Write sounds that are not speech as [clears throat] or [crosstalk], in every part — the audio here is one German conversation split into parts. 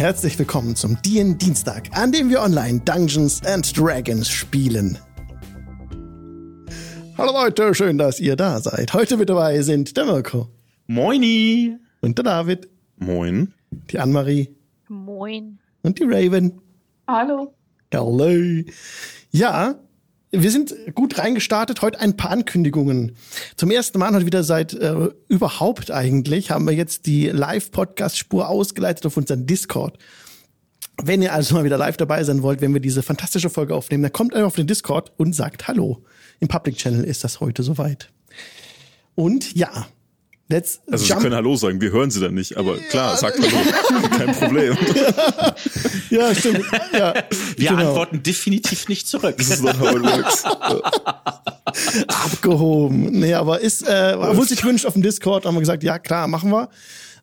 herzlich willkommen zum DN Dienstag, an dem wir online Dungeons and Dragons spielen. Hallo Leute, schön, dass ihr da seid. Heute mit dabei sind der Mirko. Moini. Und der David. Moin. Die Annemarie. Moin. Und die Raven. Hallo. Hallo. Ja, wir sind gut reingestartet. Heute ein paar Ankündigungen. Zum ersten Mal heute wieder seit äh, überhaupt eigentlich haben wir jetzt die Live-Podcast-Spur ausgeleitet auf unseren Discord. Wenn ihr also mal wieder live dabei sein wollt, wenn wir diese fantastische Folge aufnehmen, dann kommt einfach auf den Discord und sagt Hallo. Im Public Channel ist das heute soweit. Und ja, Let's also jump. Sie können Hallo sagen, wir hören Sie dann nicht, aber klar, sagt Hallo, [laughs] kein Problem. [laughs] ja, stimmt. Ja, wir genau. antworten definitiv nicht zurück. Das ist not how it works. [laughs] Abgehoben. Nee, aber ist, äh, wurde sich wünscht auf dem Discord, haben wir gesagt, ja klar, machen wir.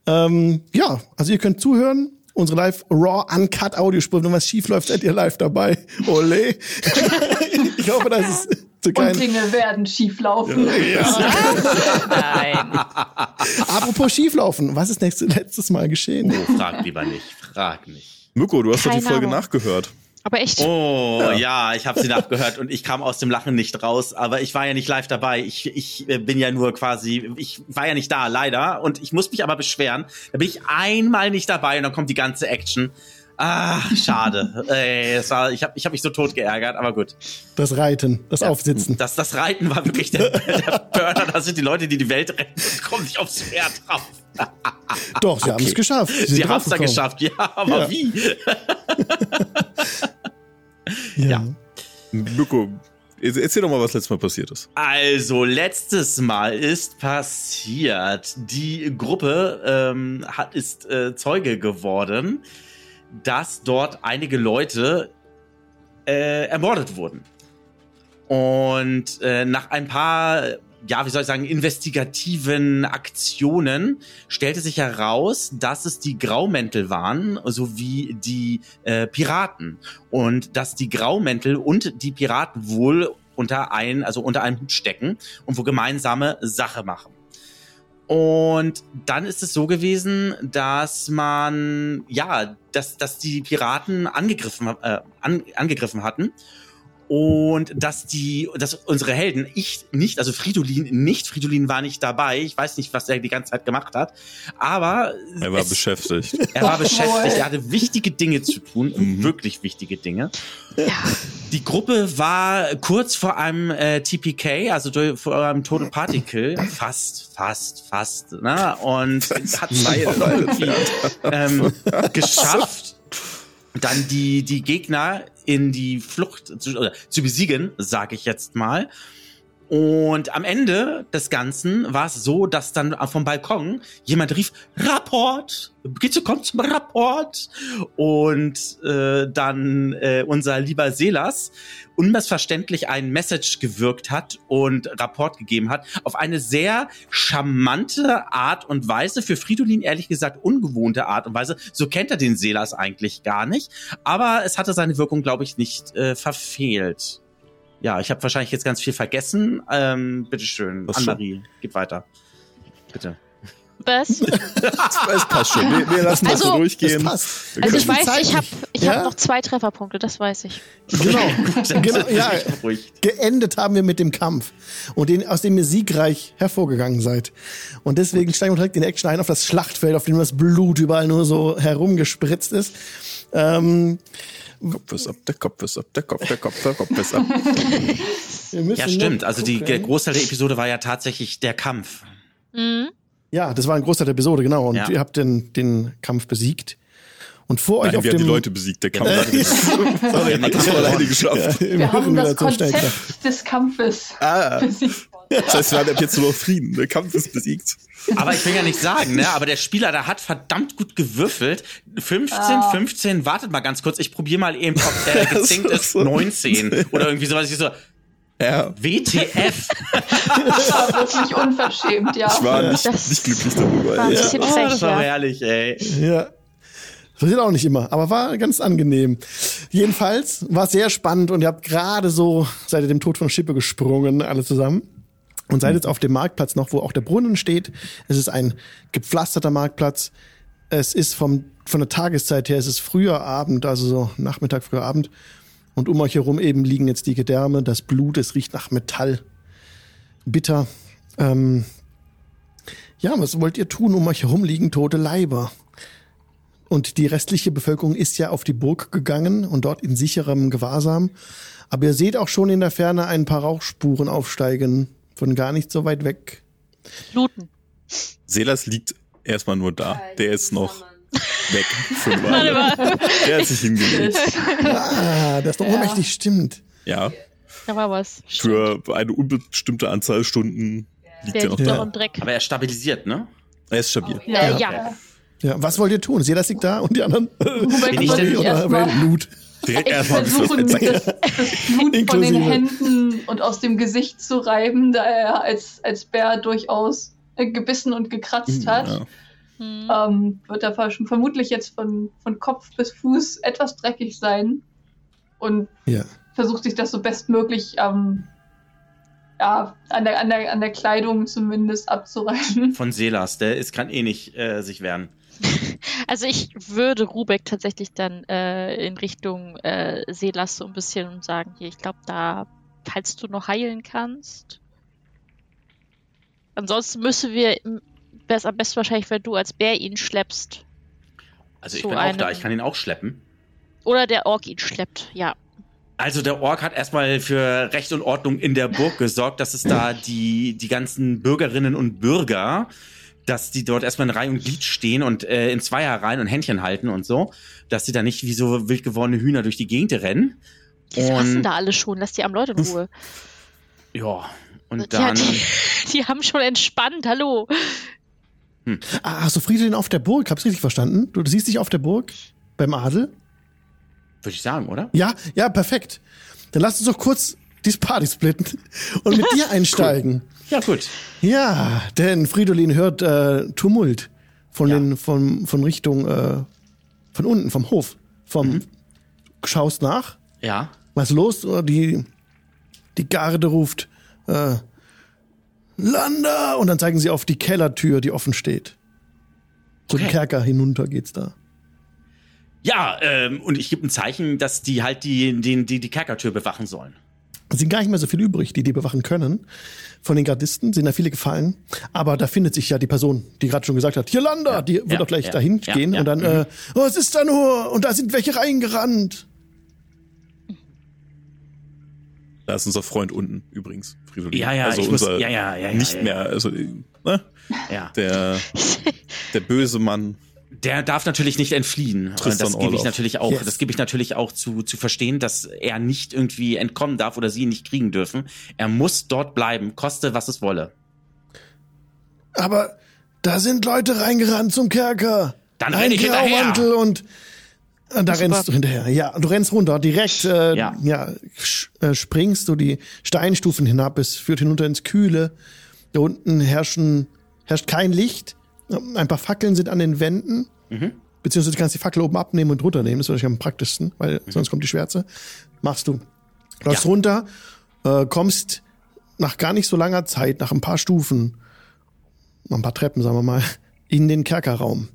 Ähm, ja, also ihr könnt zuhören. Unsere live raw uncut Audiospur, wenn was schief läuft, seid ihr live dabei. Ole. [laughs] ich hoffe, das ist zu kein... Und Dinge werden schieflaufen. Ja. Ja. [laughs] Nein. [laughs] Apropos schieflaufen, was ist nächstes, letztes Mal geschehen? Oh, frag lieber nicht, frag nicht. Mirko, du hast Keine doch die Folge Ahnung. nachgehört. Aber echt? Oh, ja, ja ich habe sie nachgehört und ich kam aus dem Lachen nicht raus. Aber ich war ja nicht live dabei. Ich, ich äh, bin ja nur quasi, ich war ja nicht da, leider. Und ich muss mich aber beschweren. Da bin ich einmal nicht dabei und dann kommt die ganze Action. Ah, schade. [laughs] Ey, es war, ich habe ich hab mich so tot geärgert, aber gut. Das Reiten, das ja, Aufsitzen. Das, das Reiten war wirklich der, [laughs] der Burner. Das sind die Leute, die die Welt retten und kommen nicht aufs Pferd drauf. Doch, sie [laughs] okay. haben es geschafft. Sie, sie haben es dann geschafft, ja, aber ja. wie? [laughs] ja. ja. Mirko, erzähl doch mal, was letztes Mal passiert ist. Also, letztes Mal ist passiert, die Gruppe ähm, hat, ist äh, Zeuge geworden dass dort einige Leute äh, ermordet wurden. Und äh, nach ein paar, ja, wie soll ich sagen, investigativen Aktionen stellte sich heraus, dass es die Graumäntel waren, sowie die äh, Piraten. Und dass die Graumäntel und die Piraten wohl unter ein, also unter einem Hut stecken und wo gemeinsame Sache machen. Und dann ist es so gewesen, dass man, ja, dass, dass die Piraten angegriffen, äh, an, angegriffen hatten und dass die, dass unsere Helden, ich nicht, also Fridolin nicht, Fridolin war nicht dabei, ich weiß nicht, was er die ganze Zeit gemacht hat, aber er war es, beschäftigt. Er war [laughs] beschäftigt, er hatte wichtige Dinge zu tun, mhm. wirklich wichtige Dinge. Ja. Die Gruppe war kurz vor einem äh, TPK, also vor einem Total Party Kill, fast, fast, fast, ne? Und hat es ähm, [laughs] geschafft dann die, die Gegner in die Flucht zu, oder zu besiegen, sage ich jetzt mal. Und am Ende des Ganzen war es so, dass dann vom Balkon jemand rief, Rapport, bitte kommt zum Rapport. Und äh, dann äh, unser lieber Selas unmissverständlich ein Message gewirkt hat und Rapport gegeben hat, auf eine sehr charmante Art und Weise, für Fridolin ehrlich gesagt ungewohnte Art und Weise. So kennt er den Selas eigentlich gar nicht, aber es hatte seine Wirkung, glaube ich, nicht äh, verfehlt. Ja, ich habe wahrscheinlich jetzt ganz viel vergessen. Ähm, bitteschön, Anne-Marie, gib weiter. Bitte. Was? [laughs] es passt schon. Wir, wir lassen also, das so durchgehen. Also ich weiß, ich habe ich ja? hab noch zwei Trefferpunkte, das weiß ich. Genau. [laughs] genau ja, geendet haben wir mit dem Kampf und den, aus dem ihr siegreich hervorgegangen seid. Und deswegen steigen wir direkt in Action ein auf das Schlachtfeld, auf dem das Blut überall nur so herumgespritzt ist. Ähm, Kopf ist ab, der Kopf ist ab, der Kopf, der Kopf, der Kopf ist ab. [laughs] ja, stimmt. Also die, der Großteil der Episode war ja tatsächlich der Kampf. Mhm. Ja, das war ein Großteil der Episode, genau. Und ja. ihr habt den, den Kampf besiegt. Und vor Nein, euch auf wir dem... die Leute besiegt, der Kampf. [laughs] [laughs] Sorry, hat das alleine geschafft. [laughs] Ja, wir haben das Konzept des Kampfes ah. besiegt. Das heißt, wir haben jetzt nur noch Frieden. Der Kampf ist besiegt. Aber ich will ja nicht sagen, ne? Aber der Spieler, der hat verdammt gut gewürfelt. 15, ah. 15, wartet mal ganz kurz, ich probiere mal eben, ob der gezinkt ist 19 oder irgendwie sowas. Ich so, ja. WTF. Das war wirklich unverschämt, ja. Ich war nicht, nicht glücklich darüber. War ja. oh, das war herrlich, ey. Ja. Das passiert auch nicht immer, aber war ganz angenehm. Jedenfalls war sehr spannend und ihr habt gerade so, ihr dem Tod von Schippe gesprungen, alle zusammen. Und seid jetzt auf dem Marktplatz noch, wo auch der Brunnen steht. Es ist ein gepflasterter Marktplatz. es ist vom, von der Tageszeit her, es ist früher Abend, also so Nachmittag, früher Abend. Und um euch herum eben liegen jetzt die Gedärme, das Blut, es riecht nach Metall. Bitter. Ähm, ja, was wollt ihr tun? Um euch herum liegen tote Leiber. Und die restliche Bevölkerung ist ja auf die Burg gegangen und dort in sicherem Gewahrsam. Aber ihr seht auch schon in der Ferne ein paar Rauchspuren aufsteigen, von gar nicht so weit weg. Looten. Selas liegt erstmal nur da. Der ist noch weg für eine Weile. Der hat sich hingelegt. [laughs] Ah, das ist doch Ja. ohnmächtig, stimmt. Ja, Da war was. für eine unbestimmte Anzahl Stunden liegt Der er noch liegt da. Dreck. Aber er stabilisiert, ne? Er ist stabil. Äh, Ja. ja. Ja, was wollt ihr tun? Seht das liegt da und die anderen? Wobei Bin ich denn- oder erstmal [laughs] Loot. Direkt erstmal versuchen, das, das Blut von den. Händen und aus dem Gesicht zu reiben, da er als, als Bär durchaus gebissen und gekratzt hat. Ja. Hm. Ähm, wird er ver- vermutlich jetzt von, von Kopf bis Fuß etwas dreckig sein und Ja. versucht sich das so bestmöglich ähm, ja, an, der, an, der, an der Kleidung zumindest abzureißen. [laughs] Von Selas, der ist kann eh nicht äh, sich wehren. [laughs] Also ich würde Rubek tatsächlich dann äh, in Richtung äh, Seelas so ein bisschen sagen, hier, ich glaube, da, falls du noch heilen kannst. Ansonsten müssen wir, wäre es am besten wahrscheinlich, wenn du als Bär ihn schleppst. Also ich bin auch da, ich kann ihn auch schleppen. Oder der Ork ihn schleppt, ja. Also der Ork hat erstmal für Recht und Ordnung in der Burg gesorgt, dass es da die, die ganzen Bürgerinnen und Bürger, dass die dort erstmal in Reihe und Glied stehen und äh, in Zweierreihen und Händchen halten und so, dass sie da nicht wie so wild gewordene Hühner durch die Gegend rennen. Die Und- da alle schon, lass die am Leute in Ruhe. Ja, und Ja, dann... die, [laughs] die haben schon entspannt, hallo. Ah, hast du Friedel auf der Burg? Hab's richtig verstanden? Du siehst dich auf der Burg? Beim Adel? Würde ich sagen, oder? Ja, ja, perfekt. Dann lass uns doch kurz die Party splitten und mit dir [laughs] einsteigen. Ja, gut. Ja, denn Fridolin hört äh, Tumult von Ja. den von von Richtung äh, von unten vom Hof. Vom Mhm. schaust nach, Ja. was los? Oder Die die Garde ruft äh, Landa und dann zeigen sie auf die Kellertür, die offen steht. Zum Okay. Kerker hinunter geht's da. Ja, ähm, und ich gebe ein Zeichen, dass die halt die, die, die, die Kerkertür bewachen sollen. Es sind gar nicht mehr so viele übrig, die die bewachen können. Von den Gardisten sind da viele gefallen. Aber da findet sich ja die Person, die gerade schon gesagt hat, hier Landa, die wird ja, doch gleich ja, dahin ja, gehen ja, und dann, mhm. äh, oh, was ist da nur? Und da sind welche reingerannt. Da ist unser Freund unten übrigens, Fridolin. Ja, ja, also ich muss- unser ja, ja, ja, ja, nicht ja, mehr, also ne? Ja. der der böse Mann. Der darf natürlich nicht entfliehen. Tristan das gebe ich natürlich auch, Yes. das gebe ich natürlich auch zu, zu verstehen, dass er nicht irgendwie entkommen darf oder sie ihn nicht kriegen dürfen. Er muss dort bleiben, koste was es wolle. Aber da sind Leute reingerannt zum Kerker. Dann Ein renn ich hinterher. Graumantel und äh, da Super. rennst du hinterher. Ja, du rennst runter, direkt, äh, ja, Ja. äh, springst du die Steinstufen hinab, es führt hinunter ins Kühle. Da unten herrschen, herrscht kein Licht. Ein paar Fackeln sind an den Wänden. Mhm. Beziehungsweise du kannst die Fackel oben abnehmen und runternehmen. Das ist am praktischsten, weil Mhm. sonst kommt die Schwärze. Machst du. Läufst Ja. runter, äh, kommst nach gar nicht so langer Zeit, nach ein paar Stufen, ein paar Treppen, sagen wir mal, in den Kerkerraum.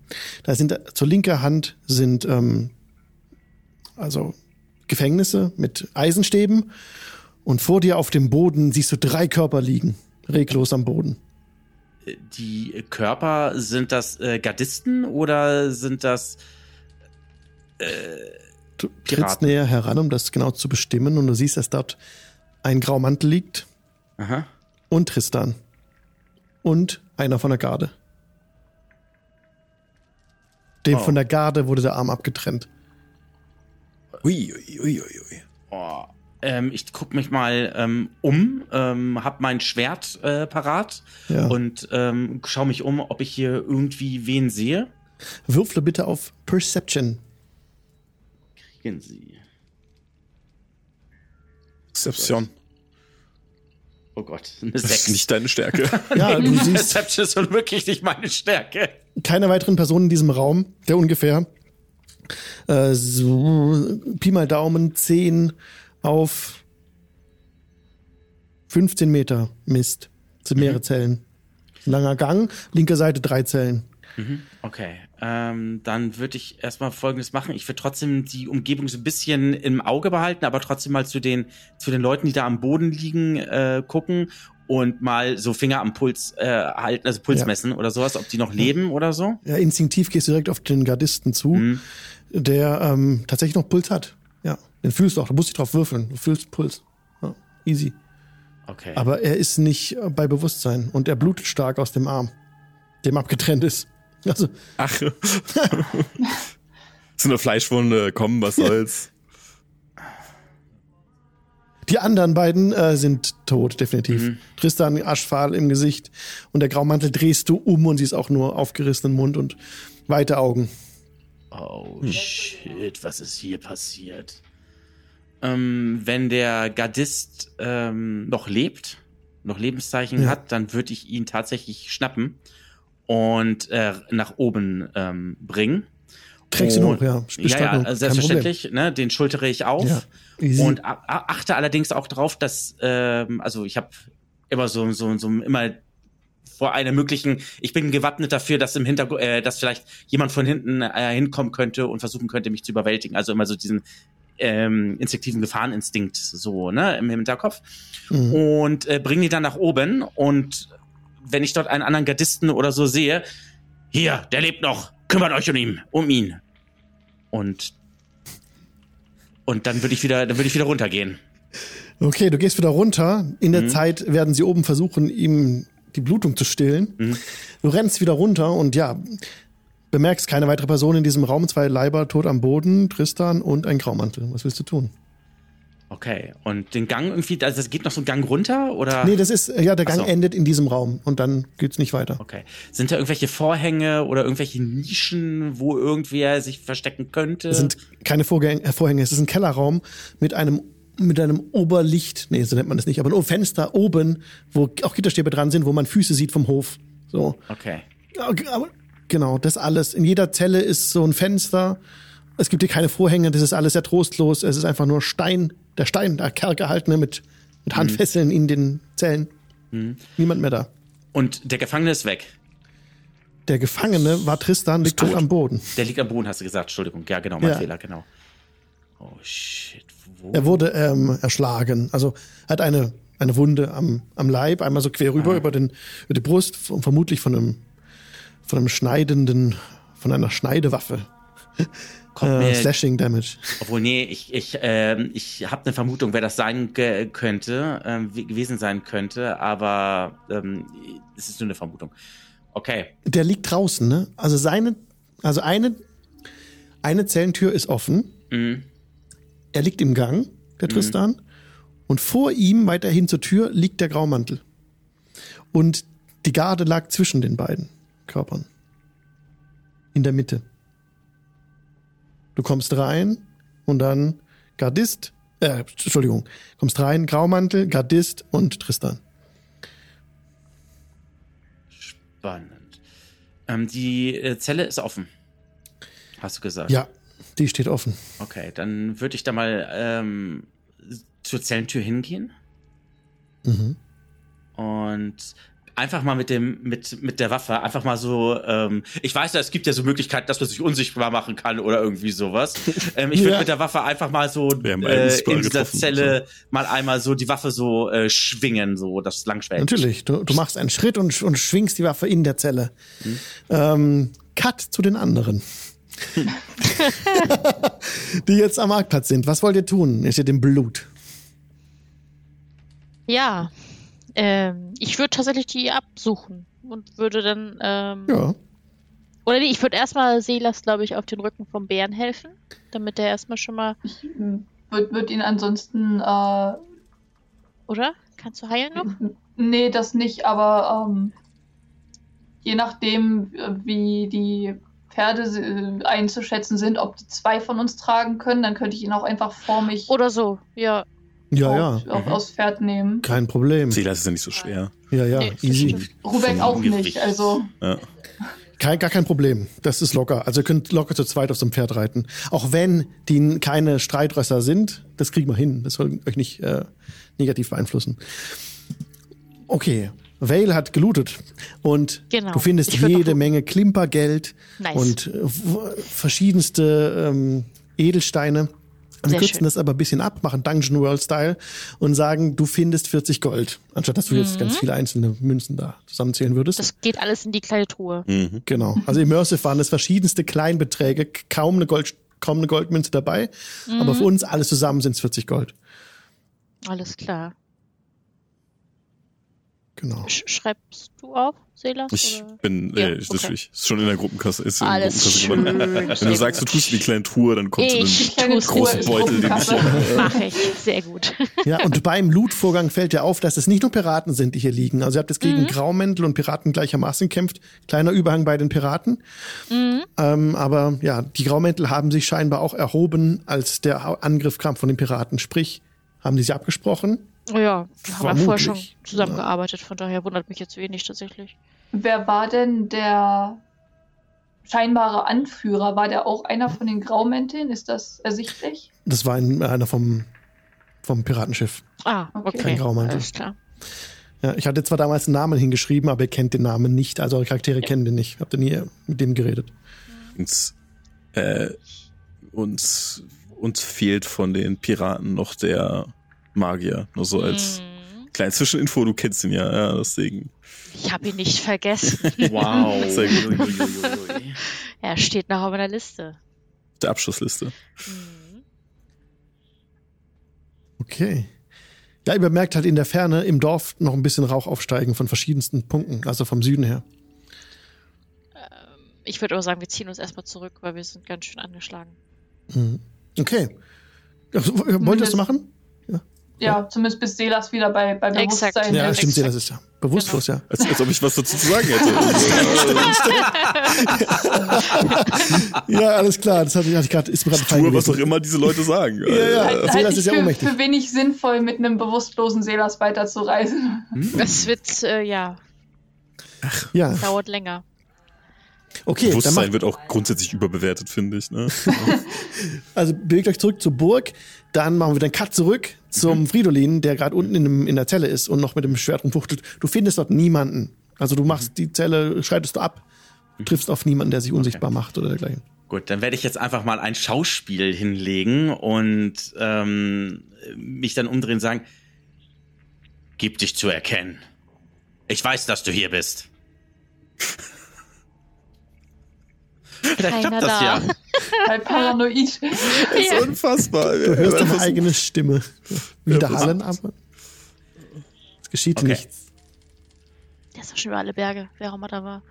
Da sind zur linker Hand sind ähm, also Gefängnisse mit Eisenstäben und vor dir auf dem Boden siehst du drei Körper liegen, reglos am Boden. Die Körper, sind das äh, Gardisten oder sind das Du trittst näher heran, um das genau zu bestimmen und du siehst, dass dort ein Graumantel liegt Aha. und Tristan und einer von der Garde. Dem Oh. von der Garde wurde der Arm abgetrennt. Ui, ui, ui, ui, ui. Oh. Ähm, ich guck mich mal ähm, um, ähm, hab mein Schwert äh, parat Ja. und ähm, schau mich um, ob ich hier irgendwie wen sehe. Würfle bitte auf Perception. Kriegen Sie. Deception. Oh Gott, eine Das ist nicht deine Stärke. [laughs] Ja, du siehst Deception ist wirklich nicht meine Stärke. keine weiteren Personen in diesem Raum, der ungefähr äh, so Pi mal Daumen 10 auf 15 Meter misst. Das sind mehrere Zellen. Langer Gang, linke Seite drei Zellen. Okay. ähm, dann würde ich erstmal Folgendes machen. Ich würde trotzdem die Umgebung so ein bisschen im Auge behalten, aber trotzdem mal zu den, zu den Leuten, die da am Boden liegen, äh, gucken und mal so Finger am Puls äh, halten, also Puls Ja. messen oder sowas, ob die noch leben oder so. Ja, instinktiv gehst du direkt auf den Gardisten zu, Mhm. Der ähm, tatsächlich noch Puls hat. Ja, den fühlst du auch. Du musst dich drauf würfeln. Du fühlst Puls. Ja, easy. Okay. Aber er ist nicht äh, bei Bewusstsein und er blutet stark aus dem Arm, dem abgetrennt ist. Also, Ach. [laughs] so eine Fleischwunde, komm, was soll's. die anderen beiden äh, sind tot, definitiv. Mhm. Tristan aschfahl im Gesicht und der Graumantel drehst du um und siehst auch nur aufgerissenen Mund und weite Augen. Oh shit, was ist hier passiert? Ähm, wenn der Gardist ähm, noch lebt, noch Lebenszeichen Ja. hat, dann würde ich ihn tatsächlich schnappen und äh, nach oben ähm, bringen. Ihn Und- hoch, ja. Ja, ja, also selbstverständlich. Ne, den schultere ich auf Ja, und achte allerdings auch drauf, dass ähm, also ich habe immer so so so immer vor einer möglichen, ich bin gewappnet dafür, dass im Hintergrund, äh, dass vielleicht jemand von hinten äh, hinkommen könnte und versuchen könnte, mich zu überwältigen. Also immer so diesen ähm, instinktiven Gefahreninstinkt so ne im Hinterkopf Mhm. und äh, bringe die dann nach oben und wenn ich dort einen anderen Gardisten oder so sehe, hier, der lebt noch, kümmert euch um ihn, um ihn. Und und dann würde ich wieder, dann würde ich wieder runtergehen. Okay, du gehst wieder runter. In der Mhm. Zeit werden sie oben versuchen, ihm die Blutung zu stillen. Mhm. Du rennst wieder runter und ja, bemerkst keine weitere Person in diesem Raum. Zwei Leiber tot am Boden, Tristan und ein Graumantel. Was willst du tun? Okay. Und den Gang irgendwie, also es geht noch so ein Gang runter oder? Nee, das ist, ja, der Gang so. endet in diesem Raum und dann geht's nicht weiter. Okay. Sind da irgendwelche Vorhänge oder irgendwelche Nischen, wo irgendwer sich verstecken könnte? Es sind keine Vorgäng äh, Vorhänge. Es ist ein Kellerraum mit einem mit einem Oberlicht, nee, so nennt man das nicht, aber ein Fenster oben, wo auch Gitterstäbe dran sind, wo man Füße sieht vom Hof. So. okay. Aber Genau, das alles. In jeder Zelle ist so ein Fenster. Es gibt hier keine Vorhänge, das ist alles sehr trostlos. Es ist einfach nur Stein, der Stein, der Kerl gehalten mit, mit Handfesseln in den Zellen. Niemand mehr da. Und der Gefangene ist weg. Der Gefangene war Tristan, liegt tot am Boden. Der liegt am Boden, hast du gesagt. Entschuldigung. Ja, genau, mein Ja. Fehler, genau. Oh shit. Er wurde ähm, erschlagen. Also hat eine, eine Wunde am, am Leib, einmal so quer rüber über, den, über die Brust, vermutlich von einem, von einem schneidenden, von einer Schneidewaffe. [laughs] Kommt Äh, Slashing Damage. obwohl, nee, ich, ich, ähm, ich habe eine Vermutung, wer das sein könnte, wie- gewesen sein könnte, aber ähm, es ist nur eine Vermutung. Okay. Der liegt draußen, ne? Also seine, also eine, eine Zellentür ist offen. Mhm. Er liegt im Gang, der Tristan. Und vor ihm, weiterhin zur Tür, liegt der Graumantel. Und die Garde lag zwischen den beiden Körpern. In der Mitte. Du kommst rein und dann Gardist, äh, Entschuldigung, kommst rein, Graumantel, Gardist und Tristan. Spannend. Ähm, die äh, Zelle ist offen. Hast du gesagt? Ja, die steht offen. Okay, dann würde ich da mal ähm, zur Zellentür hingehen Mhm. und einfach mal mit dem mit mit der Waffe einfach mal so ähm, ich weiß ja es gibt ja so Möglichkeiten dass man sich unsichtbar machen kann oder irgendwie sowas [laughs] ähm, ich würde Ja. mit der Waffe einfach mal so äh, in dieser Zelle mal einmal so die Waffe so äh, schwingen so das Langschwert Natürlich, du, du machst einen Schritt und, und schwingst die Waffe in der Zelle. Ähm, Cut zu den anderen. [laughs] die jetzt am Marktplatz sind. Was wollt ihr tun? Ihr steht im Blut. Ja, ähm, ich würde tatsächlich die absuchen und würde dann, ähm, Ja. oder nee, ich würde erstmal Selas, glaube ich, auf den Rücken vom Bären helfen, damit der erstmal schon mal, Wird, wird ihn ansonsten, äh, oder? Kannst du heilen noch? nee, das nicht, aber ähm, je nachdem, äh, wie die Pferde äh, einzuschätzen sind, ob die zwei von uns tragen können, dann könnte ich ihn auch einfach vor mich Oder so, ja. Ja, ja. auf, auf, Mhm. aufs Pferd nehmen. Kein Problem. Silas ist ja nicht so schwer. Ja, ja. Nee, das Easy. Rubek auch nicht, also Ja. Kein, gar kein Problem. Das ist locker. Also ihr könnt locker zu zweit auf so einem Pferd reiten. Auch wenn die keine Streitrösser sind, das kriegen wir hin. Das soll euch nicht äh, negativ beeinflussen. Okay. Vale hat gelootet und Genau. du findest jede. Menge Klimpergeld Nice. und äh, verschiedenste ähm, Edelsteine. Wir Sehr kürzen schön. das aber ein bisschen ab, machen Dungeon World Style und sagen, du findest 40 Gold, anstatt dass du jetzt ganz viele einzelne Münzen da zusammenzählen würdest. Mhm. Das geht alles in die kleine Truhe. Mhm. Genau. Also Immersive waren es verschiedenste Kleinbeträge, kaum eine, Gold, kaum eine Goldmünze dabei. Aber Mhm. für uns alles zusammen sind es 40 Gold. Alles klar. Genau. Sch schreibst du auf, Selas? Ich oder? bin, Ja, äh, ich, okay. ich, ist schon in der Gruppenkasse. Ist in der Alles Gruppenkasse. Wenn du sagst, du tust die kleine Truhe, dann kommt Ich so großen ist Beutel, den ich. Mache ich. Sehr gut. Ja, und beim Loot-Vorgang fällt dir auf, dass es nicht nur Piraten sind, die hier liegen. Also ihr habt jetzt gegen Graumäntel und Piraten gleichermaßen gekämpft. Kleiner Überhang bei den Piraten. Ähm, aber ja, die Graumäntel haben sich scheinbar auch erhoben, als der Angriff kam von den Piraten. Sprich, haben die sich abgesprochen? Oh ja, wir haben ja vorher schon zusammengearbeitet, von daher wundert mich jetzt wenig tatsächlich. Wer war denn der scheinbare Anführer? War der auch einer von den Graumänteln? Ist das ersichtlich? Das war ein, einer vom, vom Piratenschiff. Ah, Okay. Kein Graumantel. Alles klar. Ja, ich hatte zwar damals einen Namen hingeschrieben, aber ihr kennt den Namen nicht. Also eure Charaktere kennen den nicht. Habt ihr nie mit dem geredet? uns, äh, uns, uns fehlt von den Piraten noch der Magier. Nur so als Hm, kleine Zwischeninfo, du kennst ihn ja, ja, deswegen. Ich habe ihn nicht vergessen. [laughs] Wow. [laughs] Sehr gut. Er steht noch auf meiner Liste. Der Abschlussliste. Hm. Okay. Ja, ihr bemerkt halt in der Ferne im Dorf noch ein bisschen Rauch aufsteigen von verschiedensten Punkten, also vom Süden her. Ich würde aber sagen, wir ziehen uns erstmal zurück, weil wir sind ganz schön angeschlagen. Mhm. Okay. So, Wolltest du machen? Ja, zumindest bis Selas wieder bei, bei Exakt. Bewusstsein Ja, ist. stimmt, ja, das ist ja bewusstlos, ja. Als, als ob ich was dazu zu sagen hätte. [laughs] [laughs] Ja, alles klar. Das hatte, hatte ich gerade, ist mir gerade Tue, was auch immer diese Leute sagen. Ja, ja. Halt, Selas halt ist ich ja für, ohnmächtig. für wenig sinnvoll, mit einem bewusstlosen Selas weiterzureisen. Das wird, äh, ja, Ja, dauert länger. Okay. Bewusstsein wird auch grundsätzlich überbewertet, finde ich. Ne? [laughs] also bewegt euch zurück zur Burg. Dann machen wir den Cut zurück zum Fridolin, der gerade unten in, dem, in der Zelle ist und noch mit dem Schwert rumfuchtelt. Du findest dort niemanden. Also du machst die Zelle, schreitest du ab, triffst auf niemanden, der sich unsichtbar macht oder dergleichen. Gut, dann werde ich jetzt einfach mal ein Schauspiel hinlegen und ähm, mich dann umdrehen und sagen, gib dich zu erkennen. Ich weiß, dass du hier bist. [laughs] Vielleicht Keiner klappt das da. ja. Halt paranoid. [laughs] Das ist unfassbar. Du hörst deine eigene Stimme widerhallen, aber es geschieht Okay. nichts. Der ist doch schon über alle Berge, wer auch immer da war.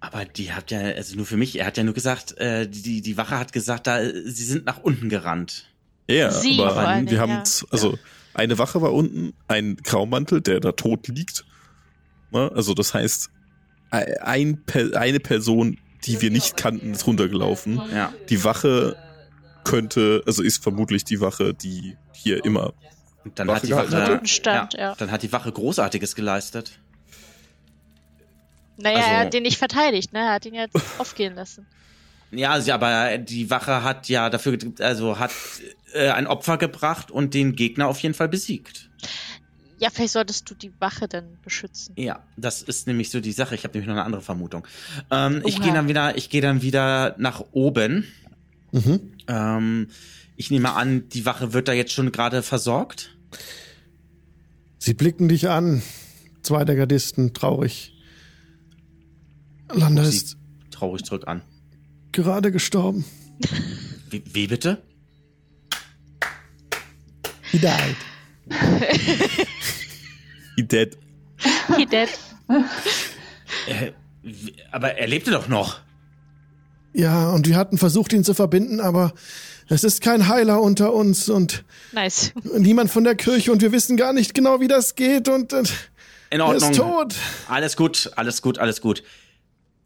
Aber die habt ja, also nur für mich, er hat ja nur gesagt, äh, die, die Wache hat gesagt, da, sie sind nach unten gerannt. Ja, Sie vor aber allen wir haben, ja. z- also eine Wache war unten, ein Graumantel, der da tot liegt. Ne? Also das heißt, ei- ein, eine Person, die wir nicht kannten, ist runtergelaufen. Ja. Die Wache könnte, also ist vermutlich die Wache, die hier immer. Und dann Wache hat die Wache, stand, ja. dann hat die Wache Großartiges geleistet. Naja, Also- er hat den nicht verteidigt, ne? Er hat ihn jetzt [laughs] aufgehen lassen. Ja, sie, aber die Wache hat ja dafür, also hat äh, ein Opfer gebracht und den Gegner auf jeden Fall besiegt. Ja, vielleicht solltest du die Wache dann beschützen. Ja, das ist nämlich so die Sache. Ich habe nämlich noch eine andere Vermutung. Ähm, ich gehe dann wieder, ich gehe dann wieder nach oben. Mhm. Ähm, ich nehme an, die Wache wird da jetzt schon gerade versorgt. Sie blicken dich an. Zwei der Gardisten, traurig. Landa ist traurig zurück an. gerade gestorben. Wie, wie bitte? He died. [laughs] He dead. He dead. Äh, aber er lebte doch noch. Ja, und wir hatten versucht, ihn zu verbinden, aber es ist kein Heiler unter uns und Nice. niemand von der Kirche und wir wissen gar nicht genau, wie das geht und äh, In er Ordnung. ist tot. Alles gut, alles gut, alles gut.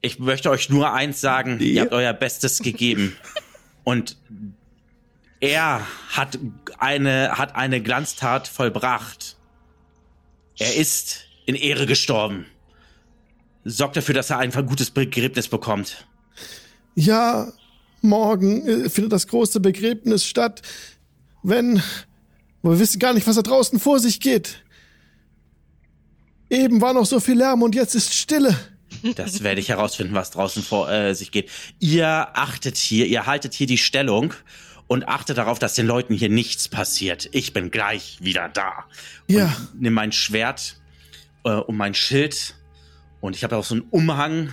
Ich möchte euch nur eins sagen, ihr Ja. habt euer Bestes gegeben. Und er hat eine, hat eine Glanztat vollbracht. Er ist in Ehre gestorben. Sorgt dafür, dass er ein gutes Begräbnis bekommt. Ja, morgen äh, findet das große Begräbnis statt. Wenn. Wir wissen gar nicht, was da draußen vor sich geht. Eben war noch so viel Lärm und jetzt ist Stille. Das werde ich herausfinden, was draußen vor äh, sich geht. Ihr achtet hier, ihr haltet hier die Stellung und achtet darauf, dass den Leuten hier nichts passiert. Ich bin gleich wieder da. Ja. Und nimm mein Schwert äh, und mein Schild und ich habe auch so einen Umhang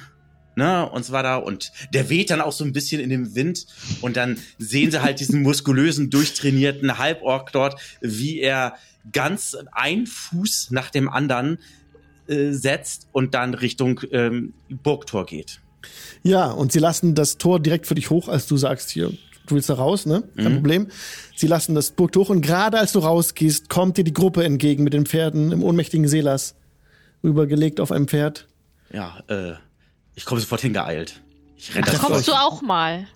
ne, und so weiter. Und der weht dann auch so ein bisschen in dem Wind. Und dann sehen sie halt diesen muskulösen, durchtrainierten Halborg dort, wie er ganz ein Fuß nach dem anderen äh, setzt und dann Richtung ähm, Burgtor geht. Ja, und sie lassen das Tor direkt für dich hoch, als du sagst, hier, du willst da raus, ne? Kein Problem. Sie lassen das Burgtor hoch und gerade als du rausgehst, kommt dir die Gruppe entgegen mit den Pferden im ohnmächtigen Seelas. Rübergelegt auf einem Pferd. Ja, äh, ich komme sofort hingeeilt. Ich renne das Das Kommst du auch mal?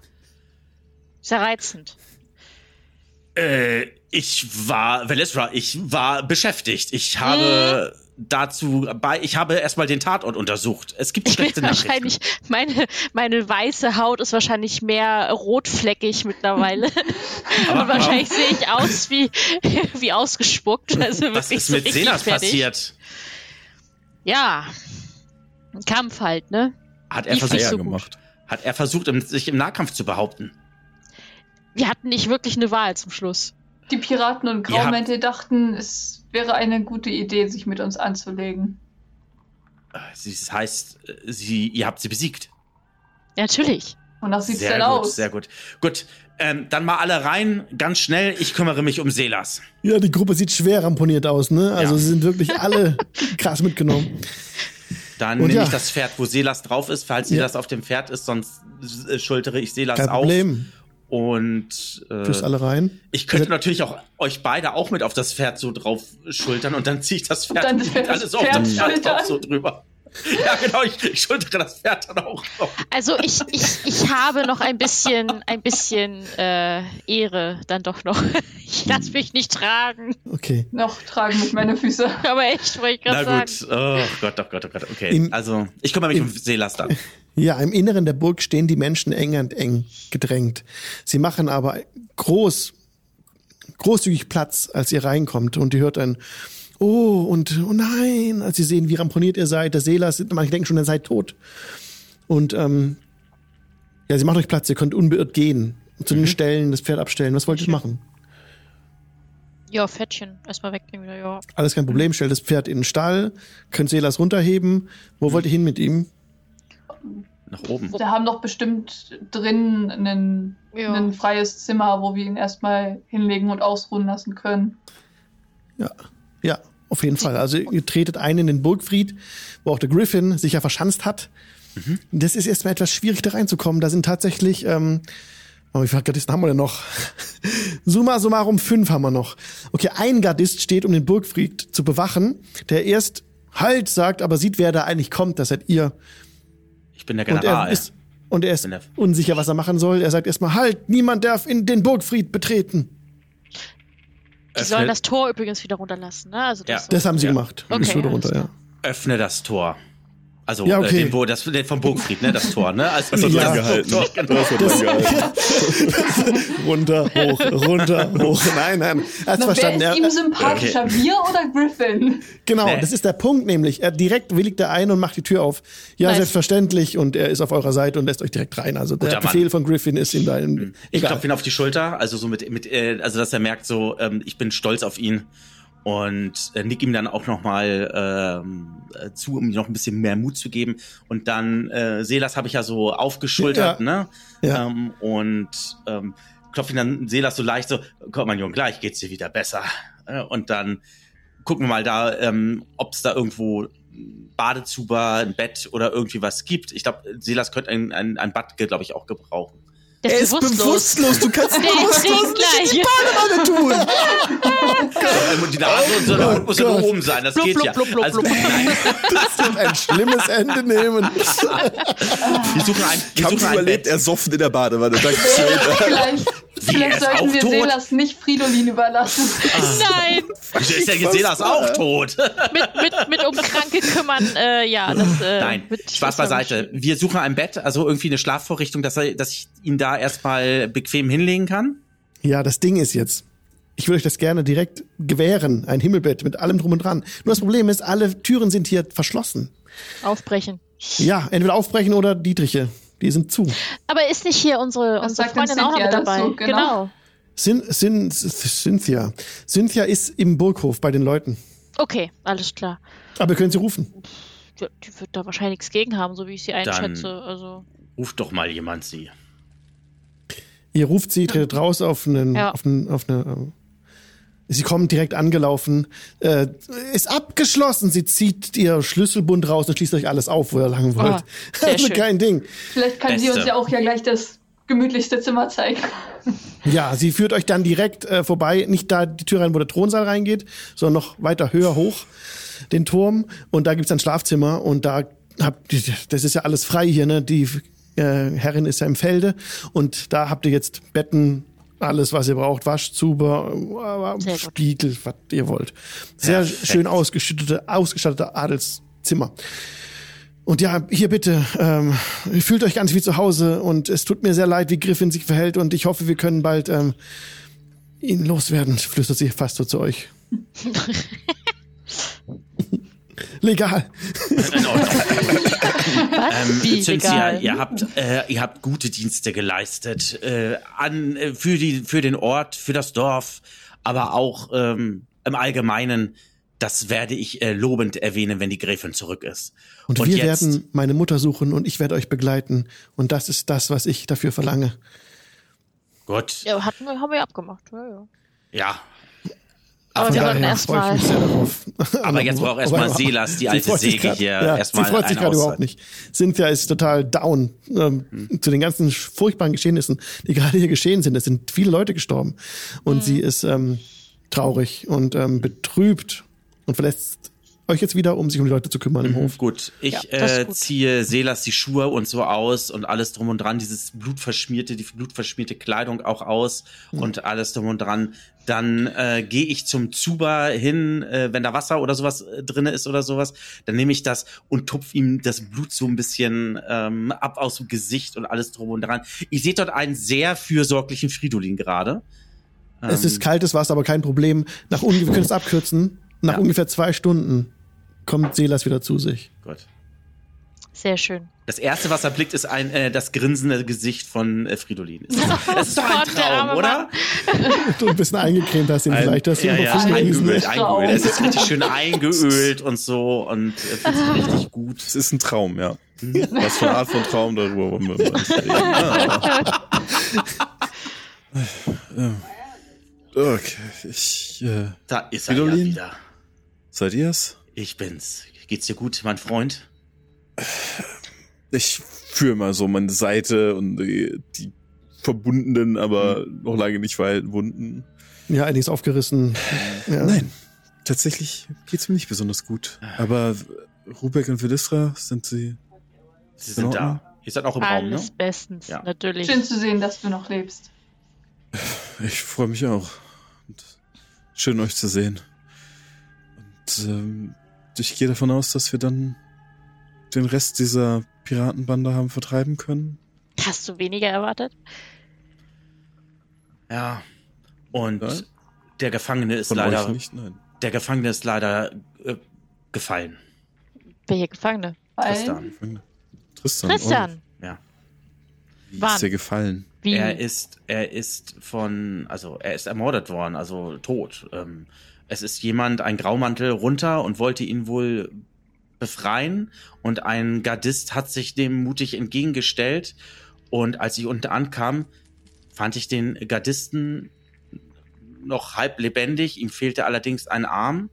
Sehr reizend. Äh, ich war, Velesra, ich war beschäftigt. Ich habe dazu bei, ich habe erstmal den Tatort untersucht. Es gibt Ich [laughs] bin schlechte Nachrichten. wahrscheinlich, meine, meine weiße Haut ist wahrscheinlich mehr rotfleckig mittlerweile. [laughs] Und wahrscheinlich sehe ich aus wie, [laughs] wie ausgespuckt. Also Was ist so mit fertig. passiert? Ja. Ein Kampf halt, ne? Hat er versucht, so gemacht. hat er versucht, sich im Nahkampf zu behaupten? Wir hatten nicht wirklich eine Wahl zum Schluss. Die Piraten und Graumäntel dachten, es wäre eine gute Idee, sich mit uns anzulegen. Sie- Das heißt, sie, ihr habt sie besiegt. Ja, natürlich. Wonach sieht's sehr denn gut, aus? sehr gut. Gut, ähm, dann mal alle rein, ganz schnell. Ich kümmere mich um Selas. Ja, die Gruppe sieht schwer ramponiert aus, ne? Also Ja. sie sind wirklich [laughs] alle krass mitgenommen. Dann Und nehme ja. ich das Pferd, wo Selas drauf ist, falls Ja. Selas auf dem Pferd ist, sonst äh, schultere ich Selas Kein auf. Problem. Und äh, Fürs alle rein. ich könnte Also- natürlich auch euch beide auch mit auf das Pferd so drauf schultern und dann ziehe ich das Pferd dann und das alles auf Pferd das Pferd drauf so drüber. Ja, genau, ich, ich schultere das Pferd dann auch noch. Also ich, ich, ich habe noch ein bisschen, ein bisschen äh, Ehre dann doch noch. [laughs] Ich lasse mich nicht tragen. Okay. Noch tragen mich meine Füße. [laughs] Aber echt, wollte ich Na gerade gut, sagen. oh Gott, oh Gott, oh Gott, okay. Im- also, ich kümmere mich im- um Selas dann. Ja, im Inneren der Burg stehen die Menschen eng und eng gedrängt. Sie machen aber groß, großzügig Platz, als ihr reinkommt und ihr hört ein Oh und oh nein, als sie sehen, wie ramponiert ihr seid, der Seelas, manche denken schon, ihr seid tot. Und ähm, ja, sie macht euch Platz, ihr könnt unbeirrt gehen, zu den Stellen, das Pferd abstellen. Was wollt ihr machen? Ja, Fettchen. Erstmal wegbringen wieder, ja. Alles kein Problem, stellt das Pferd in den Stall, könnt Seelas runterheben. Wo wollt ihr hin mit ihm? Nach oben. Wir haben doch bestimmt drin einen, Ja. ein freies Zimmer, wo wir ihn erstmal hinlegen und ausruhen lassen können. Ja, ja, auf jeden Fall. Also ihr tretet ein in den Burgfried, wo auch der Griffin sich ja verschanzt hat. Das ist erstmal etwas schwierig, da reinzukommen. Da sind tatsächlich, ähm, oh, wie viele Gardisten haben wir denn noch? [laughs] Summa summarum fünf haben wir noch. Okay, ein Gardist steht, um den Burgfried zu bewachen, der erst Halt sagt, aber sieht, wer da eigentlich kommt. Das seid ihr. Ich bin der Und er General. ist, und er ist unsicher, was er machen soll. Er sagt erstmal Halt, niemand darf in den Burgfried betreten. Die sollen das Tor übrigens wieder runterlassen, ne? Also Ja. das, Das haben sie Ja. gemacht. Okay, Ist wieder alles runter, ja. Öffne das Tor. Also, Ja, äh, okay. den, wo, das, den vom Burgfried, ne? Das Tor, ne? Also, Das hat Ja. gehalten. Tor, Das genau. hat dran gehalten. runter, hoch, runter, hoch. Nein, nein. Er hat's Na, verstanden. wer ist Er, ihm sympathischer, wir oder Griffin? genau, Nee. das ist der Punkt nämlich. Er direkt willigt er ein und macht die Tür auf. Ja, Nice. selbstverständlich. Und er ist auf eurer Seite und lässt euch direkt rein. Also der Guter Mann. Befehl von Griffin ist in deinem. Ich Egal. klopfe ihn auf die Schulter, also so mit, mit äh, also dass er merkt, so, ähm, ich bin stolz auf ihn und äh, nick ihm dann auch noch mal ähm, äh, zu, um ihm noch ein bisschen mehr Mut zu geben. Und dann äh, Selas habe ich ja so aufgeschultert, Ja. ne? Ja. Ähm, und ähm, klopfe ihn dann Selas so leicht so, komm mein Junge, gleich geht's dir wieder besser. Äh, und dann gucken wir mal da, ähm, ob es da irgendwo Badezuber, ein Bett oder irgendwie was gibt. Ich glaube, Selas könnte ein, ein, ein Bad, glaube ich, auch gebrauchen. Der er ist bewusstlos. Du kannst [laughs] Der bewusstlos nicht in die. Badewanne tun. Und die Nase und so, Oh muss ja nur oben sein, das Blub, geht blub, ja. blub, blub, Also, blub. [laughs] nein, Das wird ein schlimmes Ende nehmen. wir suchen ein, wir Kampf suchen ein überlebt, ersoffen in der Badewanne. Dankeschön. [laughs] Vielleicht, sollten auch wir tot? Selas nicht Fridolin überlassen. Nein, Wieso ist der Geselas auch tot? mit, mit, mit um Kranke kümmern, äh, ja, das, äh, Nein, Spaß beiseite. Wir suchen ein Bett, also irgendwie eine Schlafvorrichtung, dass, er, dass ich ihn da erstmal bequem hinlegen kann. Ja, das Ding ist jetzt, Ich würde euch das gerne direkt gewähren, ein Himmelbett mit allem drum und dran. Nur das Problem ist, alle Türen sind hier verschlossen. Aufbrechen. Ja, entweder aufbrechen oder Dietriche. Die sind zu. Aber ist nicht hier unsere, Was unsere Freundin auch noch dabei? dazu? Genau. genau. Sin, Sin, Cynthia. Cynthia ist im Burghof bei den Leuten. Okay, alles klar. Aber können sie rufen. Ja, die wird da wahrscheinlich nichts gegen haben, so wie ich sie einschätze. Also, Ruft doch mal jemand sie. Ihr ruft sie, tretet raus auf einen, Ja. auf, einen, auf eine. Sie kommen direkt angelaufen. Äh, ist abgeschlossen. Sie zieht ihr Schlüsselbund raus und schließt euch alles auf, wo ihr lang wollt. Ah, sehr [laughs] also schön. kein Ding. Vielleicht kann sie Beste. uns ja auch ja gleich das gemütlichste Zimmer zeigen. Ja, sie führt euch dann direkt äh, vorbei, nicht da die Tür rein, wo der Thronsaal reingeht, sondern noch weiter höher hoch, den Turm. Und da gibt's ein Schlafzimmer und da habt ihr, das ist ja alles frei hier, ne? Die äh, Herrin ist ja im Felde und da habt ihr jetzt Betten, alles, was ihr braucht, Waschzuber. Spiegel, was ihr wollt. Sehr Perfekt. schön ausgestattete, ausgestattete Adelszimmer. Und ja, hier bitte, ähm, fühlt euch ganz wie zu Hause und es tut mir sehr leid, wie Griffin sich verhält und ich hoffe, wir können bald ähm, ihn loswerden, flüstert sie fast so zu euch. [laughs] Legal. In Ordnung. [laughs] was? Ähm, Wie Cynthia, legal? ihr habt, äh, ihr habt gute Dienste geleistet äh, an äh, für die für den Ort, für das Dorf, aber auch ähm, im Allgemeinen. Das werde ich äh, lobend erwähnen, wenn die Gräfin zurück ist. Und, Und wir jetzt- werden meine Mutter suchen und ich werde euch begleiten. Und das ist das, was ich dafür verlange. Gut, Ja, hatten wir, haben wir abgemacht. Ja, ja. ja. Aber Von wir sollten daher erstmal. freue ich mich sehr darauf. Aber jetzt braucht erstmal Selas, die alte Säge grad- hier, ja, erstmal Sie freut sich gerade überhaupt nicht. Cynthia ist total down ähm, Hm. zu den ganzen furchtbaren Geschehnissen, die gerade hier geschehen sind. Es sind viele Leute gestorben. Und sie ist ähm, traurig und ähm, betrübt und verlässt euch jetzt wieder, um sich um die Leute zu kümmern im Hof. Gut, ich Ja, äh, gut. ziehe Selas die Schuhe und so aus und alles drum und dran, dieses blutverschmierte, die blutverschmierte Kleidung auch aus und alles drum und dran. Dann äh, gehe ich zum Zuba hin, äh, wenn da Wasser oder sowas äh, drinne ist oder sowas, dann nehme ich das und tupf ihm das Blut so ein bisschen ähm, ab aus dem Gesicht und alles drum und dran. Ich sehe dort einen sehr fürsorglichen Fridolin gerade. Es Ähm, ist kaltes Wasser, aber kein Problem. Nach ungefähr, wir können es abkürzen. Nach Ja. ungefähr zwei Stunden kommt Selas wieder zu sich. Gut. Sehr schön. Das erste, was er blickt, ist ein äh, das grinsende Gesicht von äh, Fridolin. [laughs] Das ist, das ist doch ein Gott, Traum, oder? [laughs] Du ein bisschen eingecremt hast ihn vielleicht. Du Ja, ja, eingeölt, eingeölt. Es ist richtig schön eingeölt und so und äh, fühlt sich richtig gut. Es ist ein Traum, ja. Was für eine Art von Traum, darüber wollen wir mal nicht reden. [laughs] Ah. Okay, ich, äh, Da ist er ja Fridolin? wieder. Seid ihr's? Ich bin's. Geht's dir gut, mein Freund? Ich fühle mal so meine Seite und die, die verbundenen, aber noch lange nicht verheilten Wunden. Ja, einiges aufgerissen. Ja. Nein, tatsächlich geht's mir nicht besonders gut. Aber Rubek und Velistra, sind sie Sie In sind da. Ihr seid auch im Raum, ne? Alles bestens, Ja. natürlich. Schön zu sehen, dass du noch lebst. Ich freue mich auch. Und schön euch zu sehen. Und ähm, ich gehe davon aus, dass wir dann den Rest dieser Piratenbande haben vertreiben können. Hast du weniger erwartet? Ja. Und Ja. der Gefangene ist Von leider, euch nicht, nein. der Gefangene ist leider äh, gefallen. Welche Gefangene? Weil Tristan. Tristan. Christian. Ja. Oh, wie Wann? ist dir gefallen? Wie? Er ist, er ist von, also er ist ermordet worden, also tot. Ähm, es ist jemand, ein Graumantel runter und wollte ihn wohl befreien und ein Gardist hat sich dem mutig entgegengestellt und als ich unten ankam, fand ich den Gardisten noch halb lebendig, ihm fehlte allerdings ein Arm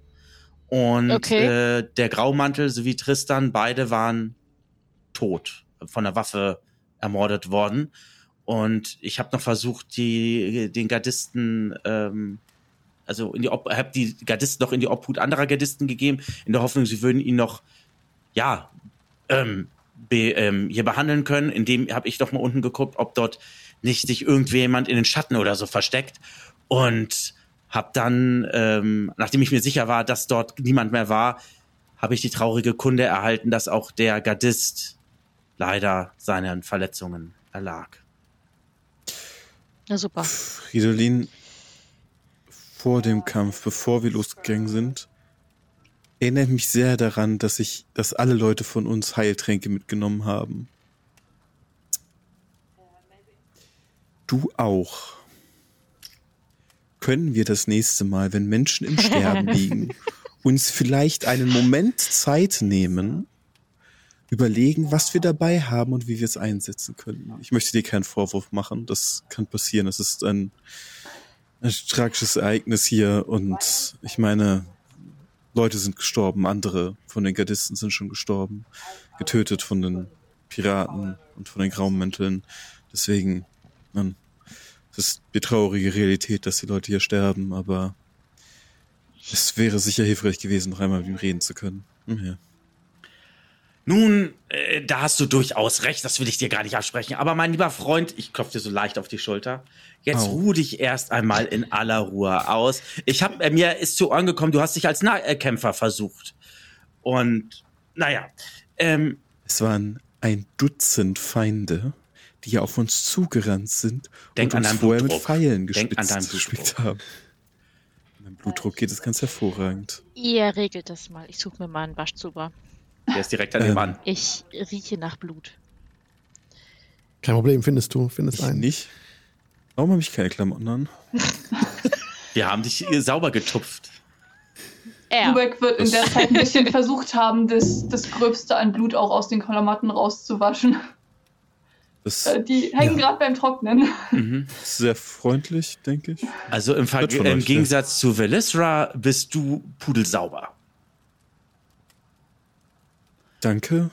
und Okay. äh, der Graumantel sowie Tristan, beide waren tot, von der Waffe ermordet worden. Und ich habe noch versucht, die, den Gardisten, ähm, also in die Ob habe die Gardisten noch in die Obhut anderer Gardisten gegeben, in der Hoffnung, sie würden ihn noch, ja, ähm, be, ähm, hier behandeln können. In dem habe ich doch mal unten geguckt, ob dort nicht sich irgendjemand in den Schatten oder so versteckt. Und habe dann, ähm, nachdem ich mir sicher war, dass dort niemand mehr war, habe ich die traurige Kunde erhalten, dass auch der Gardist leider seinen Verletzungen erlag. Na super. Fridolin, vor dem Kampf, bevor wir losgegangen sind, erinnert mich sehr daran, dass ich, dass alle Leute von uns Heiltränke mitgenommen haben. Du auch. Können wir das nächste Mal, wenn Menschen im Sterben [laughs] liegen, uns vielleicht einen Moment Zeit nehmen, überlegen, was wir dabei haben und wie wir es einsetzen könnten. Ich möchte dir keinen Vorwurf machen, das kann passieren. Es ist ein, ein tragisches Ereignis hier und ich meine, Leute sind gestorben, andere von den Gardisten sind schon gestorben, getötet von den Piraten und von den Graummänteln. Deswegen, man, es ist die traurige Realität, dass die Leute hier sterben, aber es wäre sicher hilfreich gewesen, noch einmal mit ihm reden zu können. Hm, ja. Nun, äh, da hast du durchaus recht, das will ich dir gar nicht absprechen. Aber mein lieber Freund, ich klopfe dir so leicht auf die Schulter. Jetzt Au. ruh dich erst einmal in aller Ruhe aus. Ich hab, äh, mir ist zu Ohren gekommen, du hast dich als Nahkämpfer versucht. Und, naja, ähm, Es waren ein Dutzend Feinde, die auf uns zugerannt sind Denk und an uns vorher mit. Pfeilen Denk an deinen gespitzt haben. Mein Blutdruck geht es ganz hervorragend. Ihr regelt das mal. Ich suche mir mal einen Waschzuber. Der ist direkt an Ähm, dem Mann. Ich rieche nach Blut. Kein Problem, findest du, findest Ich einen. nicht. Warum habe ich keine Klamotten an? [laughs] Wir haben dich sauber getupft. Er. Rubek wird in der Zeit ein bisschen versucht haben, das, das Gröbste an Blut auch aus den Klamotten rauszuwaschen. Das Äh, Die hängen Ja. gerade beim Trocknen. Mhm. sehr freundlich, denke ich. Also im, Ver im euch, Gegensatz zu Velisra bist du pudelsauber. Danke.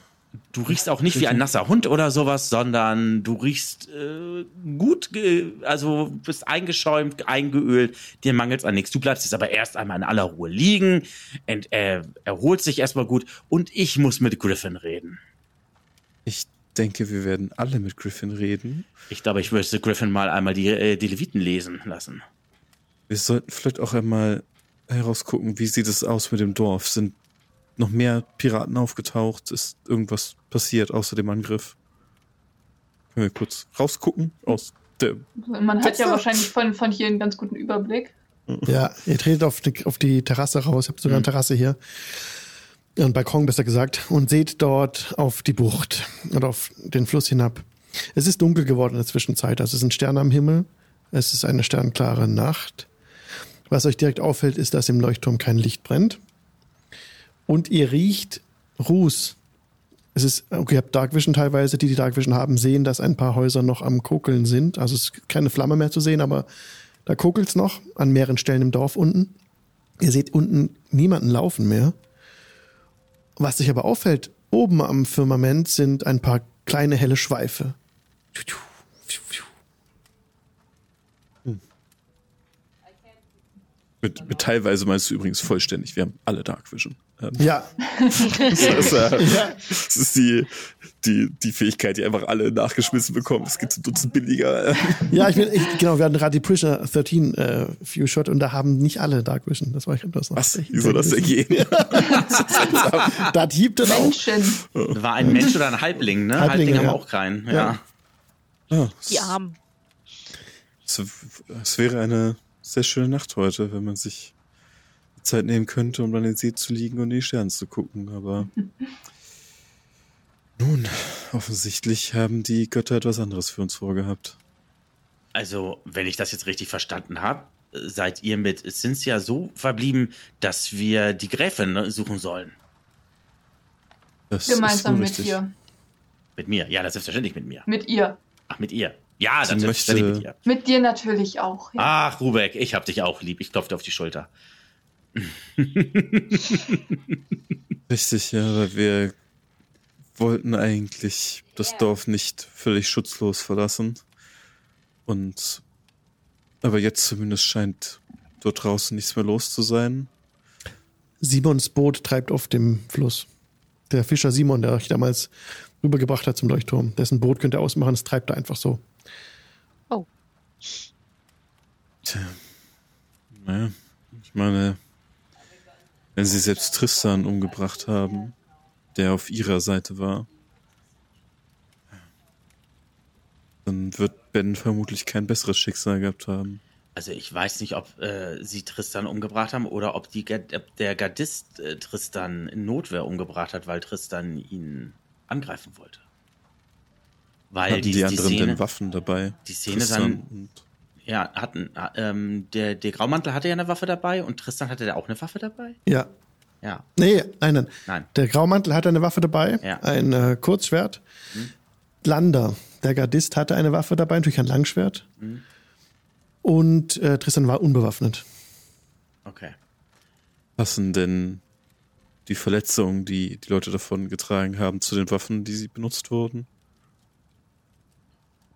Du riechst auch nicht wie ein nasser Hund oder sowas, sondern du riechst äh, gut, also bist eingeschäumt, eingeölt, dir mangelt an nichts. Du bleibst jetzt aber erst einmal in aller Ruhe liegen, ent, äh, erholt sich erstmal gut und ich muss mit Griffin reden. Ich denke, wir werden alle mit Griffin reden. Ich glaube, ich müsste Griffin mal einmal die, äh, die Leviten lesen lassen. Wir sollten vielleicht auch einmal herausgucken, wie sieht es aus mit dem Dorf? Sind noch mehr Piraten aufgetaucht? Ist irgendwas passiert außer dem Angriff? Können wir kurz rausgucken aus der Man hat ja wahrscheinlich von, von hier einen ganz guten Überblick. Ja, ihr tretet auf die, auf die Terrasse raus, ihr habt sogar eine Terrasse hier. Einen Balkon, besser gesagt, und seht dort auf die Bucht oder auf den Fluss hinab. Es ist dunkel geworden in der Zwischenzeit, also es sind Sterne am Himmel, es ist eine sternklare Nacht. Was euch direkt auffällt, ist, dass im Leuchtturm kein Licht brennt. Und ihr riecht Ruß. Es ist, okay, ihr habt Dark Vision teilweise, die die Dark Vision haben, sehen, dass ein paar Häuser noch am Kokeln sind. Also es ist keine Flamme mehr zu sehen, aber da kokelt's noch an mehreren Stellen im Dorf unten. Ihr seht unten niemanden laufen mehr. Was sich aber auffällt, oben am Firmament sind ein paar kleine helle Schweife. Mit, mit teilweise meinst du übrigens vollständig. Wir haben alle Dark Vision. Ähm, Ja, Das ist, äh, [laughs] ja. das ist die, die, die Fähigkeit, die einfach alle nachgeschmissen bekommen. Es gibt ein Dutzend billiger. Ja, ich bin, ich, genau, wir hatten gerade die Prisoner 13 äh, View Shot und da haben nicht alle Dark Vision. Das war ich das noch. Was? Wie soll das denn gehen? [laughs] Da hiebt es auch. Menschen. War ein Mensch oder ein Halbling, ne? Halblinge, Halblinge haben ja. auch keinen. Ja. Ja. Ja, Die Armen. es wäre eine sehr schöne Nacht heute, wenn man sich die Zeit nehmen könnte, um an den See zu liegen und in die Sterne zu gucken. Aber [laughs] nun, offensichtlich haben die Götter etwas anderes für uns vorgehabt. Also, wenn ich das jetzt richtig verstanden habe, seid ihr mit Cynthia so verblieben, dass wir die Gräfin ne, suchen sollen. Das Gemeinsam mit ihr. Mit mir. Ja, das ist selbstverständlich mit mir. Mit ihr. Ach, mit ihr. Ja, Sie das ist selbstverständlich mit möchte- ihr. Mit dir natürlich auch. Ja. Ach, Rubek, ich hab dich auch lieb. Ich klopfe dir auf die Schulter. [laughs] Richtig, ja, weil wir wollten eigentlich das Dorf nicht völlig schutzlos verlassen. Und aber jetzt zumindest scheint dort draußen nichts mehr los zu sein. Simons Boot treibt auf dem Fluss. Der Fischer Simon, der euch damals rübergebracht hat zum Leuchtturm, dessen Boot könnt ihr ausmachen, es treibt da einfach so. Tja. Naja, ich meine, wenn sie selbst Tristan umgebracht haben, der auf ihrer Seite war, dann wird Ben vermutlich kein besseres Schicksal gehabt haben. Also ich weiß nicht, ob äh, sie Tristan umgebracht haben oder ob, die, der Gardist äh, Tristan in Notwehr umgebracht hat, weil Tristan ihn angreifen wollte. Weil hatten die, die anderen die Szene, denn Waffen dabei? Die Szene dann. Ja, hatten. Ähm, der, der Graumantel hatte ja eine Waffe dabei und Tristan hatte da auch eine Waffe dabei? Ja. Ja. Nee, nein, nein. nein. Der Graumantel hatte eine Waffe dabei, ja. ein äh, Kurzschwert. Mhm. Lander, der Gardist, hatte eine Waffe dabei, natürlich ein Langschwert. Mhm. Und äh, Tristan war unbewaffnet. Okay. Passen denn die Verletzungen, die die Leute davon getragen haben, zu den Waffen, die sie benutzt wurden?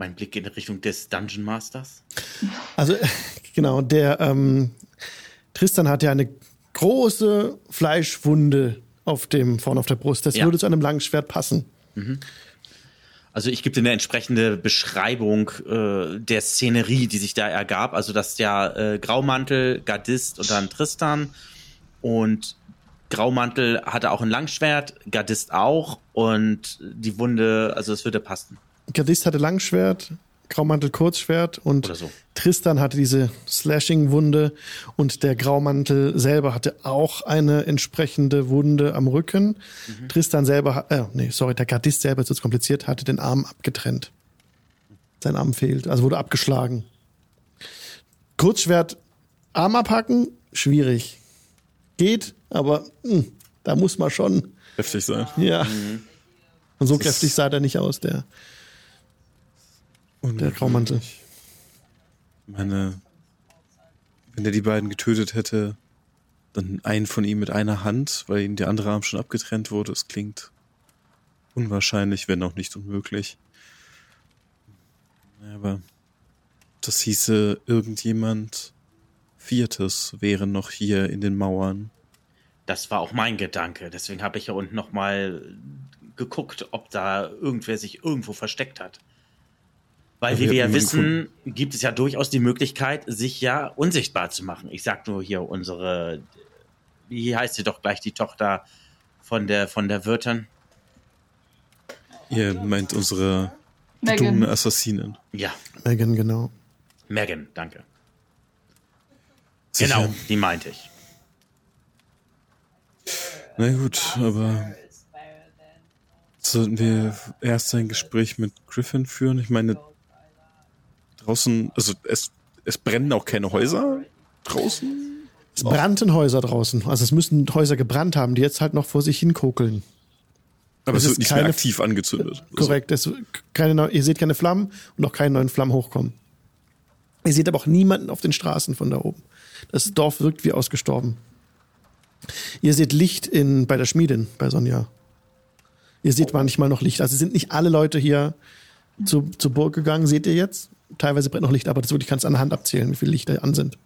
Mein Blick in Richtung des Dungeon Masters. Also, [laughs] genau, der ähm, Tristan hat ja eine große Fleischwunde auf dem, vorne auf der Brust. Das ja. würde zu einem langen Schwert passen. Mhm. Also ich gebe dir eine entsprechende Beschreibung äh, der Szenerie, die sich da ergab. Also dass der äh, Graumantel, Gardist und dann Tristan und Graumantel hatte auch ein Langschwert, Gardist auch und die Wunde, also es würde passen. Gardist hatte Langschwert, Graumantel Kurzschwert und so. Tristan hatte diese Slashing-Wunde und der Graumantel selber hatte auch eine entsprechende Wunde am Rücken. Mhm. Tristan selber, äh, nee, sorry, der Gardist selber, ist jetzt kompliziert, hatte den Arm abgetrennt. Sein Arm fehlt, also wurde abgeschlagen. Kurzschwert, Arm abhacken, schwierig. Geht, aber mh, hm, da muss man schon. Heftig sein. Ja. Mhm. Und so das kräftig sah der nicht aus, der. Der Graumantel. Ich meine, wenn er die beiden getötet hätte, dann einen von ihm mit einer Hand, weil ihm der andere Arm schon abgetrennt wurde. Es klingt unwahrscheinlich, wenn auch nicht unmöglich. Aber das hieße, irgendjemand Viertes wäre noch hier in den Mauern. Das war auch mein Gedanke. Deswegen habe ich ja unten nochmal geguckt, ob da irgendwer sich irgendwo versteckt hat. Weil, wie wir ja wissen, gibt es ja durchaus die Möglichkeit, sich ja unsichtbar zu machen. Ich sag nur hier unsere, wie heißt sie doch gleich, die Tochter von der, von der Wirtin? Ihr meint unsere dumme Assassinen. Ja. Megan, genau. Megan, danke. Sicher. Genau, die meinte ich. Na gut, aber sollten wir erst ein Gespräch mit Griffin führen? Ich meine, draußen, also es, es brennen auch keine Häuser draußen. Es brannten Häuser draußen. Also es müssen Häuser gebrannt haben, die jetzt halt noch vor sich hin kokeln. Aber es, es wird nicht keine, mehr aktiv angezündet. Also korrekt. Es, keine, ihr seht keine Flammen und auch keine neuen Flammen hochkommen. Ihr seht aber auch niemanden auf den Straßen von da oben. Das Dorf wirkt wie ausgestorben. Ihr seht Licht in, bei der Schmiedin, bei Sonja. Ihr seht manchmal noch Licht. Also sind nicht alle Leute hier zu, zur Burg gegangen, seht ihr jetzt teilweise brennt noch Licht, aber das wirklich kannst du an der Hand abzählen, wie viele Lichter an sind.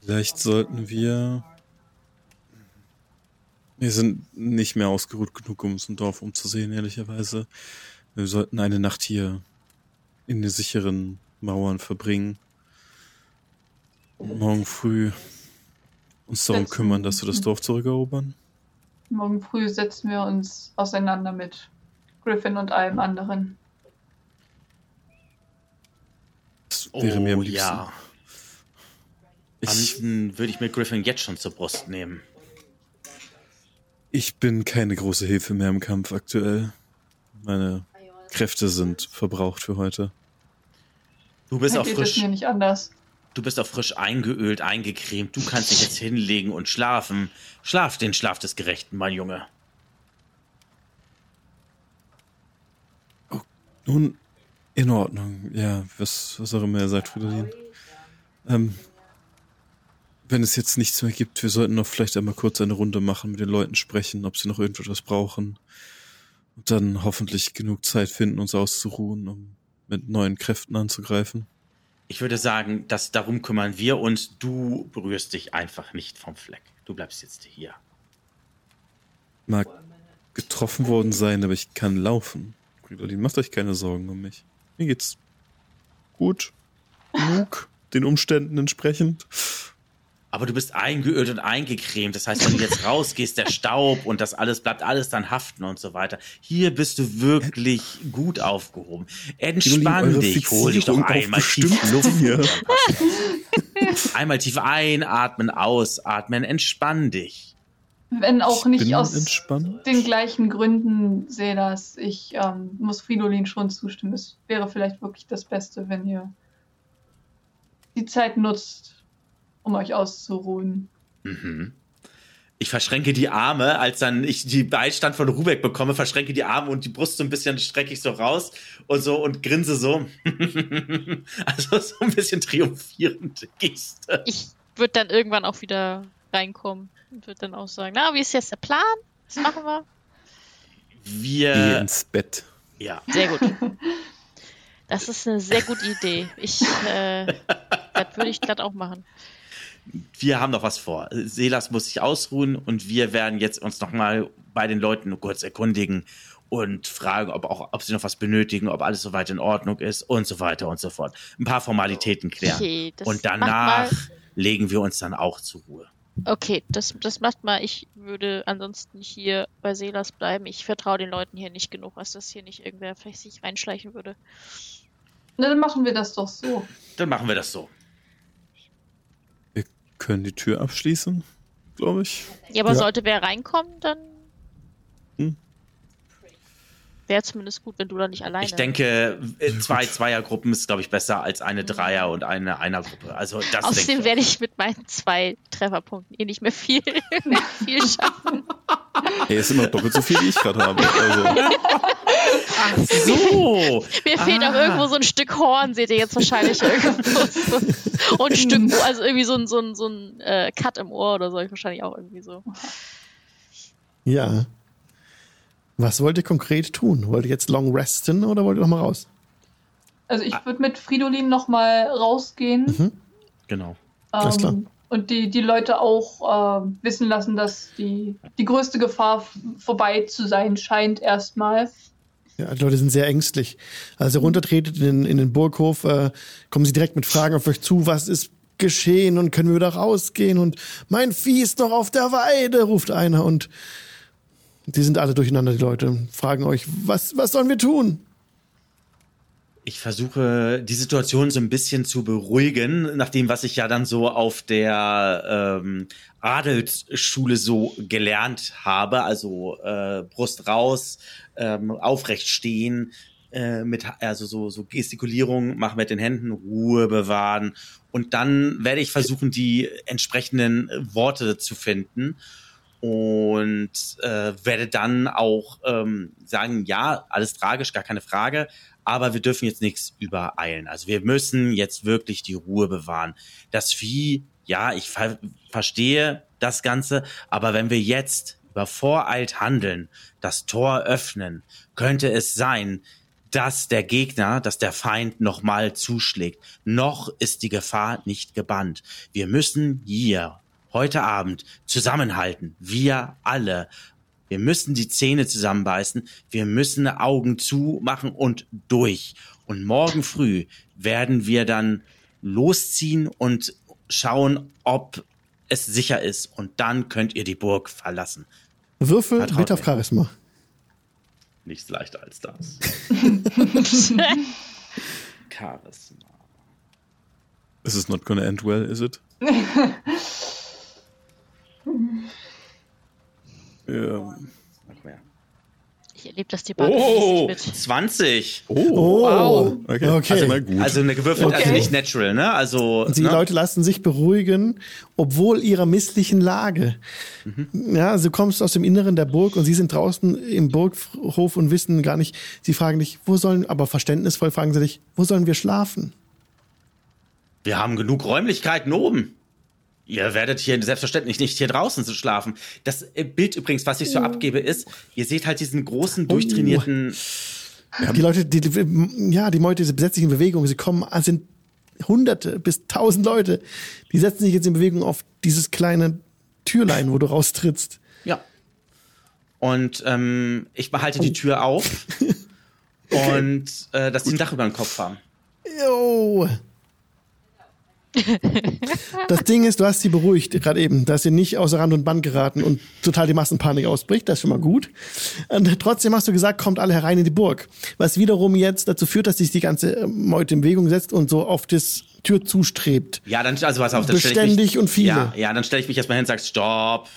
Vielleicht sollten wir. Wir sind nicht mehr ausgeruht genug, um uns im Dorf umzusehen, ehrlicherweise. Wir sollten eine Nacht hier in den sicheren Mauern verbringen. Und morgen früh uns darum kümmern, dass wir das Dorf zurückerobern. Morgen früh setzen wir uns auseinander mit Griffin und allem anderen. Wäre oh, mir am oh, liebsten. ja. Ich, würde ich mir Griffin jetzt schon zur Brust nehmen. Ich bin keine große Hilfe mehr im Kampf aktuell. Meine Kräfte sind verbraucht für heute. Du bist auch frisch. Mir nicht anders. Du bist auch frisch eingeölt, eingecremt. Du kannst dich jetzt hinlegen und schlafen. Schlaf den Schlaf des Gerechten, mein Junge. Oh, nun, in Ordnung, ja, was, was auch immer er sagt, Fridolin. Ähm, wenn es jetzt nichts mehr gibt, wir sollten noch vielleicht einmal kurz eine Runde machen, mit den Leuten sprechen, ob sie noch irgendetwas brauchen. Und dann hoffentlich genug Zeit finden, uns auszuruhen, um mit neuen Kräften anzugreifen. Ich würde sagen, dass darum kümmern wir uns. Du berührst dich einfach nicht vom Fleck. Du bleibst jetzt hier. Mag getroffen worden sein, aber ich kann laufen. Fridolin, macht euch keine Sorgen um mich. Mir geht's gut genug, den Umständen entsprechend. aber du bist eingeölt und eingecremt. Das heißt, wenn du jetzt [laughs] rausgehst, der Staub und das alles bleibt alles dann haften und so weiter. Hier bist du wirklich gut aufgehoben. Entspann dich, hol dich doch einmal tief Luft. einmal tief einatmen, ausatmen, entspann dich. Wenn auch nicht aus entspannt. den gleichen Gründen, Selas. Ich ähm, muss Fridolin schon zustimmen. Es wäre vielleicht wirklich das Beste, wenn ihr die Zeit nutzt, um euch auszuruhen. Mhm. Ich verschränke die Arme, als dann ich die Beistand von Rubeck bekomme, verschränke die Arme und die Brust so ein bisschen strecke ich so raus und so und grinse so. [laughs] also so ein bisschen triumphierende Geste. Ich würde dann irgendwann auch wieder reinkommen und würde dann auch sagen, na, wie ist jetzt der Plan? Was machen wir? Wir Geh ins Bett. Ja. Sehr gut. Das ist eine sehr gute Idee. Ich, äh, das würde ich glatt auch machen wir haben noch was vor. Selas muss sich ausruhen und wir werden jetzt uns noch mal bei den Leuten kurz erkundigen und fragen, ob auch, ob sie noch was benötigen, ob alles soweit in Ordnung ist und so weiter und so fort. Ein paar Formalitäten klären. Okay, und danach legen wir uns dann auch zur Ruhe. Okay, das, das macht mal. Ich würde ansonsten hier bei Selas bleiben. Ich vertraue den Leuten hier nicht genug, als dass hier nicht irgendwer vielleicht sich reinschleichen würde. Na, dann machen wir das doch so. Dann machen wir das so können die Tür abschließen, glaube ich. Ja, aber ja. sollte wer reinkommen, dann hm. Wäre zumindest gut, wenn du da nicht alleine. Ich denke, äh, zwei Zweiergruppen ist, glaube ich, besser als eine Dreier- und eine Einergruppe. Also das Außerdem werde ich mit meinen zwei Trefferpunkten eh nicht mehr viel, [laughs] viel schaffen. Hey, ist immer doppelt so viel, wie ich gerade habe. Also. Ach so. Mir ah. fehlt auch ah. irgendwo so ein Stück Horn, seht ihr jetzt wahrscheinlich irgendwo. Und ein Stück, also irgendwie so ein, so ein, so ein äh, Cut im Ohr oder so, ich wahrscheinlich auch irgendwie so. Ja. Was wollt ihr konkret tun? Wollt ihr jetzt long resten oder wollt ihr noch mal raus? Also ich würde mit Fridolin noch mal rausgehen. Mhm. Genau. Ähm, Alles klar und die, die Leute auch äh, wissen lassen, dass die, die größte Gefahr vorbei zu sein scheint erstmal. Ja, die Leute sind sehr ängstlich. Als ihr runtertretet in, in den Burghof, äh, kommen sie direkt mit Fragen auf euch zu, was ist geschehen und können wir wieder rausgehen und mein Vieh ist noch auf der Weide, ruft einer und die sind alle durcheinander, die Leute, fragen euch, was, was sollen wir tun? ich versuche die Situation so ein bisschen zu beruhigen, nach dem, was ich ja dann so auf der ähm, Adelsschule so gelernt habe, also äh, Brust raus, ähm, aufrecht stehen, äh, mit also so so Gestikulierung machen mit den Händen, Ruhe bewahren. Und dann werde ich versuchen, die entsprechenden Worte zu finden und äh, werde dann auch ähm, sagen, ja, alles tragisch, gar keine Frage, aber wir dürfen jetzt nichts übereilen. Also wir müssen jetzt wirklich die Ruhe bewahren. Das Vieh, ja, ich ver verstehe das Ganze, aber wenn wir jetzt über Voreilt handeln, das Tor öffnen, könnte es sein, dass der Gegner, dass der Feind nochmal zuschlägt. Noch ist die Gefahr nicht gebannt. Wir müssen hier heute Abend zusammenhalten. Wir alle. Wir müssen die Zähne zusammenbeißen. Wir müssen Augen zumachen und durch. Und morgen früh werden wir dann losziehen und schauen, ob es sicher ist. Und dann könnt ihr die Burg verlassen. Würfel Vertraut bitte auf Charisma. Nichts leichter als das. [laughs] Charisma. This is not gonna end well, is it? [laughs] Ja. Ich erlebe das Debatte oh, mit. 20. Oh, oh. wow. Okay. okay. Also, also eine gewürfelt, also okay. also nicht natural, ne? Also. Und die ne? Leute lassen sich beruhigen, obwohl ihrer misslichen Lage. Mhm. Ja, also du kommst aus dem Inneren der Burg und sie sind draußen im Burghof und wissen gar nicht, sie fragen dich, wo sollen, aber verständnisvoll fragen sie dich, wo sollen wir schlafen? Wir haben genug Räumlichkeiten oben. Ihr werdet hier selbstverständlich nicht hier draußen zu schlafen. Das äh, Bild übrigens, was ich so abgebe, ist, ihr seht halt diesen großen, durchtrainierten. Oh. Die Leute, die, die, ja, die Leute, diese besetzlichen Bewegungen, sie kommen, sind hunderte bis tausend Leute. Die setzen sich jetzt in Bewegung auf dieses kleine Türlein, wo du raustrittst. Ja. Und ähm, ich behalte oh. die Tür auf [laughs] und äh, dass sie ein Dach über den Kopf haben. Jo. [laughs] das Ding ist, du hast sie beruhigt gerade eben, dass sie nicht außer Rand und Band geraten und total die Massenpanik ausbricht. Das ist schon mal gut. Und trotzdem hast du gesagt, kommt alle herein in die Burg. Was wiederum jetzt dazu führt, dass sich die ganze Meute in Bewegung setzt und so auf das Tür zustrebt. Ja, dann also was auf das Beständig mich, und viele. Ja, ja dann stelle ich mich erstmal hin und sag, stopp,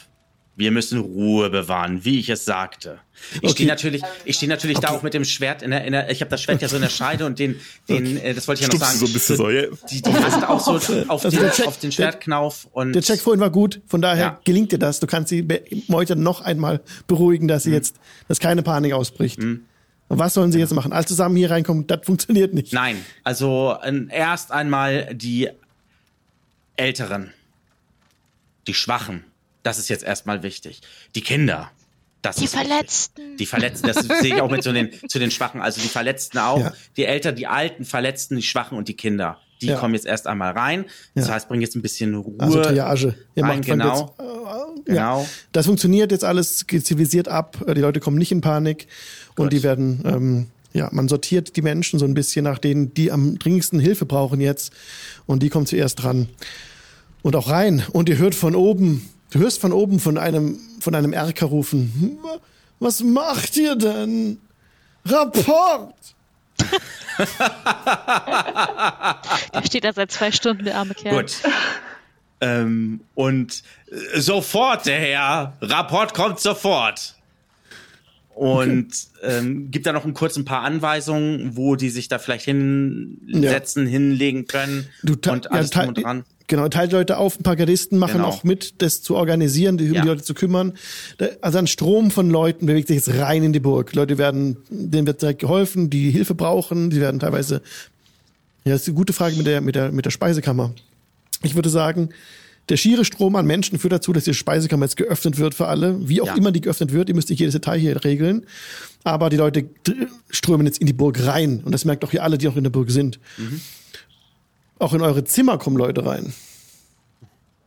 wir müssen Ruhe bewahren, wie ich es sagte. Ich okay. stehe natürlich, ich stehe natürlich okay. da auch mit dem Schwert in der, in der ich habe das Schwert ja so in der Scheide und den, den, okay. äh, das wollte ich ja noch sagen. So ein bisschen so, ja. Die, die hast auch so auf, also den, Check, auf den Schwertknauf und. Der Check vorhin war gut, von daher ja. gelingt dir das. Du kannst sie heute noch einmal beruhigen, dass sie mhm. jetzt, dass keine Panik ausbricht. Mhm. Und was sollen sie jetzt machen? All zusammen hier reinkommen, das funktioniert nicht. Nein, also äh, erst einmal die Älteren, die Schwachen das ist jetzt erstmal wichtig. Die Kinder. Das die Verletzten. Wichtig. Die Verletzten, das sehe ich auch mit zu den, [laughs] zu den Schwachen. Also die Verletzten auch. Ja. Die Eltern, die Alten, Verletzten, die Schwachen und die Kinder. Die ja. kommen jetzt erst einmal rein. Das ja. heißt, bringen jetzt ein bisschen Ruhe. Also Triage. Ihr rein, genau. Jetzt, äh, genau. Das funktioniert jetzt alles zivilisiert ab. Die Leute kommen nicht in Panik. Gut. Und die werden, ähm, ja, man sortiert die Menschen so ein bisschen nach denen, die am dringendsten Hilfe brauchen jetzt. Und die kommen zuerst dran. Und auch rein. Und ihr hört von oben, Du hörst von oben von einem, von einem Erker rufen. Was macht ihr denn? Rapport! der steht da seit zwei Stunden, der arme Kerl. Gut. Ähm, und äh, sofort, der Herr. Rapport kommt sofort. Und ähm, gibt da noch einen kurzen paar Anweisungen, wo die sich da vielleicht hinsetzen, ja. hinlegen können du und alles ja, drum und dran. Genau, teilt Leute auf, ein paar Gardisten machen genau. auch mit, das zu organisieren, die, um ja. die Leute zu kümmern. Also ein Strom von Leuten bewegt sich jetzt rein in die Burg. Leute werden, denen wird direkt geholfen, die Hilfe brauchen, die werden teilweise, ja, das ist eine gute Frage mit der, mit der, mit der Speisekammer. Ich würde sagen, der schiere Strom an Menschen führt dazu, dass die Speisekammer jetzt geöffnet wird für alle, wie auch ja. immer die geöffnet wird. Ihr müsst nicht jedes Detail hier regeln. Aber die Leute strömen jetzt in die Burg rein. Und das merkt auch hier alle, die auch in der Burg sind. Mhm. Auch in eure Zimmer kommen Leute rein.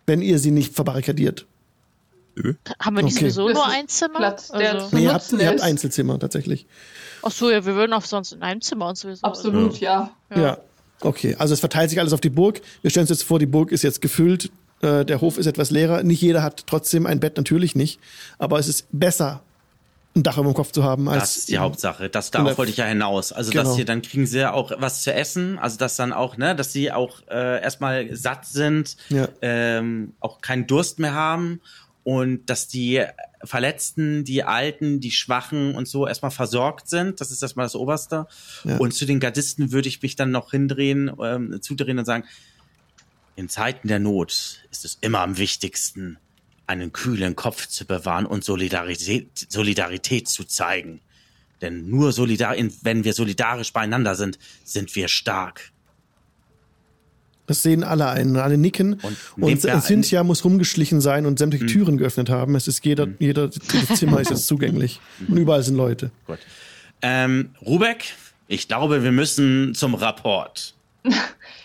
Wenn ihr sie nicht verbarrikadiert. Haben wir nicht okay. sowieso nur ein Zimmer? Platz, der also. nee, ihr habt, ihr habt Einzelzimmer tatsächlich. Ach so, ja, wir würden auch sonst in einem Zimmer uns sowieso. Absolut, ja. ja. ja. Okay, also es verteilt sich alles auf die Burg. Wir stellen uns jetzt vor, die Burg ist jetzt gefüllt. Äh, der Hof ist etwas leerer. Nicht jeder hat trotzdem ein Bett, natürlich nicht. Aber es ist besser, ein Dach über dem Kopf zu haben. Als das ist die Hauptsache. Das darauf wollte ich ja hinaus. Also genau. dass sie dann kriegen sie ja auch was zu essen. Also dass dann auch, ne, dass sie auch äh, erstmal satt sind, ja. ähm, auch keinen Durst mehr haben und dass die Verletzten, die Alten, die Schwachen und so erstmal versorgt sind. Das ist erstmal das Oberste. Ja. Und zu den Gardisten würde ich mich dann noch hindrehen, ähm, zudrehen und sagen, in Zeiten der Not ist es immer am wichtigsten, einen kühlen Kopf zu bewahren und Solidarität, Solidarität zu zeigen. Denn nur solidar, wenn wir solidarisch beieinander sind, sind wir stark. Das sehen alle ein, alle nicken. Und, und Cynthia muss rumgeschlichen sein und sämtliche hm. Türen geöffnet haben. Es ist jeder, hm. jeder Zimmer ist jetzt [laughs] zugänglich. Und überall sind Leute. Gut. Ähm, Rubeck, ich glaube, wir müssen zum Rapport. [laughs]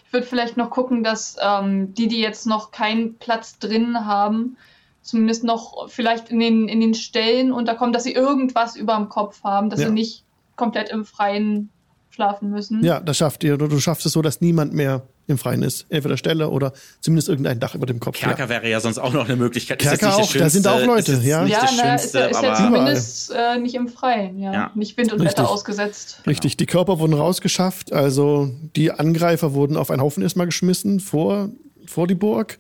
Ich würde vielleicht noch gucken, dass ähm, die, die jetzt noch keinen Platz drin haben, zumindest noch vielleicht in den, in den Stellen unterkommen, dass sie irgendwas über dem Kopf haben, dass ja. sie nicht komplett im Freien schlafen müssen. Ja, das schafft ihr. Du schaffst es so, dass niemand mehr im Freien ist. Entweder Stelle oder zumindest irgendein Dach über dem Kopf. Kerker ja. wäre ja sonst auch noch eine Möglichkeit. Kerker auch, da sind auch Leute, ja. Ja, na, ist, ja, ist ja zumindest äh, nicht im Freien, ja. ja. Nicht Wind und Richtig. Wetter ausgesetzt. Richtig, die Körper wurden rausgeschafft, also die Angreifer wurden auf einen Haufen erstmal geschmissen vor, vor die Burg.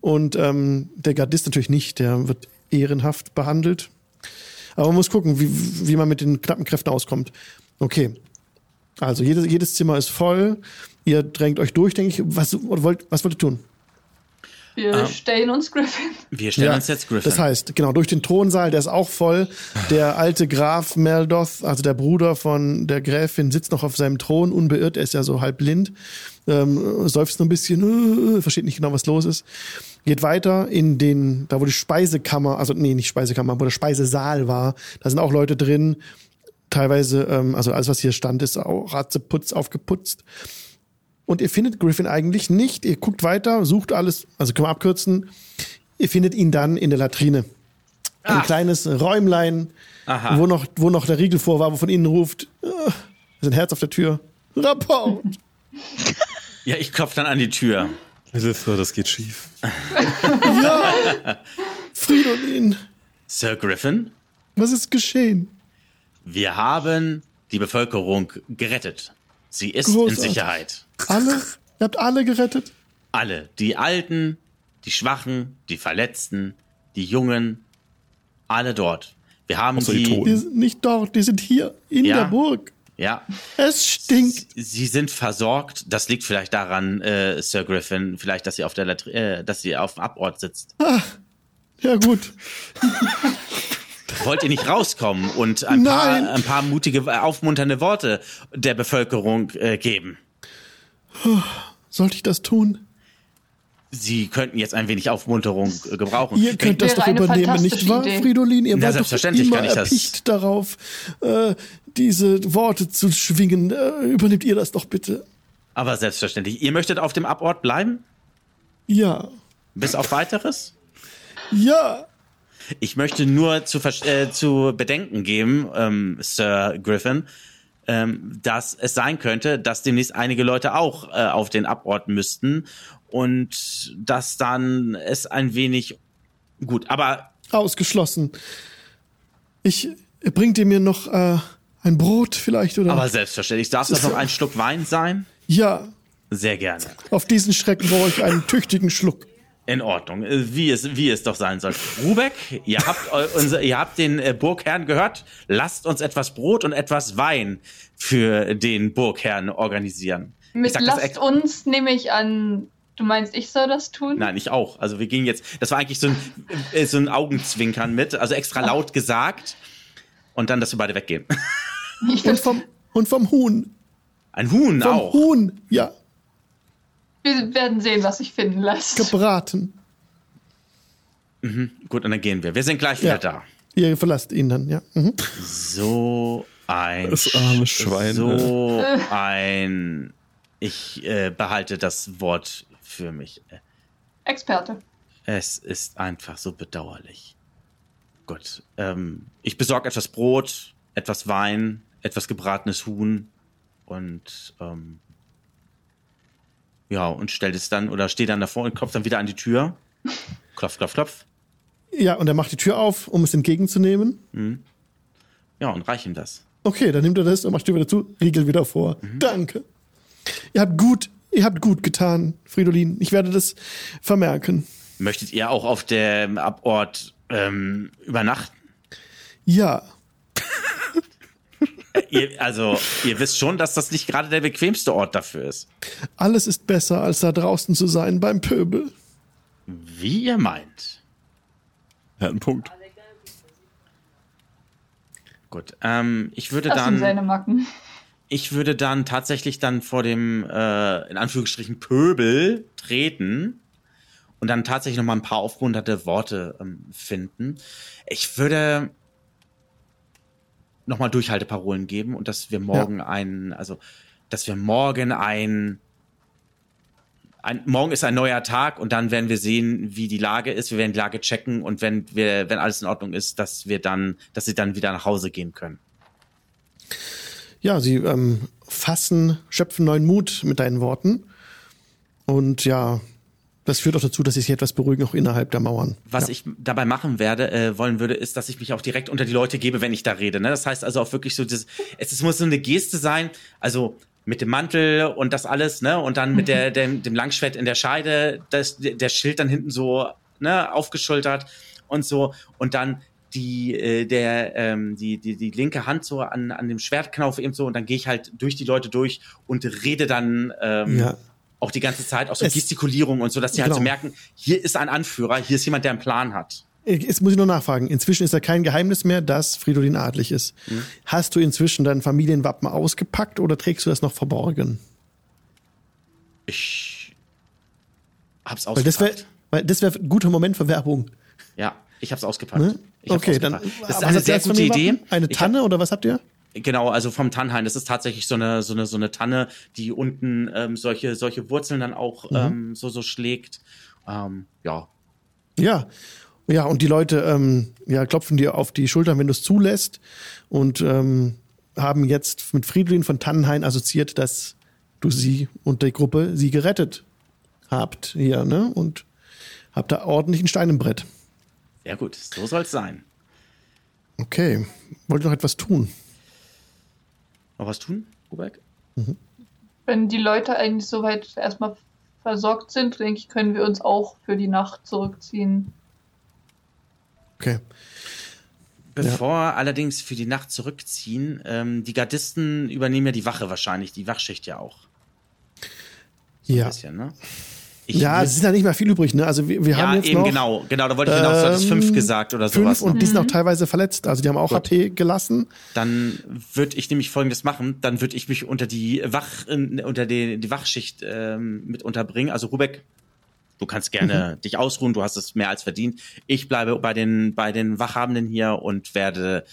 Und ähm, der Gardist natürlich nicht, der wird ehrenhaft behandelt. Aber man muss gucken, wie, wie man mit den knappen Kräften auskommt. Okay. Also jedes, jedes Zimmer ist voll. Ihr drängt euch durch, denke ich. Was, wollt, was wollt ihr tun? Wir ähm, stellen uns Griffin. Wir stellen ja, uns jetzt Griffin. Das heißt, genau, durch den Thronsaal, der ist auch voll. Der alte Graf Meldoth, also der Bruder von der Gräfin, sitzt noch auf seinem Thron, unbeirrt. Er ist ja so halb blind. Ähm, seufzt nur ein bisschen, äh, versteht nicht genau, was los ist. Geht weiter in den, da wo die Speisekammer, also nee, nicht Speisekammer, wo der Speisesaal war. Da sind auch Leute drin. Teilweise, ähm, also alles, was hier stand, ist auch ratzeputz aufgeputzt. Und ihr findet Griffin eigentlich nicht. Ihr guckt weiter, sucht alles, also können wir abkürzen. Ihr findet ihn dann in der Latrine. Ein Ach. kleines Räumlein, Aha. wo noch, wo noch der Riegel vor war, wo von innen ruft, äh, ist ein Herz auf der Tür. Rapport! Ja, ich klopfe dann an die Tür. Hilfe, das geht schief. [laughs] ja, Fridolin. Sir Griffin? Was ist geschehen? Wir haben die Bevölkerung gerettet. Sie ist Großartig. in Sicherheit. Alle? Ihr habt alle gerettet? Alle. Die Alten, die Schwachen, die Verletzten, die Jungen. Alle dort. Wir haben die, die, die sind nicht dort, die sind hier in ja, der Burg. Ja. Es stinkt. Sie, sie, sind versorgt. Das liegt vielleicht daran, äh, Sir Griffin, vielleicht, dass sie auf der, Latri äh, dass sie auf dem Abort sitzt. Ah, ja gut. Wollt ihr nicht rauskommen und ein paar, ein paar mutige, aufmunternde Worte der Bevölkerung äh, geben? Sollte ich das tun? Sie könnten jetzt ein wenig Aufmunterung äh, gebrauchen. Ihr könnt das doch übernehmen, nicht wahr, Idee. Fridolin? Ihr Na, wart doch immer erpicht darauf, äh, diese Worte zu schwingen. Äh, übernehmt ihr das doch bitte. Aber selbstverständlich. Ihr möchtet auf dem Abort bleiben? Ja. Bis auf weiteres? Ja. Ich möchte nur zu, äh, zu bedenken geben, ähm, Sir Griffin, ähm, dass es sein könnte, dass demnächst einige Leute auch äh, auf den Abort müssten und dass dann es ein wenig gut, aber ausgeschlossen. Ich bringt ihr mir noch äh, ein Brot vielleicht oder? Aber selbstverständlich. Darf das noch ein Schluck Wein sein? Ja. Sehr gerne. Auf diesen Strecken brauche ich einen tüchtigen Schluck. In Ordnung, äh, wie es, wie es doch sein soll. Rubeck, ihr habt, unser, ihr habt den äh, Burgherrn gehört. Lasst uns etwas Brot und etwas Wein für den Burgherrn organisieren. Mit lasst uns nehme ich an, du meinst, ich soll das tun? Nein, ich auch. Also wir gingen jetzt, das war eigentlich so ein, äh, so ein Augenzwinkern mit, also extra laut gesagt und dann, dass wir beide weggehen. [laughs] und vom, und vom Huhn. Ein Huhn vom auch? Huhn, ja. Wir werden sehen, was sich finden lässt. Gebraten. Mhm, gut, und dann gehen wir. Wir sind gleich wieder ja. da. Ihr verlasst ihn dann, ja. Mhm. So ein. Das arme Schwein. So [laughs] ein. Ich äh, behalte das Wort für mich. Experte. Es ist einfach so bedauerlich. Gut. Ähm, ich besorge etwas Brot, etwas Wein, etwas gebratenes Huhn und ähm, ja, und stellt es dann oder steht dann davor und klopft dann wieder an die Tür. Klopf, klopf, klopf. Ja, und er macht die Tür auf, um es entgegenzunehmen. Mhm. Ja, und reich ihm das. Okay, dann nimmt er das und macht die Tür wieder zu, Riegel wieder vor. Mhm. Danke. Ihr habt gut, ihr habt gut getan, Fridolin. Ich werde das vermerken. Möchtet ihr auch auf dem Abort ähm, übernachten? Ja. Ihr, also, ihr wisst schon, dass das nicht gerade der bequemste Ort dafür ist. Alles ist besser, als da draußen zu sein beim Pöbel. Wie ihr meint. Er hat einen Punkt. Gut, ähm, ich würde das dann. Seine Macken. Ich würde dann tatsächlich dann vor dem, äh, in Anführungsstrichen, Pöbel treten und dann tatsächlich noch mal ein paar aufmunternde Worte ähm, finden. Ich würde nochmal Durchhalteparolen geben und dass wir morgen ja. ein, also dass wir morgen ein, ein, morgen ist ein neuer Tag und dann werden wir sehen, wie die Lage ist. Wir werden die Lage checken und wenn wir, wenn alles in Ordnung ist, dass wir dann, dass sie dann wieder nach Hause gehen können. Ja, sie ähm, fassen, schöpfen neuen Mut mit deinen Worten und ja, das führt auch dazu, dass sie sich etwas beruhigen, auch innerhalb der Mauern. Was ja. ich dabei machen werde, äh, wollen würde, ist, dass ich mich auch direkt unter die Leute gebe, wenn ich da rede. Ne? Das heißt also auch wirklich so, das, es, es muss so eine Geste sein, also mit dem Mantel und das alles, ne? Und dann mit der, dem, dem Langschwert in der Scheide, das, der Schild dann hinten so ne, aufgeschultert und so. Und dann die, äh, der, ähm, die, die, die linke Hand so an, an dem Schwertknauf eben so und dann gehe ich halt durch die Leute durch und rede dann ähm, ja auch die ganze Zeit, auch so es, Gestikulierung und so, dass sie genau. halt so genau. merken, hier ist ein Anführer, hier ist jemand, der einen Plan hat. Jetzt muss ich nur nachfragen. Inzwischen ist ja kein Geheimnis mehr, dass Fridolin adlig ist. Mhm. Hast du inzwischen dein Familienwappen ausgepackt oder trägst du das noch verborgen? Ich hab's ausgepackt. Weil das wäre weil das wäre ein guter Moment für Werbung. Ja, ich hab's ausgepackt. Ne? Ich hab's okay, ausgepackt. dann. Das ist eine sehr gute Idee. Eine Tanne hab, oder was habt ihr? Genau, also vom Tannhain. Das ist tatsächlich so eine so eine so eine Tanne, die unten ähm, solche solche Wurzeln dann auch mhm. ähm, so so schlägt. Ähm, ja. Ja. Ja, und die Leute ähm, ja, klopfen dir auf die Schultern, wenn du es zulässt und ähm, haben jetzt mit Friedlin von Tannenhain assoziiert, dass du sie und die Gruppe sie gerettet habt hier, ne? Und habt da ordentlichen Stein im Brett. Sehr gut, so soll es sein. Okay. Wollt ihr noch etwas tun? Noch was tun, Rubeck? Mhm. Wenn die Leute eigentlich soweit erstmal versorgt sind, denke ich, können wir uns auch für die Nacht zurückziehen. Okay. Bevor ja. allerdings für die Nacht zurückziehen, ähm, die Gardisten übernehmen ja die Wache wahrscheinlich, die Wachschicht ja auch. So ja. Bisschen, ne? Ja, es ist ja nicht mehr viel übrig, ne? Also wir, wir ja, haben jetzt eben noch, genau, genau, da wollte ich hinaus, ähm, du hattest fünf gesagt oder fünf sowas. Und mhm. die sind auch teilweise verletzt, also die haben auch Gut. HP gelassen. Dann würde ich nämlich folgendes machen, dann würde ich mich unter die Wach, unter die, die Wachschicht ähm, mit unterbringen. Also Rubeck, du kannst gerne mhm. dich ausruhen, du hast es mehr als verdient. Ich bleibe bei den, bei den Wachhabenden hier und werde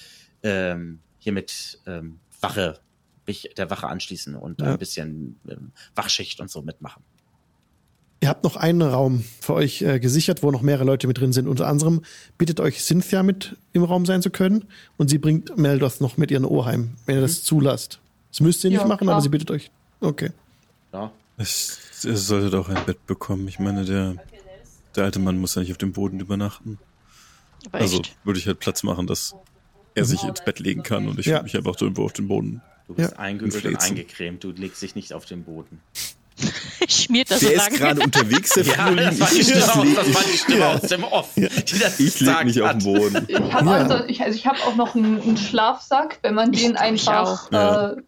ähm, hier mit ähm, Wache, mich der Wache anschließen und ja. ein bisschen ähm, Wachschicht und so mitmachen. Ihr habt noch einen Raum für euch äh, gesichert, wo noch mehrere Leute mit drin sind. Unter anderem bittet euch Cynthia mit im Raum sein zu können und sie bringt Meldoth noch mit ihren Oheim, wenn ihr mhm. das zulasst. Das müsst ihr nicht ja, machen, klar. aber sie bittet euch. Okay. Ja. Es, ihr solltet auch ein Bett bekommen. Ich meine, der, der alte Mann muss ja nicht auf dem Boden übernachten. Aber also würde ich halt Platz machen, dass er sich ins Bett legen kann und ich ja. mich einfach irgendwo auf den Boden. Du bist ja. eingehüllt und eingecremt, du legst dich nicht auf den Boden. [laughs] [laughs] Schmiert das der so lange. ist gerade unterwegs, der [laughs] ja, das war die Stimme, aus, das war die Stimme aus dem Off, ja. die das Ich leg mich auf den Boden. [laughs] Ich habe ja. also, ich, also ich hab auch noch einen, einen, Schlafsack, wenn man den einfach äh,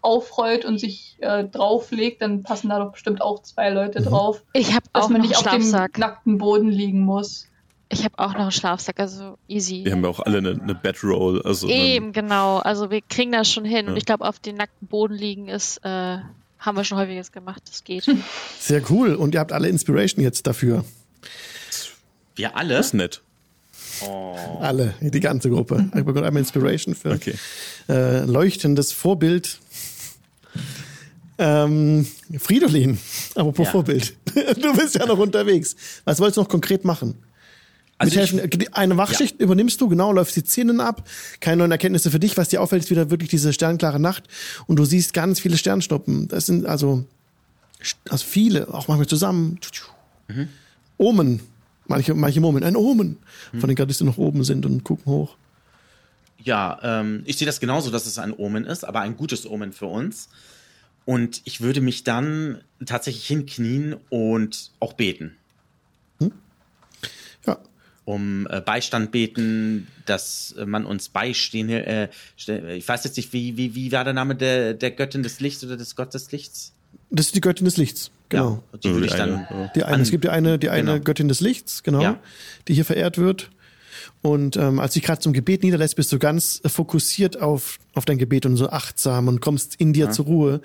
aufrollt und sich äh, drauflegt, dann passen da doch bestimmt auch zwei Leute mhm. drauf. Ich habe auch dass man nicht auf dem nackten Boden liegen muss. Ich habe auch noch einen Schlafsack, also easy. Wir haben ja auch alle eine, eine Bedroll. Also Eben, genau. Also wir kriegen das schon hin. Ja. Und ich glaube, auf dem nackten Boden liegen ist äh, haben wir schon häufiges gemacht, das geht. [laughs] Sehr cool. Und ihr habt alle Inspiration jetzt dafür. Wir alle? Das ist nett. Oh. Alle, die ganze Gruppe. Ich bekomme einmal Inspiration für okay. äh, leuchtendes Vorbild. Ähm, Fridolin, apropos ja. Vorbild. [laughs] Du bist ja noch unterwegs. Was wolltest du noch konkret machen? Also Mithelfen, eine Wachschicht ja. übernimmst du, genau, läufst die Szenen ab, keine neuen Erkenntnisse für dich, was dir auffällt, ist wieder wirklich diese sternklare Nacht und du siehst ganz viele Sternschnuppen. Das sind also, also viele, auch manchmal zusammen. Mhm. Omen, manche, manche Momen, ein Omen, mhm. von den Gardisten noch oben sind und gucken hoch. Ja, ähm, ich sehe das genauso, dass es ein Omen ist, aber ein gutes Omen für uns. Und ich würde mich dann tatsächlich hinknien und auch beten. Um äh, Beistand beten, dass äh, man uns beistehen. Äh, ich weiß jetzt nicht, wie, wie, wie war der Name der, der Göttin des Lichts oder des Gottes des Lichts? Das ist die Göttin des Lichts, genau. Ja, die würde ich dann. Eine, die eine, es gibt ja eine, die eine genau. Göttin des Lichts, genau, ja. die hier verehrt wird. Und ähm, als du dich gerade zum Gebet niederlässt, bist du ganz fokussiert auf, auf dein Gebet und so achtsam und kommst in dir ja. zur Ruhe.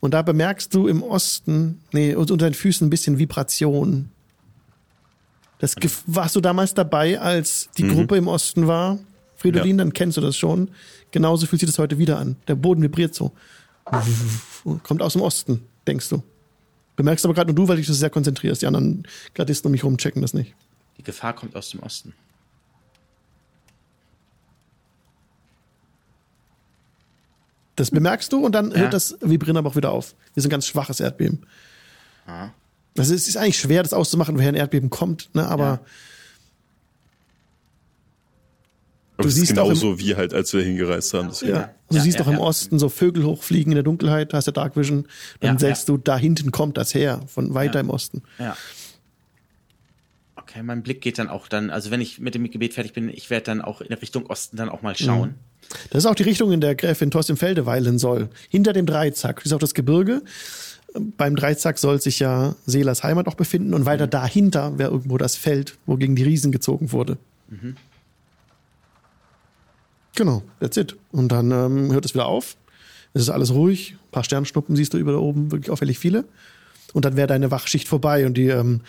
Und da bemerkst du im Osten, nee, unter deinen Füßen ein bisschen Vibration. Das warst du damals dabei, als die mhm. Gruppe im Osten war, Fridolin, ja. dann kennst du das schon. Genauso fühlt sich das heute wieder an. Der Boden vibriert so. Kommt aus dem Osten, denkst du. Bemerkst aber gerade nur du, weil dich das sehr konzentrierst. Die anderen Gladisten um mich rum checken das nicht. Die Gefahr kommt aus dem Osten. Das bemerkst du und dann ja. hört das Vibrieren aber auch wieder auf. Wir sind ein ganz schwaches Erdbeben. Aha. Also es ist eigentlich schwer, das auszumachen, woher ein Erdbeben kommt, ne? aber. Ja. Aber du siehst auch so wie halt, als wir hingereist haben. Ja. ja. Du ja, siehst ja, auch im Osten so Vögel hochfliegen in der Dunkelheit, hast du Dark Vision. Dann sagst du, da hinten kommt das her, von weiter im Osten. Ja. Okay, mein Blick geht dann auch dann, also wenn ich mit dem Gebet fertig bin, ich werde dann auch in Richtung Osten dann auch mal schauen. Mhm. Das ist auch die Richtung, in der Gräfin Thorsten Felde weilen soll. Hinter dem Dreizack. ist auch das Gebirge beim Dreizack soll sich ja Seelers Heimat auch befinden und weiter mhm. dahinter wäre irgendwo das Feld, wo gegen die Riesen gezogen wurde. Mhm. Genau, that's it. Und dann ähm, hört es wieder auf. Es ist alles ruhig. Ein paar Sternschnuppen siehst du über da oben, wirklich auffällig viele. Und dann wäre deine Wachschicht vorbei und die ähm,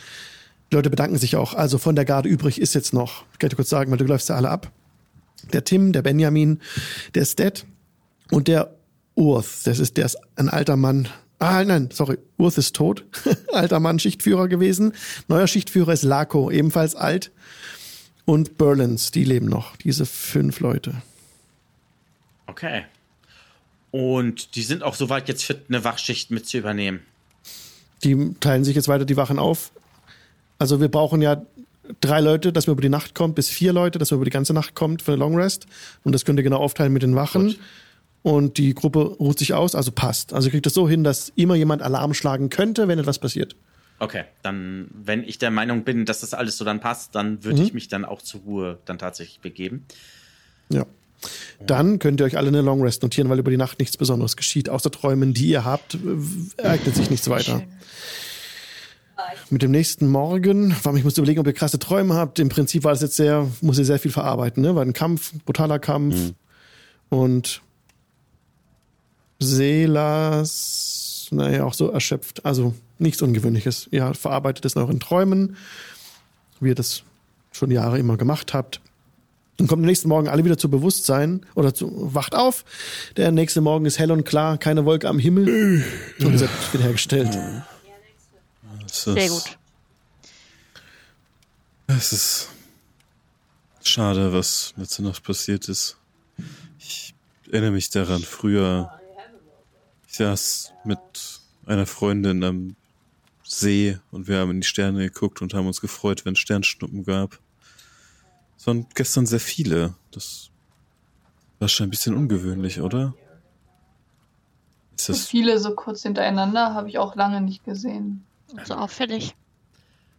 Leute bedanken sich auch. Also von der Garde übrig ist jetzt noch, ich kann dir kurz sagen, weil du läufst ja alle ab. Der Tim, der Benjamin, der Sted und der Urth. Das ist, der ist ein alter Mann, Ah, nein, sorry. Urth ist tot. [laughs] Alter Mann, Schichtführer gewesen. Neuer Schichtführer ist Lako, ebenfalls alt. Und Berlins, die leben noch. Diese fünf Leute. Okay. Und die sind auch soweit jetzt fit, eine Wachschicht mit zu übernehmen. Die teilen sich jetzt weiter die Wachen auf. Also wir brauchen ja drei Leute, dass man über die Nacht kommt, bis vier Leute, dass man über die ganze Nacht kommt für eine Long Rest. Und das könnt ihr genau aufteilen mit den Wachen. Gut. Und die Gruppe ruht sich aus, also passt. Also kriegt das so hin, dass immer jemand Alarm schlagen könnte, wenn etwas passiert. Okay, dann, wenn ich der Meinung bin, dass das alles so dann passt, dann würde mhm. ich mich dann auch zur Ruhe dann tatsächlich begeben. Ja. Dann könnt ihr euch alle eine Long Rest notieren, weil über die Nacht nichts Besonderes geschieht. Außer Träumen, die ihr habt, ereignet sich nichts weiter. Mit dem nächsten Morgen, ich muss überlegen, ob ihr krasse Träume habt. Im Prinzip war es jetzt sehr, muss ihr sehr viel verarbeiten, ne? War ein Kampf, brutaler Kampf. Mhm. Und Selas, naja, auch so erschöpft. Also nichts Ungewöhnliches. Ihr verarbeitet es in euren Träumen, wie ihr das schon Jahre immer gemacht habt. Dann kommt am nächsten Morgen alle wieder zu Bewusstsein oder zu, wacht auf. Der nächste Morgen ist hell und klar, keine Wolke am Himmel. Und ihr seid wiederhergestellt. Sehr gut. Es ist schade, was letzte Nacht passiert ist. Ich erinnere mich daran, früher, ich saß mit einer Freundin am See und wir haben in die Sterne geguckt und haben uns gefreut, wenn es Sternschnuppen gab. Es waren gestern sehr viele. Das war schon ein bisschen ungewöhnlich, oder? Ist das so viele so kurz hintereinander habe ich auch lange nicht gesehen. So auffällig.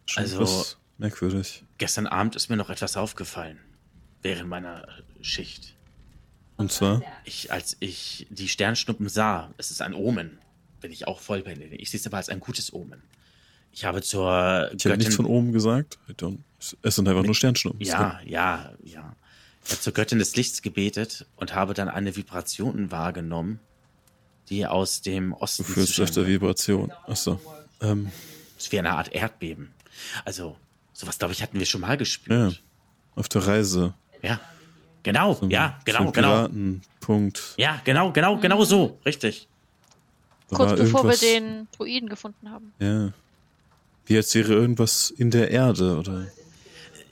Schon also merkwürdig. Gestern Abend ist mir noch etwas aufgefallen während meiner Schicht. Und zwar? Ich, als ich die Sternschnuppen sah, es ist ein Omen, bin ich auch voll bei denen. Ich sehe es aber als ein gutes Omen. Ich habe zur Ich habe nichts von oben gesagt. Es sind einfach nur Sternschnuppen. Ja, ja, ja. Ich habe zur Göttin des Lichts gebetet und habe dann eine Vibration wahrgenommen, die aus dem Osten. Du fühlst öfter Vibration. Achso. Ähm. Das ist wie eine Art Erdbeben. Also, sowas, glaube ich, hatten wir schon mal gespürt. Ja. Auf der Reise. Ja. Genau, so, ja, genau, so genau. Punkt. Ja, genau, genau, genau so. Richtig. Kurz bevor wir den Druiden gefunden haben. Ja. Wie als wäre irgendwas in der Erde, oder?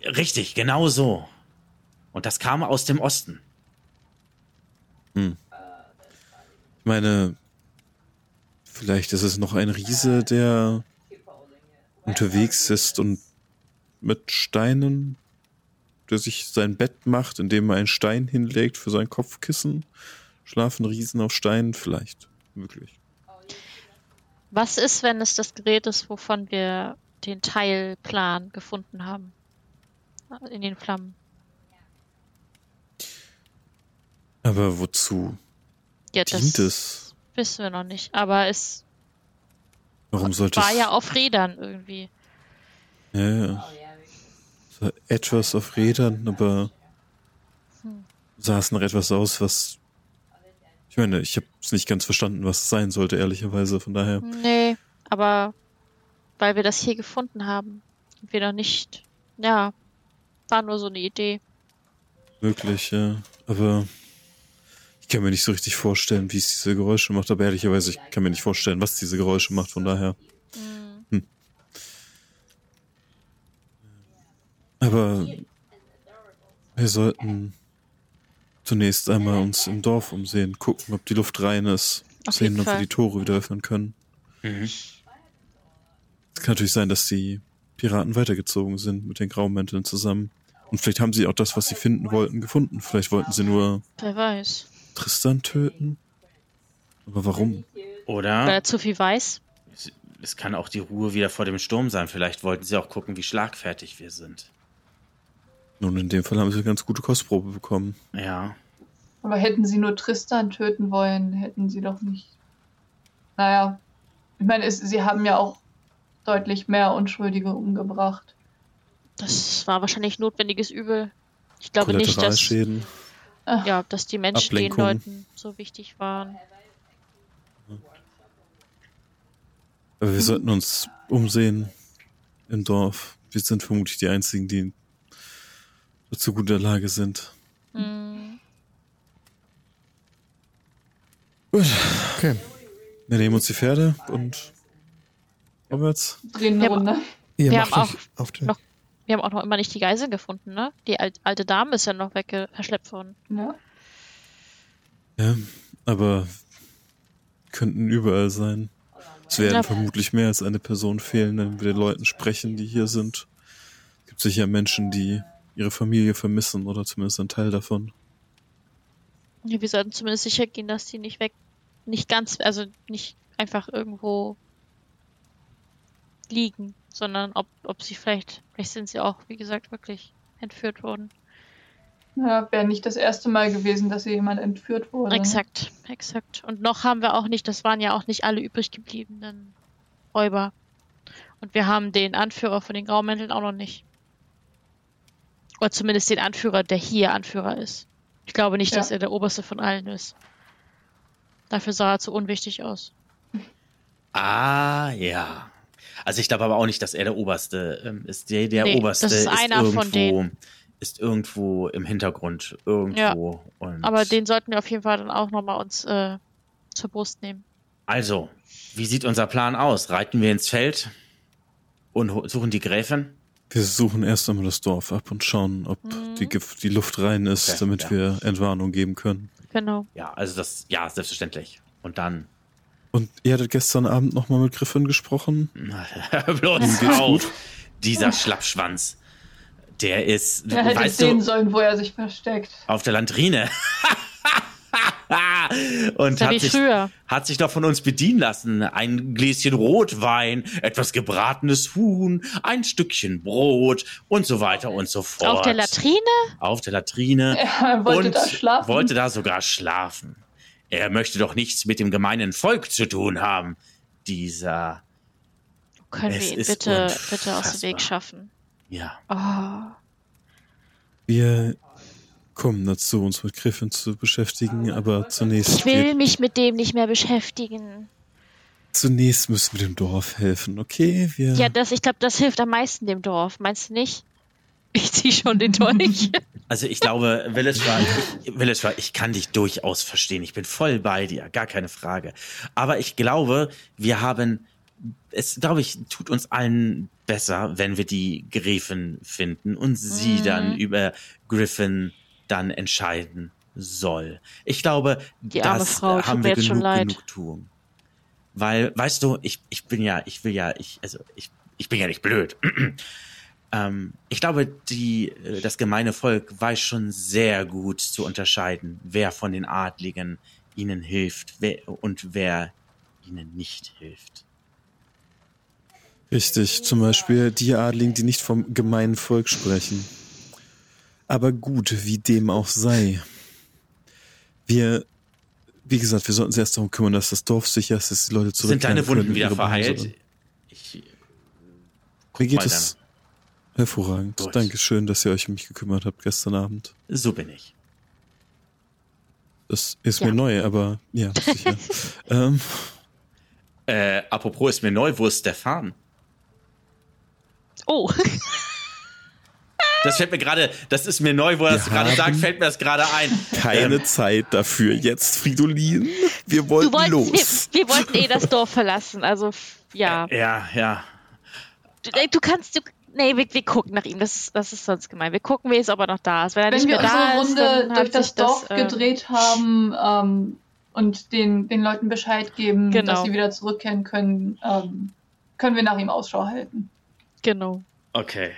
Richtig, genau so. Und das kam aus dem Osten. Hm. Ich meine, vielleicht ist es noch ein Riese, der unterwegs ist und mit Steinen, der sich sein Bett macht, indem er einen Stein hinlegt für sein Kopfkissen. Schlafen Riesen auf Steinen? Vielleicht. Möglich. Was ist, wenn es das Gerät ist, wovon wir den Teilplan gefunden haben? In den Flammen. Aber wozu ja, dient es? Wissen wir noch nicht. Aber es Warum sollte war es... ja auf Rädern irgendwie. Ja, ja. Etwas auf Rädern, aber hm. sah es noch etwas aus, was ich meine, ich habe es nicht ganz verstanden, was es sein sollte, ehrlicherweise, von daher. Nee, aber weil wir das hier gefunden haben wir noch nicht, ja, war nur so eine Idee. Möglich, ja. Aber ich kann mir nicht so richtig vorstellen, wie es diese Geräusche macht, aber ehrlicherweise, ich kann mir nicht vorstellen, was diese Geräusche macht, von daher. Mhm. Hm. Aber wir sollten zunächst einmal uns im Dorf umsehen, gucken, ob die Luft rein ist, Auf sehen, ob wir die Tore wieder öffnen können. Mhm. Es kann natürlich sein, dass die Piraten weitergezogen sind mit den Graumänteln zusammen. Und vielleicht haben sie auch das, was sie finden wollten, gefunden. Vielleicht wollten sie nur Wer weiß. Tristan töten. Aber warum? Oder? Weil er zu viel weiß. Es kann auch die Ruhe wieder vor dem Sturm sein. Vielleicht wollten sie auch gucken, wie schlagfertig wir sind. Nun, in dem Fall haben sie eine ganz gute Kostprobe bekommen. Ja. Aber hätten sie nur Tristan töten wollen, hätten sie doch nicht. Naja, ich meine, es, sie haben ja auch deutlich mehr Unschuldige umgebracht. Das war wahrscheinlich notwendiges Übel. Ich glaube nicht, dass, ja, dass die Menschen den Leuten so wichtig waren. Aber wir sollten uns umsehen im Dorf. Wir sind vermutlich die Einzigen, die zu guter Lage sind. Mhm. Gut. Okay. Wir nehmen uns die Pferde und vorwärts. Drehen eine Runde. Ihr wir, haben auch auf den noch, wir haben auch noch immer nicht die Geisel gefunden, ne? Die alte Dame ist ja noch wegge verschleppt worden. Ja. Ja, aber könnten überall sein. Es werden ja. vermutlich mehr als eine Person fehlen, wenn wir den Leuten sprechen, die hier sind. Es gibt sicher Menschen, die ihre Familie vermissen oder zumindest einen Teil davon. Ja, wir sollten zumindest sicher gehen, dass die nicht weg, nicht ganz, also nicht einfach irgendwo liegen, sondern ob, ob sie vielleicht, vielleicht sind sie auch, wie gesagt, wirklich entführt worden. Ja, wäre nicht das erste Mal gewesen, dass hier jemand entführt wurde. Exakt, exakt. Und noch haben wir auch nicht, das waren ja auch nicht alle übrig gebliebenen Räuber. Und wir haben den Anführer von den Graumänteln auch noch nicht. Oder zumindest den Anführer, der hier Anführer ist. Ich glaube nicht, ja. dass er der oberste von allen ist. Dafür sah er zu unwichtig aus. Ah, ja. Also ich glaube aber auch nicht, dass er der Oberste ähm, ist. Der, der nee, Oberste das ist, einer irgendwo, von denen. ist irgendwo im Hintergrund irgendwo. Ja, aber den sollten wir auf jeden Fall dann auch nochmal uns äh, zur Brust nehmen. Also, wie sieht unser Plan aus? Reiten wir ins Feld und suchen die Gräfin? Wir suchen erst einmal das Dorf ab und schauen, ob mhm. die, die, Luft rein ist, okay, damit ja. wir Entwarnung geben können. Genau. Ja, also das, ja, selbstverständlich. Und dann und ihr hattet gestern Abend nochmal mit Griffin gesprochen? [laughs] Bloß auf. Dieser Schlappschwanz. Der ist. Er hätte sehen du, sollen, wo er sich versteckt. Auf der Landrine. [laughs] [laughs] und hat sich, hat sich doch von uns bedienen lassen. Ein Gläschen Rotwein, etwas gebratenes Huhn, ein Stückchen Brot und so weiter und so fort. Auf der Latrine? Auf der Latrine. [laughs] Er wollte und da schlafen. Wollte da sogar schlafen. Er möchte doch nichts mit dem gemeinen Volk zu tun haben. Dieser. Können wir ihn bitte, bitte aus dem Weg schaffen? Ja. Oh. Wir kommen dazu, uns mit Griffin zu beschäftigen, aber zunächst. Ich will mich mit dem nicht mehr beschäftigen. Zunächst müssen wir dem Dorf helfen, okay? Wir ja, das, ich glaube, das hilft am meisten dem Dorf, meinst du nicht? [laughs] Ich zieh schon den Dolch. Also ich glaube, Willisra, ich, Willisra, ich kann dich durchaus verstehen. Ich bin voll bei dir, gar keine Frage. Aber ich glaube, wir haben, es glaube ich, tut uns allen besser, wenn wir die Gräfin finden und sie mhm. dann über Griffin dann entscheiden soll. Ich glaube, die das Frau, haben wir genug Genugtuung. Weil, weißt du, ich, ich bin ja, ich will ja, ich, also ich, ich bin ja nicht blöd. [clears throat] Ähm, ich glaube, die, äh, das gemeine Volk weiß schon sehr gut zu unterscheiden, wer von den Adligen ihnen hilft wer, und wer ihnen nicht hilft. Richtig, zum Beispiel die Adligen, die nicht vom gemeinen Volk sprechen. Aber gut, wie dem auch sei. Wir, wie gesagt, wir sollten uns erst darum kümmern, dass das Dorf sicher ist, dass die Leute zurückkehren Sind deine Wunden wieder verheilt? Ich, Wie geht es? Hervorragend. Gut. Dankeschön, dass ihr euch um mich gekümmert habt gestern Abend. So bin ich. Das ist ja. mir neu, aber ja, sicher. [laughs] ähm. äh, apropos ist mir neu, wo ist Stefan? Oh. [laughs] Das fällt mir gerade, das ist mir neu, wo er das gerade sagt, fällt mir das gerade ein. Keine ähm, Zeit dafür. Jetzt, Fridolin. Wir wollten wolltest, los. Wir, wir, wollten eh das Dorf verlassen, also ja. Ja, ja. Du, du kannst, du, Nee, wir, wir gucken nach ihm. Das, ist, das ist sonst gemein. Wir gucken, wie es, ob er noch da ist. Wenn, er Wenn nicht wir unsere da Runde ist, durch das Dorf das, äh, gedreht haben ähm, und den, den Leuten Bescheid geben, genau. dass sie wieder zurückkehren können, ähm, können wir nach ihm Ausschau halten. Genau. Okay.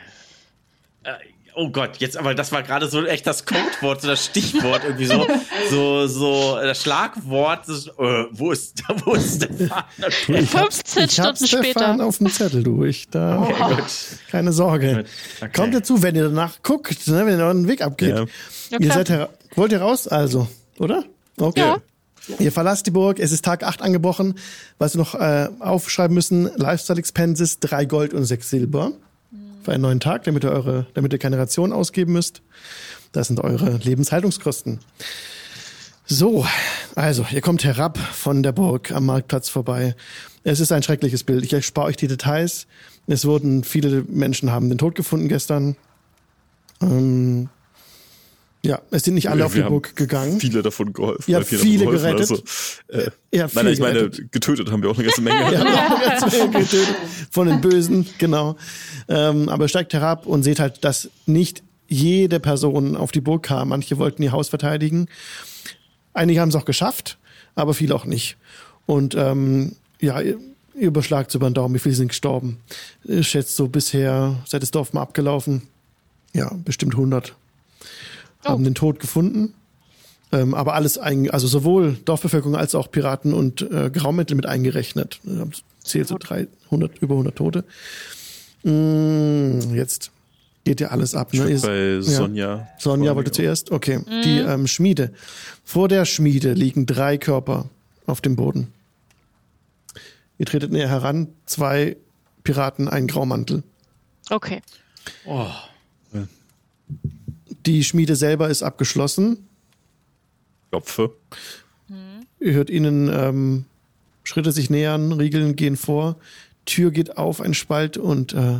Äh, Oh Gott, jetzt aber das war gerade so echt das Codewort, so das Stichwort irgendwie so, [laughs] so, so das Schlagwort. Das, äh, wo ist, [laughs] wo ist Stefan? Okay. 15 ich Stunden Stefan später. auf dem Zettel durch. Da okay, gut. keine Sorge. Okay. Kommt dazu, wenn ihr danach guckt, ne, wenn ihr euren Weg abgeht. Ja. Ja, ihr seid wollt ihr raus, also, oder? Okay. Ja. Ihr verlasst die Burg, es ist Tag 8 angebrochen. Was wir noch äh, aufschreiben müssen, Lifestyle Expenses, drei Gold und sechs Silber für einen neuen Tag, damit ihr eure, damit ihr keine Ration ausgeben müsst. Das sind eure Lebenshaltungskosten. So, also, ihr kommt herab von der Burg am Marktplatz vorbei. Es ist ein schreckliches Bild. Ich erspare euch die Details. Es wurden, viele Menschen haben den Tod gefunden gestern. Ähm, ja, es sind nicht alle ja, auf die Burg gegangen. Viele davon geholfen. Ja, viele, viele gerettet. Also, äh, ja, viele nein, ich meine, gerettet. getötet haben wir auch eine ganze Menge. [laughs] ja, auch eine ganze Menge getötet. Von den Bösen, genau. Ähm, aber steigt herab und seht halt, dass nicht jede Person auf die Burg kam. Manche wollten ihr Haus verteidigen. Einige haben es auch geschafft, aber viele auch nicht. Und ähm, ja, überschlagt über den Daumen, wie viele sind gestorben. Ich schätze so bisher, seit das Dorf mal abgelaufen, ja, bestimmt 100 oh. haben den Tod gefunden. Ähm, aber alles, ein, also sowohl Dorfbevölkerung als auch Piraten und äh, Graumittel mit eingerechnet. Zählt so 300, über 100 Tote. Mm, jetzt geht ja alles ab. Ne? Ist, bei Sonja. Ja. Sonja wollte zuerst. Okay. Mhm. Die ähm, Schmiede. Vor der Schmiede liegen drei Körper auf dem Boden. Ihr tretet näher heran, zwei Piraten, ein Graumantel. Okay. Oh. Die Schmiede selber ist abgeschlossen. Klopfe. Mhm. Ihr hört ihnen ähm, Schritte sich nähern, Riegeln gehen vor, Tür geht auf, ein Spalt und äh,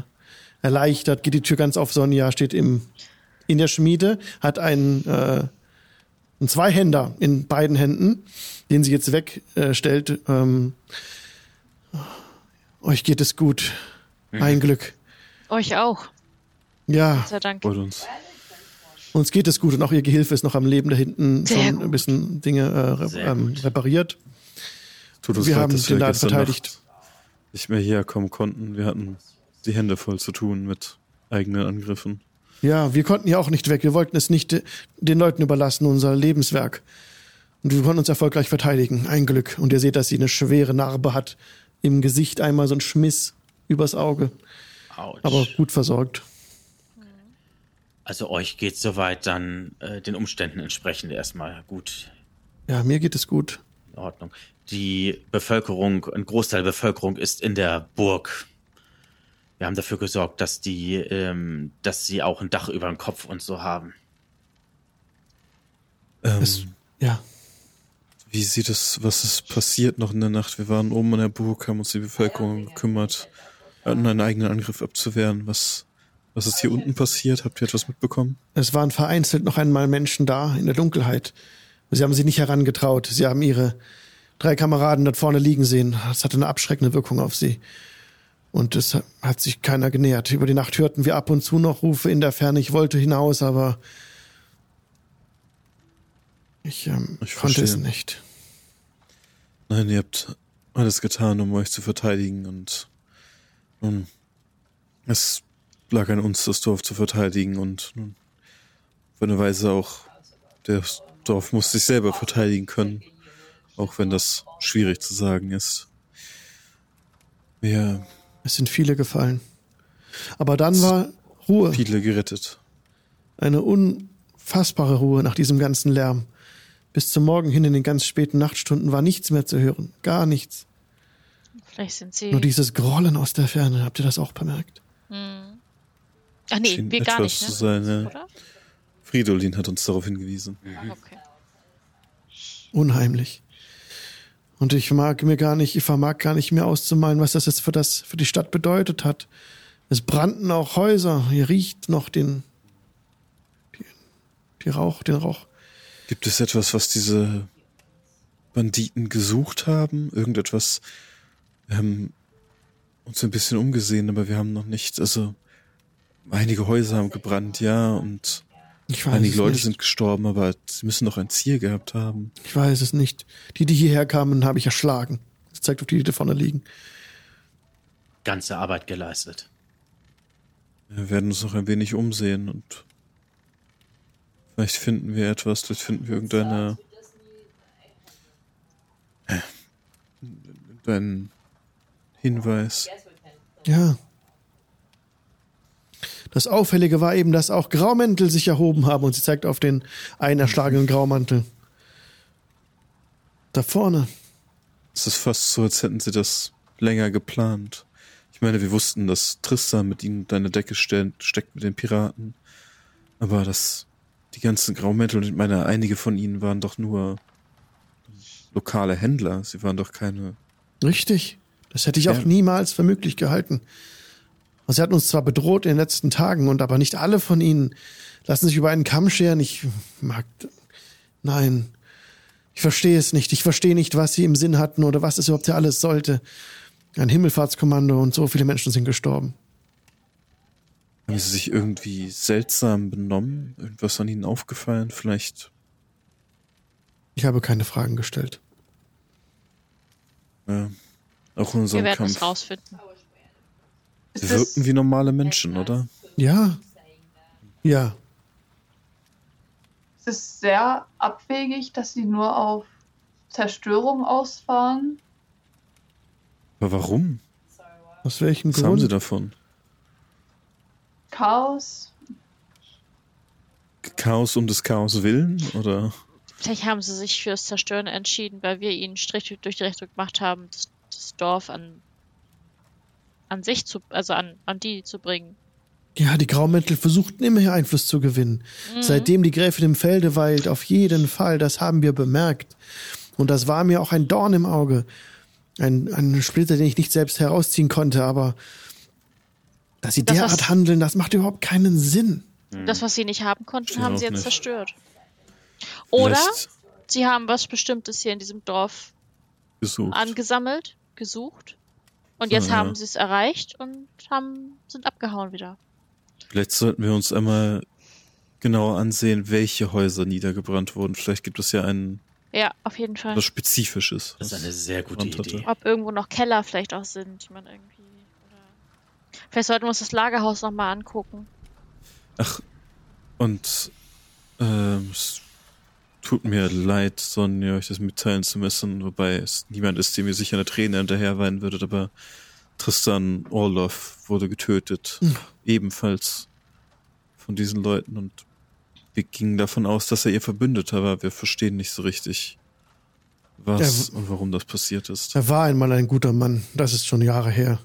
erleichtert geht die Tür ganz auf. Sonja steht im, in der Schmiede, hat einen, äh, einen Zweihänder in beiden Händen, den sie jetzt wegstellt. ähm, euch geht es gut. Mhm. Ein Glück. Euch auch. Ja. Gott sei Dank. uns. Uns geht es gut und auch ihr Gehilfe ist noch am Leben da hinten Sehr schon gut. ein bisschen Dinge äh, ähm, repariert. Tut uns wir leid, haben den Laden verteidigt. Nicht mehr herkommen konnten. Wir hatten die Hände voll zu tun mit eigenen Angriffen. Ja, wir konnten ja auch nicht weg. Wir wollten es nicht den Leuten überlassen, unser Lebenswerk. Und wir konnten uns erfolgreich verteidigen. Ein Glück. Und ihr seht, dass sie eine schwere Narbe hat. Im Gesicht einmal so ein Schmiss übers Auge. Autsch. Aber gut versorgt. Also euch geht soweit dann äh, den Umständen entsprechend erstmal gut. Ja, mir geht es gut. In Ordnung. Die Bevölkerung, ein Großteil der Bevölkerung ist in der Burg. Wir haben dafür gesorgt, dass die, ähm, dass sie auch ein Dach über dem Kopf und so haben. Ähm, es, ja. Wie sieht es, was ist passiert noch in der Nacht? Wir waren oben in der Burg, haben uns die Bevölkerung gekümmert, hatten einen eigenen Angriff abzuwehren. Was, was ist hier unten passiert? Habt ihr etwas mitbekommen? Es waren vereinzelt noch einmal Menschen da in der Dunkelheit. Sie haben sich nicht herangetraut. Sie haben ihre drei Kameraden dort vorne liegen sehen. Das hatte eine abschreckende Wirkung auf sie. Und es hat sich keiner genähert. Über die Nacht hörten wir ab und zu noch Rufe in der Ferne. Ich wollte hinaus, aber ich, ähm, ich konnte es nicht. Nein, ihr habt alles getan, um euch zu verteidigen und nun, es lag an uns, das Dorf zu verteidigen und nun, auf eine Weise auch, das Dorf muss sich selber verteidigen können, auch wenn das schwierig zu sagen ist. Wir es sind viele gefallen. Aber dann war Ruhe. Viele gerettet. Eine unfassbare Ruhe nach diesem ganzen Lärm. Bis zum Morgen hin in den ganz späten Nachtstunden war nichts mehr zu hören. Gar nichts. Vielleicht sind sie. Nur dieses Grollen aus der Ferne. Habt ihr das auch bemerkt? Hm. Ach nee, Schien wir gar nicht. Ne? Zu sein, ja. Fridolin hat uns darauf hingewiesen. Mhm. Okay. Unheimlich. Und ich mag mir gar nicht, ich vermag gar nicht mehr auszumalen, was das jetzt für das, für die Stadt bedeutet hat. Es brannten auch Häuser. Hier riecht noch den, die, die Rauch, den Rauch. Gibt es etwas, was diese Banditen gesucht haben? Irgendetwas? Wir haben uns ein bisschen umgesehen, aber wir haben noch nicht, also einige Häuser haben gebrannt, ja, und einige Leute nicht. sind gestorben, aber sie müssen doch ein Ziel gehabt haben. Ich weiß es nicht. Die, die hierher kamen, habe ich erschlagen. Das zeigt auf die, die da vorne liegen. Ganze Arbeit geleistet. Wir werden uns noch ein wenig umsehen und Vielleicht finden wir etwas, vielleicht finden wir irgendeine. Äh, irgendeinen Hinweis. Ja. Das Auffällige war eben, dass auch Graumäntel sich erhoben haben und sie zeigt auf den einen erschlagenen Graumantel. Da vorne. Es ist fast so, als hätten sie das länger geplant. Ich meine, wir wussten, dass Tristan mit ihnen deine Decke steckt mit den Piraten. Aber das die ganzen Graumäntel, ich meine, einige von ihnen waren doch nur lokale Händler. Sie waren doch keine. Richtig. Das hätte ich auch niemals für möglich gehalten. Also sie hatten uns zwar bedroht in den letzten Tagen und aber nicht alle von ihnen lassen sich über einen Kamm scheren. Ich mag, nein. Ich verstehe es nicht. Ich verstehe nicht, was sie im Sinn hatten oder was es überhaupt ja alles sollte. Ein Himmelfahrtskommando und so viele Menschen sind gestorben. Haben sie sich irgendwie seltsam benommen? Irgendwas an ihnen aufgefallen? Vielleicht. Ich habe keine Fragen gestellt. Ja. Auch in unserem Wir werden Kampf. es rausfinden. Wir wirken wie normale Menschen, oder? Ja. Ja. Es ist sehr abwegig, dass sie nur auf Zerstörung ausfahren. Aber warum? Aus welchem Was haben sie Grund? davon? Chaos. Chaos um des Chaos willen? Oder? Vielleicht haben sie sich fürs Zerstören entschieden, weil wir ihnen Strich durch die Rechnung gemacht haben, das, das Dorf an, an sich zu, also an, an die zu bringen. Ja, die Graumäntel versuchten immer hier Einfluss zu gewinnen. Mhm. Seitdem die Gräfin im Felde weilt, auf jeden Fall, das haben wir bemerkt. Und das war mir auch ein Dorn im Auge. Ein, ein Splitter, den ich nicht selbst herausziehen konnte, aber dass sie Das, derart handeln, das macht überhaupt keinen Sinn. Das, was sie nicht haben konnten, Ich haben sie jetzt nicht. zerstört. Oder Vielleicht sie haben was Bestimmtes hier in diesem Dorf gesucht. angesammelt, gesucht. Und So, jetzt ja. haben sie es erreicht und haben, sind abgehauen wieder. Vielleicht sollten wir uns einmal genauer ansehen, welche Häuser niedergebrannt wurden. Vielleicht gibt es ja ein Ja, auf jeden Fall. was Spezifisches. Das ist eine sehr gute gebrannt hatte. Idee. Ob irgendwo noch Keller vielleicht auch sind, die man irgendwie. Oder vielleicht sollten wir uns das Lagerhaus nochmal angucken. Ach, und ähm, tut mir leid, Sonja, euch das mitteilen zu müssen, wobei es niemand ist, dem ihr sicher eine Träne hinterher weinen würdet, aber Tristan Orloff wurde getötet. Hm. Ebenfalls von diesen Leuten und wir gingen davon aus, dass er ihr Verbündeter war. Wir verstehen nicht so richtig, was Ja, und warum das passiert ist. Er war einmal ein guter Mann, das ist schon Jahre her.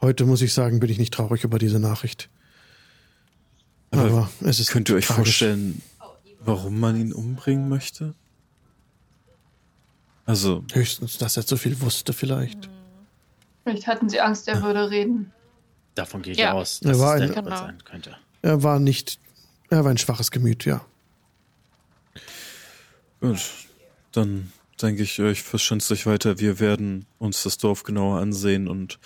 Heute muss ich sagen, bin ich nicht traurig über diese Nachricht. Aber Aber es ist Könnt ihr euch tragisch. vorstellen, warum man ihn umbringen möchte? Also, Höchstens, dass er zu viel wusste, vielleicht. Vielleicht hatten sie Angst, er würde reden. Davon gehe ich Ja. aus, Er dass war es ein- der Genau. sein könnte. Er war nicht, er war ein schwaches Gemüt, ja. gut, dann denke ich, euch verschanzt euch weiter. Wir werden uns das Dorf genauer ansehen und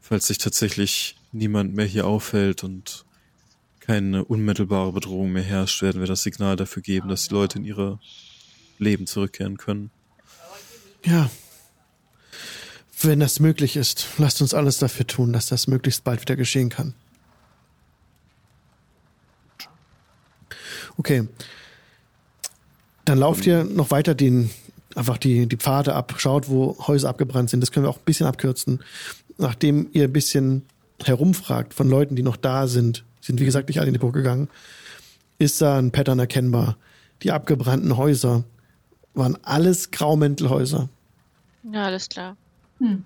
falls sich tatsächlich niemand mehr hier aufhält und keine unmittelbare Bedrohung mehr herrscht, werden wir das Signal dafür geben, dass die Leute in ihre Leben zurückkehren können. Ja. Wenn das möglich ist, lasst uns alles dafür tun, dass das möglichst bald wieder geschehen kann. Okay. Dann lauft ihr noch weiter den, einfach die, die Pfade ab, schaut, wo Häuser abgebrannt sind. Das können wir auch ein bisschen abkürzen. Nachdem ihr ein bisschen herumfragt von Leuten, die noch da sind, sind wie gesagt nicht alle in die Burg gegangen, ist da ein Pattern erkennbar. Die abgebrannten Häuser waren alles Graumäntelhäuser. Ja, alles klar. Hm.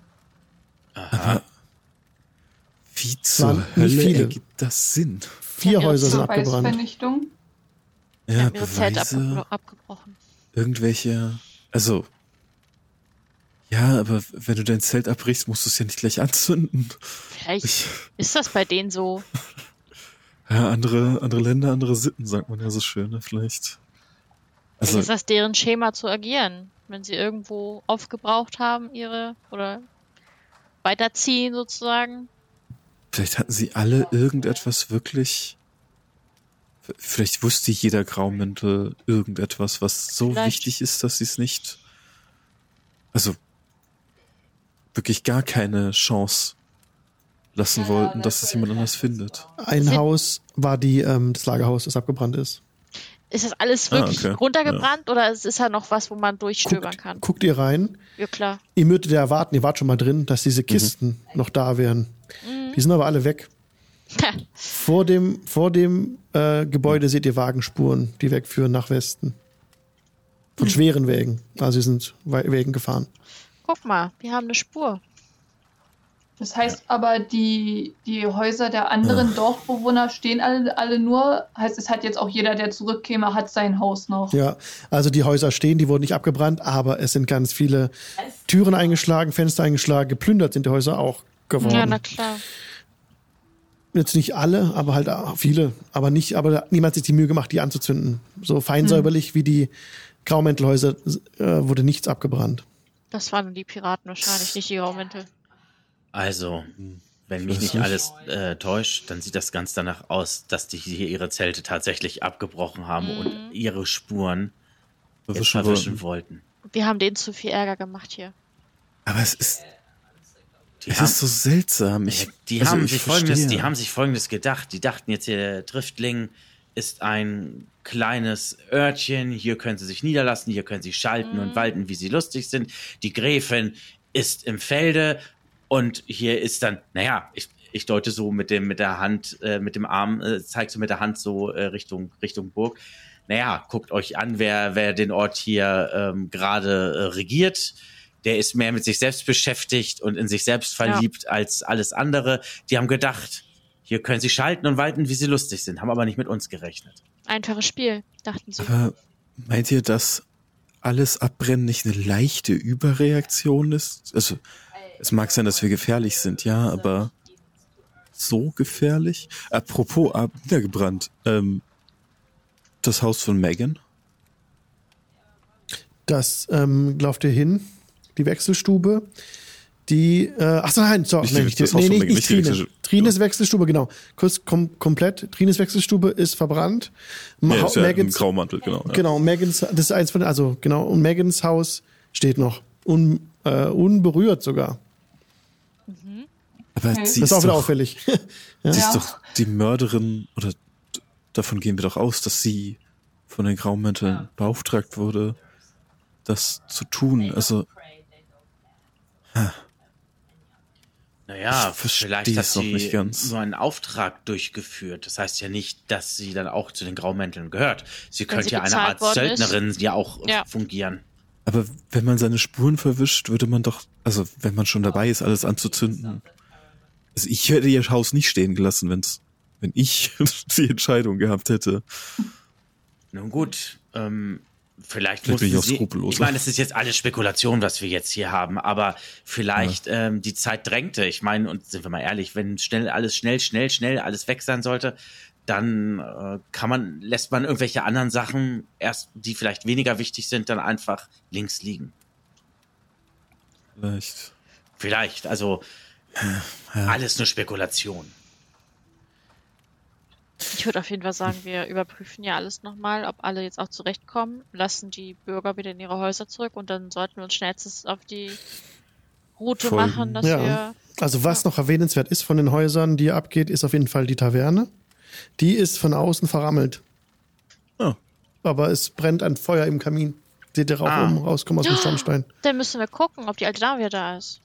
Wie waren zur Hölle viele. ergibt das Sinn? Vier Ja, Häuser sind abgebrannt. Weißvernichtung. Die Ja, haben ihre abge Beweise, abgebrochen. irgendwelche, also, ja, aber wenn du dein Zelt abbrichst, musst du es ja nicht gleich anzünden. Vielleicht Ich, ist das bei denen so. [laughs] ja, andere, andere Länder, andere Sitten, sagt man ja so schön, ne? Vielleicht. Also, ist das deren Schema zu agieren. Wenn sie irgendwo aufgebraucht haben, ihre oder weiterziehen sozusagen. vielleicht hatten sie alle irgendetwas wirklich. Vielleicht wusste jeder Graumäntel irgendetwas, was so Vielleicht. wichtig ist, dass sie es nicht. Also wirklich gar keine Chance lassen wollten, dass es jemand anders findet. Ein Sind- Haus war die, ähm, das Lagerhaus, das abgebrannt ist. Ist das alles Ah, wirklich okay. runtergebrannt oder ist, ist da noch was, wo man durchstöbern Guckt, kann? guckt ihr rein. Ja, klar. Ihr müsstet ja erwarten, ihr wart schon mal drin, dass diese Kisten noch da wären. Die sind aber alle weg. [laughs] Vor dem, vor dem äh, Gebäude seht ihr Wagenspuren, die wegführen nach Westen. Von schweren Wägen. Also sie sind Wägen gefahren. Guck mal, wir haben eine Spur. Das heißt aber, die, die Häuser der anderen Dorfbewohner stehen alle, alle nur. Heißt, es hat jetzt auch jeder, der zurückkäme, hat sein Haus noch. Ja, also die Häuser stehen, die wurden nicht abgebrannt, aber es sind ganz viele Türen eingeschlagen, Fenster eingeschlagen, geplündert sind die Häuser auch geworden. Ja, na klar. Jetzt nicht alle, aber halt auch viele. Aber nicht, aber niemand hat sich die Mühe gemacht, die anzuzünden. So fein säuberlich wie die Graumäntelhäuser äh, wurde nichts abgebrannt. Das waren die Piraten wahrscheinlich, nicht die Raumäntel. Also, wenn mich nicht nicht. alles äh, täuscht, dann sieht das ganz danach aus, dass die hier ihre Zelte tatsächlich abgebrochen haben Mhm. und ihre Spuren Verwischen verwischen wollten. Wir haben denen zu viel Ärger gemacht hier. Aber es ist. Die das haben, ist so seltsam. Ich, die, also haben sich folgendes, die haben sich folgendes gedacht. Die dachten jetzt hier, der Driftling ist ein kleines Örtchen. Hier können sie sich niederlassen, hier können sie schalten mhm. und walten, wie sie lustig sind. Die Gräfin ist im Felde und hier ist dann, naja, ich, ich deute so mit dem, mit der Hand, äh, mit dem Arm, äh, zeigst du mit der Hand so äh, Richtung, Richtung Burg. Naja, guckt euch an, wer, wer den Ort hier ähm, gerade äh, regiert der ist mehr mit sich selbst beschäftigt und in sich selbst verliebt ja. als alles andere. Die haben gedacht, hier können sie schalten und walten, wie sie lustig sind, haben aber nicht mit uns gerechnet. Einfaches Spiel, dachten sie. Aber meint ihr, dass alles Abbrennen nicht eine leichte Überreaktion ist? Also, es mag sein, dass wir gefährlich sind, ja, aber so gefährlich? Apropos, niedergebrannt, ähm, das Haus von Megan? Das ähm, lauft ihr hin die Wechselstube. Die, äh, ach so, nein, so, nicht, nee, nicht, nee, nee, nicht, Trine. Trines Wechselstube, genau. Kurz kom komplett. Trines Wechselstube ist verbrannt. Ma ja, ist ja Megans, Graumantel, genau. Ja. Genau, Megans, das ist eins von, also, genau, und Megans Haus steht noch. Un, äh, unberührt sogar. Mhm. Aber okay. sie das ist auch wieder doch, auffällig. [laughs] ja. Sie ist doch die Mörderin, oder davon gehen wir doch aus, dass sie von den Graumänteln ja. beauftragt wurde, das zu tun. Also, naja, vielleicht hat sie nur einen Auftrag durchgeführt. Das heißt ja nicht, dass sie dann auch zu den Graumänteln gehört. Sie könnte ja eine Art Söldnerin ist. ja auch ja. fungieren. Aber wenn man seine Spuren verwischt, würde man doch, also wenn man schon dabei ist, alles anzuzünden. Also ich hätte ihr Haus nicht stehen gelassen, wenn's, wenn ich [laughs] die Entscheidung gehabt hätte. Nun gut, ähm, Vielleicht muss ich, sie, ich meine, es ist jetzt alles Spekulation, was wir jetzt hier haben, aber vielleicht ja. ähm, die Zeit drängte. Ich meine, und sind wir mal ehrlich, wenn schnell alles schnell, schnell, schnell alles weg sein sollte, dann äh, kann man, lässt man irgendwelche anderen Sachen erst, die vielleicht weniger wichtig sind, dann einfach links liegen. Vielleicht. Vielleicht, also ja. alles nur Spekulation. Ich würde auf jeden Fall sagen, wir überprüfen ja alles nochmal, ob alle jetzt auch zurechtkommen, lassen die Bürger wieder in ihre Häuser zurück und dann sollten wir uns schnellstens auf die Route Folgen. machen, dass ja. wir. Also was ja. noch erwähnenswert ist von den Häusern, die abgeht, ist auf jeden Fall die Taverne. Die ist von außen verrammelt. Oh. Aber es brennt ein Feuer im Kamin. Seht ihr rauf ah. oben rauskommen aus dem Schornstein. Dann müssen wir gucken, ob die alte Dame wieder da ist.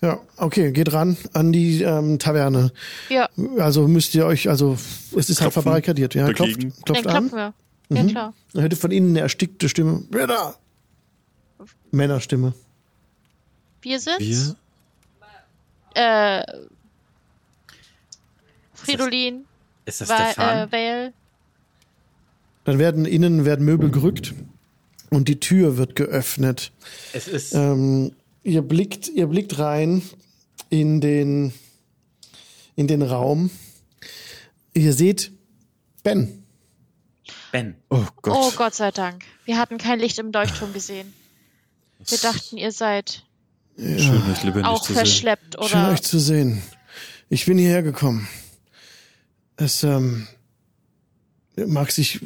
Ja, okay, geht ran an die ähm, Taverne. Ja. Also müsst ihr euch, also es ist halt Klopfen halt verbarrikadiert, ja. Dagegen. Klopft, klopft an. Wir. Ja, mhm. klar. Dann hört ihr von innen eine erstickte Stimme. Wer da? Männerstimme. Wir sind? Wir? Äh, Fridolin. Ist das, ist das Stefan? Äh, Vale. Dann werden innen werden Möbel gerückt und die Tür wird geöffnet. Es ist. Ähm, ihr blickt, ihr blickt rein in den, in den Raum. Ihr seht Ben. Ben. Oh Gott. Oh Gott sei Dank. Wir hatten kein Licht im Leuchtturm gesehen. Wir dachten, ihr seid ja. Schön, euch lebendig auch zu verschleppt sehen. oder. Schön euch zu sehen. Ich bin hierher gekommen. Es ähm, mag sich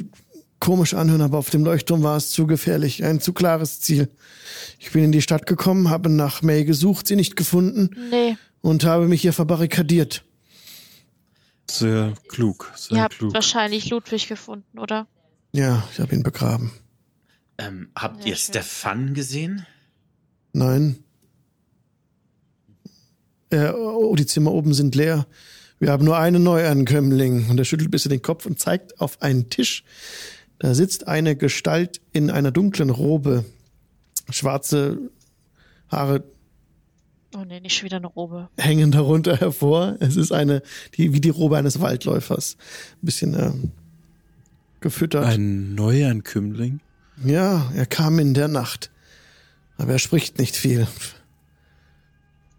komisch anhören, aber auf dem Leuchtturm war es zu gefährlich, ein zu klares Ziel. Ich bin in die Stadt gekommen, habe nach May gesucht, sie nicht gefunden nee. und habe mich hier verbarrikadiert. Sehr klug, sehr Ihr habt klug. wahrscheinlich Ludwig gefunden, oder? Ja, ich habe ihn begraben. Ähm, habt ja, ihr schön. Stefan gesehen? Nein. Äh, oh, die Zimmer oben sind leer. Wir haben nur einen Neuankömmling. Und er schüttelt ein bisschen den Kopf und zeigt auf einen Tisch, da sitzt eine Gestalt in einer dunklen Robe. Schwarze Haare. Oh nee, nicht schon wieder eine Robe. Hängen darunter hervor. Es ist eine, die, wie die Robe eines Waldläufers. Ein bisschen äh, gefüttert. Ein Neuankömmling? Ja, er kam in der Nacht. Aber er spricht nicht viel.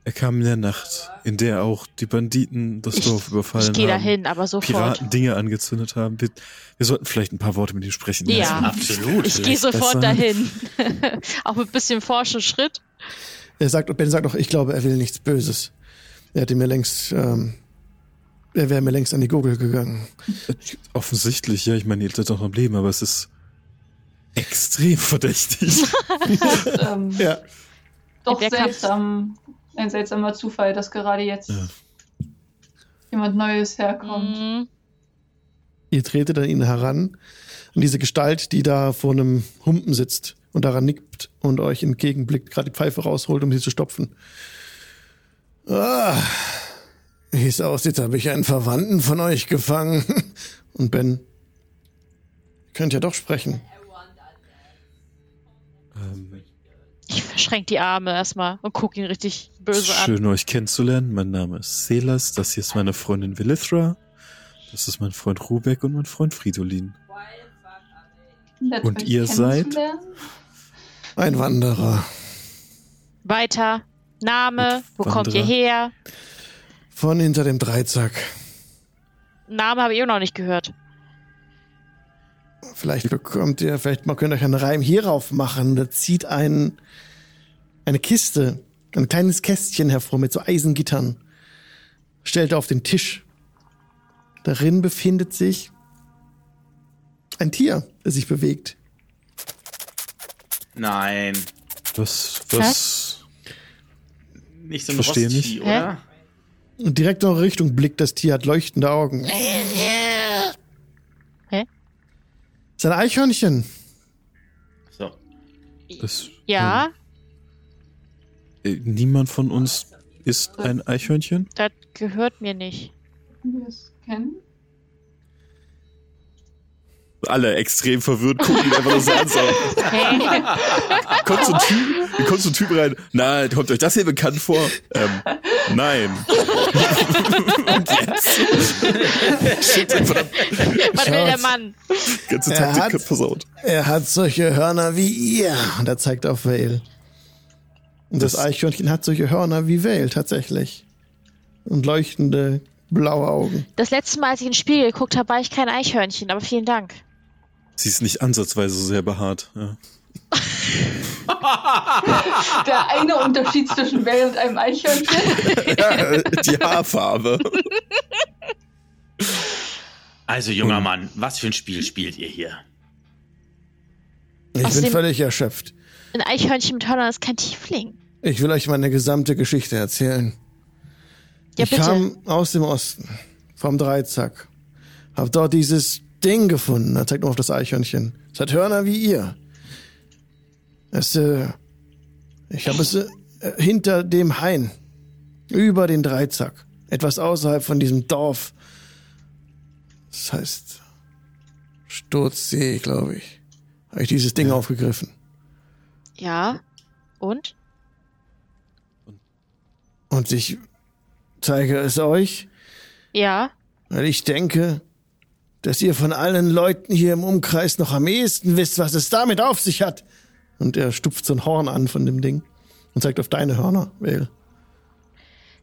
Er kam in der Nacht, in der auch die Banditen das ich, Dorf überfallen ich geh haben. Ich gehe dahin, aber sofort. Piraten Dinge angezündet haben. Wir, wir, sollten vielleicht ein paar Worte mit ihm sprechen. Ja, absolut. Ich gehe sofort besser. dahin. [laughs] auch mit ein bisschen forschen Schritt. Er sagt, Ben sagt auch, ich glaube, er will nichts Böses. Er hätte mir längst, ähm, er wäre mir längst an die Gurgel gegangen. [laughs] Offensichtlich, ja. Ich meine, ihr seid doch am Leben, aber es ist extrem verdächtig. [laughs] ähm, ja. doch seltsam, ein seltsamer Zufall, dass gerade jetzt ja. jemand Neues herkommt. Mhm. Ihr tretet an ihn heran und diese Gestalt, die da vor einem Humpen sitzt und daran nickt und euch entgegenblickt, gerade die Pfeife rausholt, um sie zu stopfen. Ah, wie es aussieht, habe ich einen Verwandten von euch gefangen. [laughs] Und Ben, könnt ja doch sprechen. Ich verschränke die Arme erstmal und gucke ihn richtig böse schön, an. Schön, euch kennenzulernen. Mein Name ist Selas. Das hier ist meine Freundin Willithra. Das ist mein Freund Rubek und mein Freund Fridolin. Und ihr seid? Ein Wanderer. Weiter. Name, wo Wanderer. kommt ihr her? Von hinter dem Dreizack. Name habe ich auch noch nicht gehört. Vielleicht bekommt ihr, vielleicht mal könnt ihr euch einen Reim hierauf machen. Da zieht ein, eine Kiste, ein kleines Kästchen hervor mit so Eisengittern. Stellt auf den Tisch. Darin befindet sich ein Tier, das sich bewegt. Nein. Was, was? Nicht so ein nicht. oder? Und direkt in eure Richtung blickt das Tier, hat leuchtende Augen. Sein Eichhörnchen. So. Das, ja. Äh, niemand von uns ist ein Eichhörnchen? Das gehört mir nicht. Wir es kennen? Alle extrem verwirrt gucken einfach nur so [laughs] an. So. kommt, so ein typ, kommt so ein Typ rein. Na, kommt euch das hier bekannt vor? Ähm, nein. Und jetzt? Was will der Mann? Ganze Taktik versaut. Er hat solche Hörner wie ihr. Und er zeigt auf Vale. Und das, das Eichhörnchen hat solche Hörner wie Vale tatsächlich. Und leuchtende blaue Augen. Das letzte Mal, als ich in den Spiegel geguckt habe, war ich kein Eichhörnchen, aber vielen Dank. Sie ist nicht ansatzweise so sehr behaart. Ja. [laughs] Der eine Unterschied zwischen Bell und einem Eichhörnchen. [laughs] ja, die Haarfarbe. Also, junger Mann, was für ein Spiel spielt ihr hier? Ich Aus bin völlig erschöpft. Ein Eichhörnchen mit Hörnern ist kein Tiefling. Ich will euch meine gesamte Geschichte erzählen. Ja, ich bitte. kam aus dem Osten, vom Dreizack, hab dort dieses Ding gefunden. Er zeigt nur auf das Eichhörnchen. Es hat Hörner wie ihr. Es, äh, ich habe es äh, hinter dem Hain. Über den Dreizack. Etwas außerhalb von diesem Dorf. Das heißt Sturzsee, glaube ich. Habe ich dieses Ding ja. aufgegriffen. Ja. Und? Und ich zeige es euch. Ja. Weil ich denke, dass ihr von allen Leuten hier im Umkreis noch am ehesten wisst, was es damit auf sich hat. Und er stupft so ein Horn an von dem Ding und zeigt auf deine Hörner, Vale.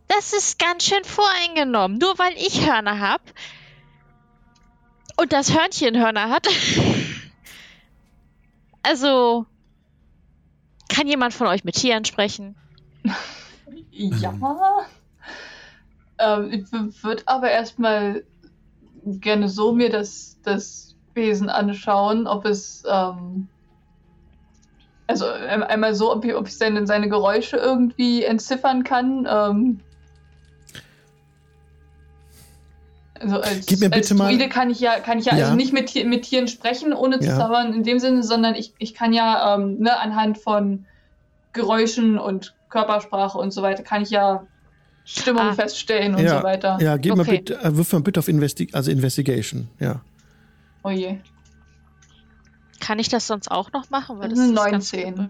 Das ist ganz schön voreingenommen. Nur weil ich Hörner hab und das Hörnchen Hörner hat. [laughs] also, kann jemand von euch mit Tieren sprechen? ja. ähm, ich würde aber erstmal gerne so mir das, das Wesen anschauen, ob es, ähm, also einmal so, ob ich, ob ich seine, seine Geräusche irgendwie entziffern kann. Ähm, also als, Gib mir bitte als mal. kann ich ja, kann ich ja, ja. also nicht mit, mit Tieren sprechen, ohne zu ja. zaubern in dem Sinne, sondern ich, ich kann ja ähm, ne, anhand von Geräuschen und Körpersprache und so weiter, kann ich ja Stimmung ah. feststellen und ja, so weiter. Ja, gib okay. mal bitte, äh, wirf mal bitte auf Investi also Investigation, ja. Oh je. Kann ich das sonst auch noch machen? Weil das ist 19.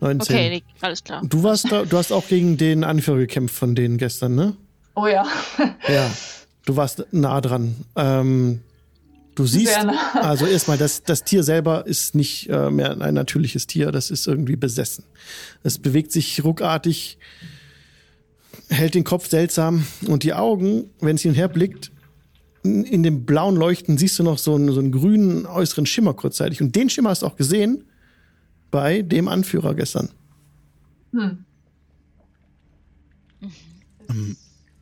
19. Okay, nee, alles klar. Du warst da, du hast auch gegen den Anführer gekämpft von denen gestern, ne? Oh ja. ja, du warst nah dran. Ähm, du siehst, nah. also erstmal, das, das Tier selber ist nicht äh, mehr ein natürliches Tier, das ist irgendwie besessen. Es bewegt sich ruckartig hält den Kopf seltsam und die Augen, wenn sie hinher blickt, in dem blauen Leuchten siehst du noch so einen, so einen grünen äußeren Schimmer kurzzeitig. Und den Schimmer hast du auch gesehen bei dem Anführer gestern. Hm. Mhm.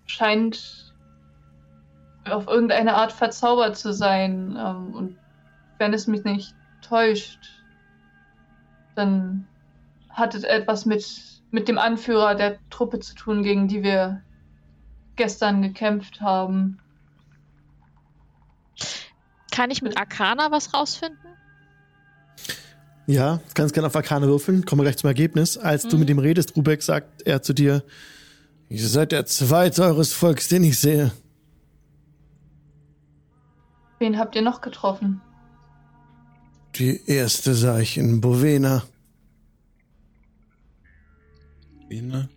Scheint auf irgendeine Art verzaubert zu sein. Ähm, und wenn es mich nicht täuscht, dann hat es etwas mit mit dem Anführer der Truppe zu tun, gegen die wir gestern gekämpft haben. Kann ich mit Arcana was rausfinden? Ja, kannst gerne auf Arcana würfeln. Kommen wir gleich zum Ergebnis. Als mhm. du mit ihm redest, Rubeck, sagt er zu dir, ihr seid der zweite eures Volks, den ich sehe. Wen habt ihr noch getroffen? Die erste sah ich in Bovena. Bovena?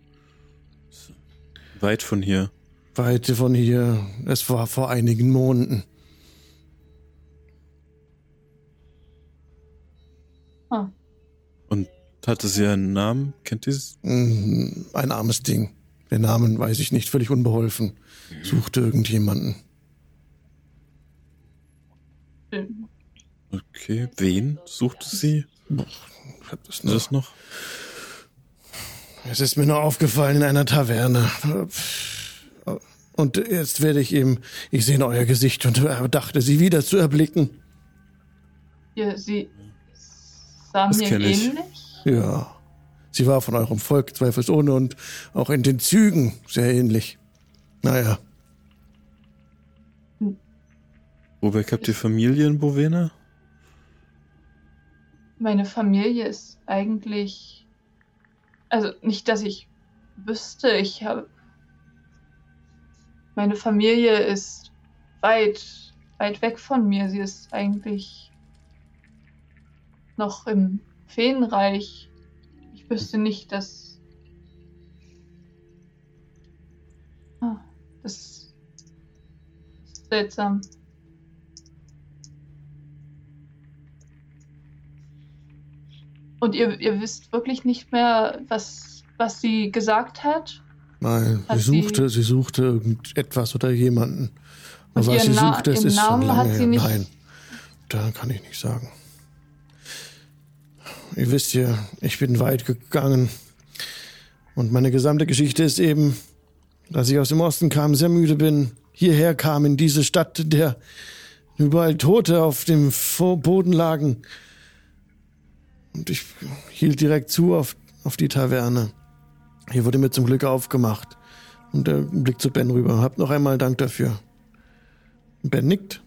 Weit von hier. Weit von hier. Es war vor einigen Monaten. Ah. Und hatte sie einen Namen? Kennt ihr es? Mm, ein armes Ding. Den Namen weiß ich nicht, völlig unbeholfen. Suchte irgendjemanden. Okay, wen suchte sie? Das noch. das noch? Es ist mir nur aufgefallen in einer Taverne. Und jetzt werde ich ihm, ich sehe euer Gesicht und dachte, sie wieder zu erblicken. Ja, sie sah mir ähnlich? Ja. Sie war von eurem Volk zweifelsohne und auch in den Zügen sehr ähnlich. Naja. Wobei habt ihr Familie in Bovena? Meine Familie ist eigentlich. Also nicht, dass ich wüsste, ich habe. Meine Familie ist weit, weit weg von mir. Sie ist eigentlich noch im Feenreich. Ich wüsste nicht, dass. Ah, das ist seltsam. Und ihr, ihr wisst wirklich nicht mehr, was, was sie gesagt hat? Nein, hat sie suchte, sie, sie suchte irgendetwas oder jemanden. Aber was sie Na suchte, es ist Namen schon lange hat sie nicht Nein, da kann ich nicht sagen. Ihr wisst ja, ich bin weit gegangen. Und meine gesamte Geschichte ist eben, dass ich aus dem Osten kam, sehr müde bin, hierher kam in diese Stadt, der überall Tote auf dem Boden lagen. Und ich hielt direkt zu auf, auf die Taverne. Hier wurde mir zum Glück aufgemacht. Und er blickt zu Ben rüber. Habt noch einmal Dank dafür. Ben nickt.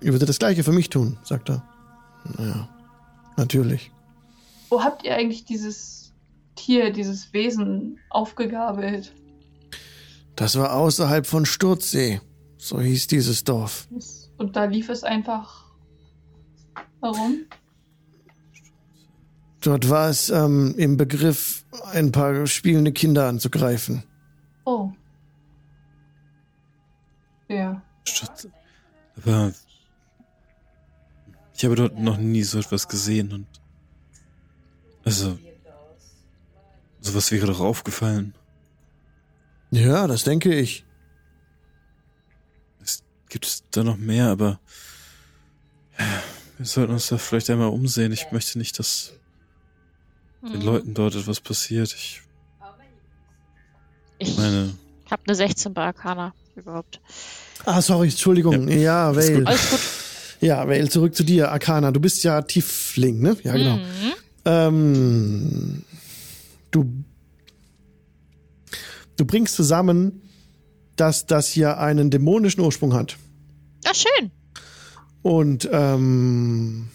Ihr würdet das Gleiche für mich tun, sagt er. Naja, natürlich. Wo habt ihr eigentlich dieses Tier, dieses Wesen aufgegabelt? Das war außerhalb von Sturzsee. So hieß dieses Dorf. Und da lief es einfach. Warum? Dort war es ähm, im Begriff, ein paar spielende Kinder anzugreifen. Oh. Ja. Aber ich habe dort noch nie so etwas gesehen und also sowas wäre doch aufgefallen. Ja, das denke ich. Es gibt da noch mehr, aber wir sollten uns da vielleicht einmal umsehen. Ich möchte nicht, dass den Leuten dort etwas passiert. Ich, ich meine. Ich habe eine 16 bei Arcana überhaupt. Ah, sorry, Entschuldigung. Ja, ja Vale. Alles gut. Ja, Vale, zurück zu dir. Arcana, du bist ja Tiefling, ne? Ja, genau. Mhm. Ähm, du, du bringst zusammen, dass das hier einen dämonischen Ursprung hat. Ach, schön. Und ähm,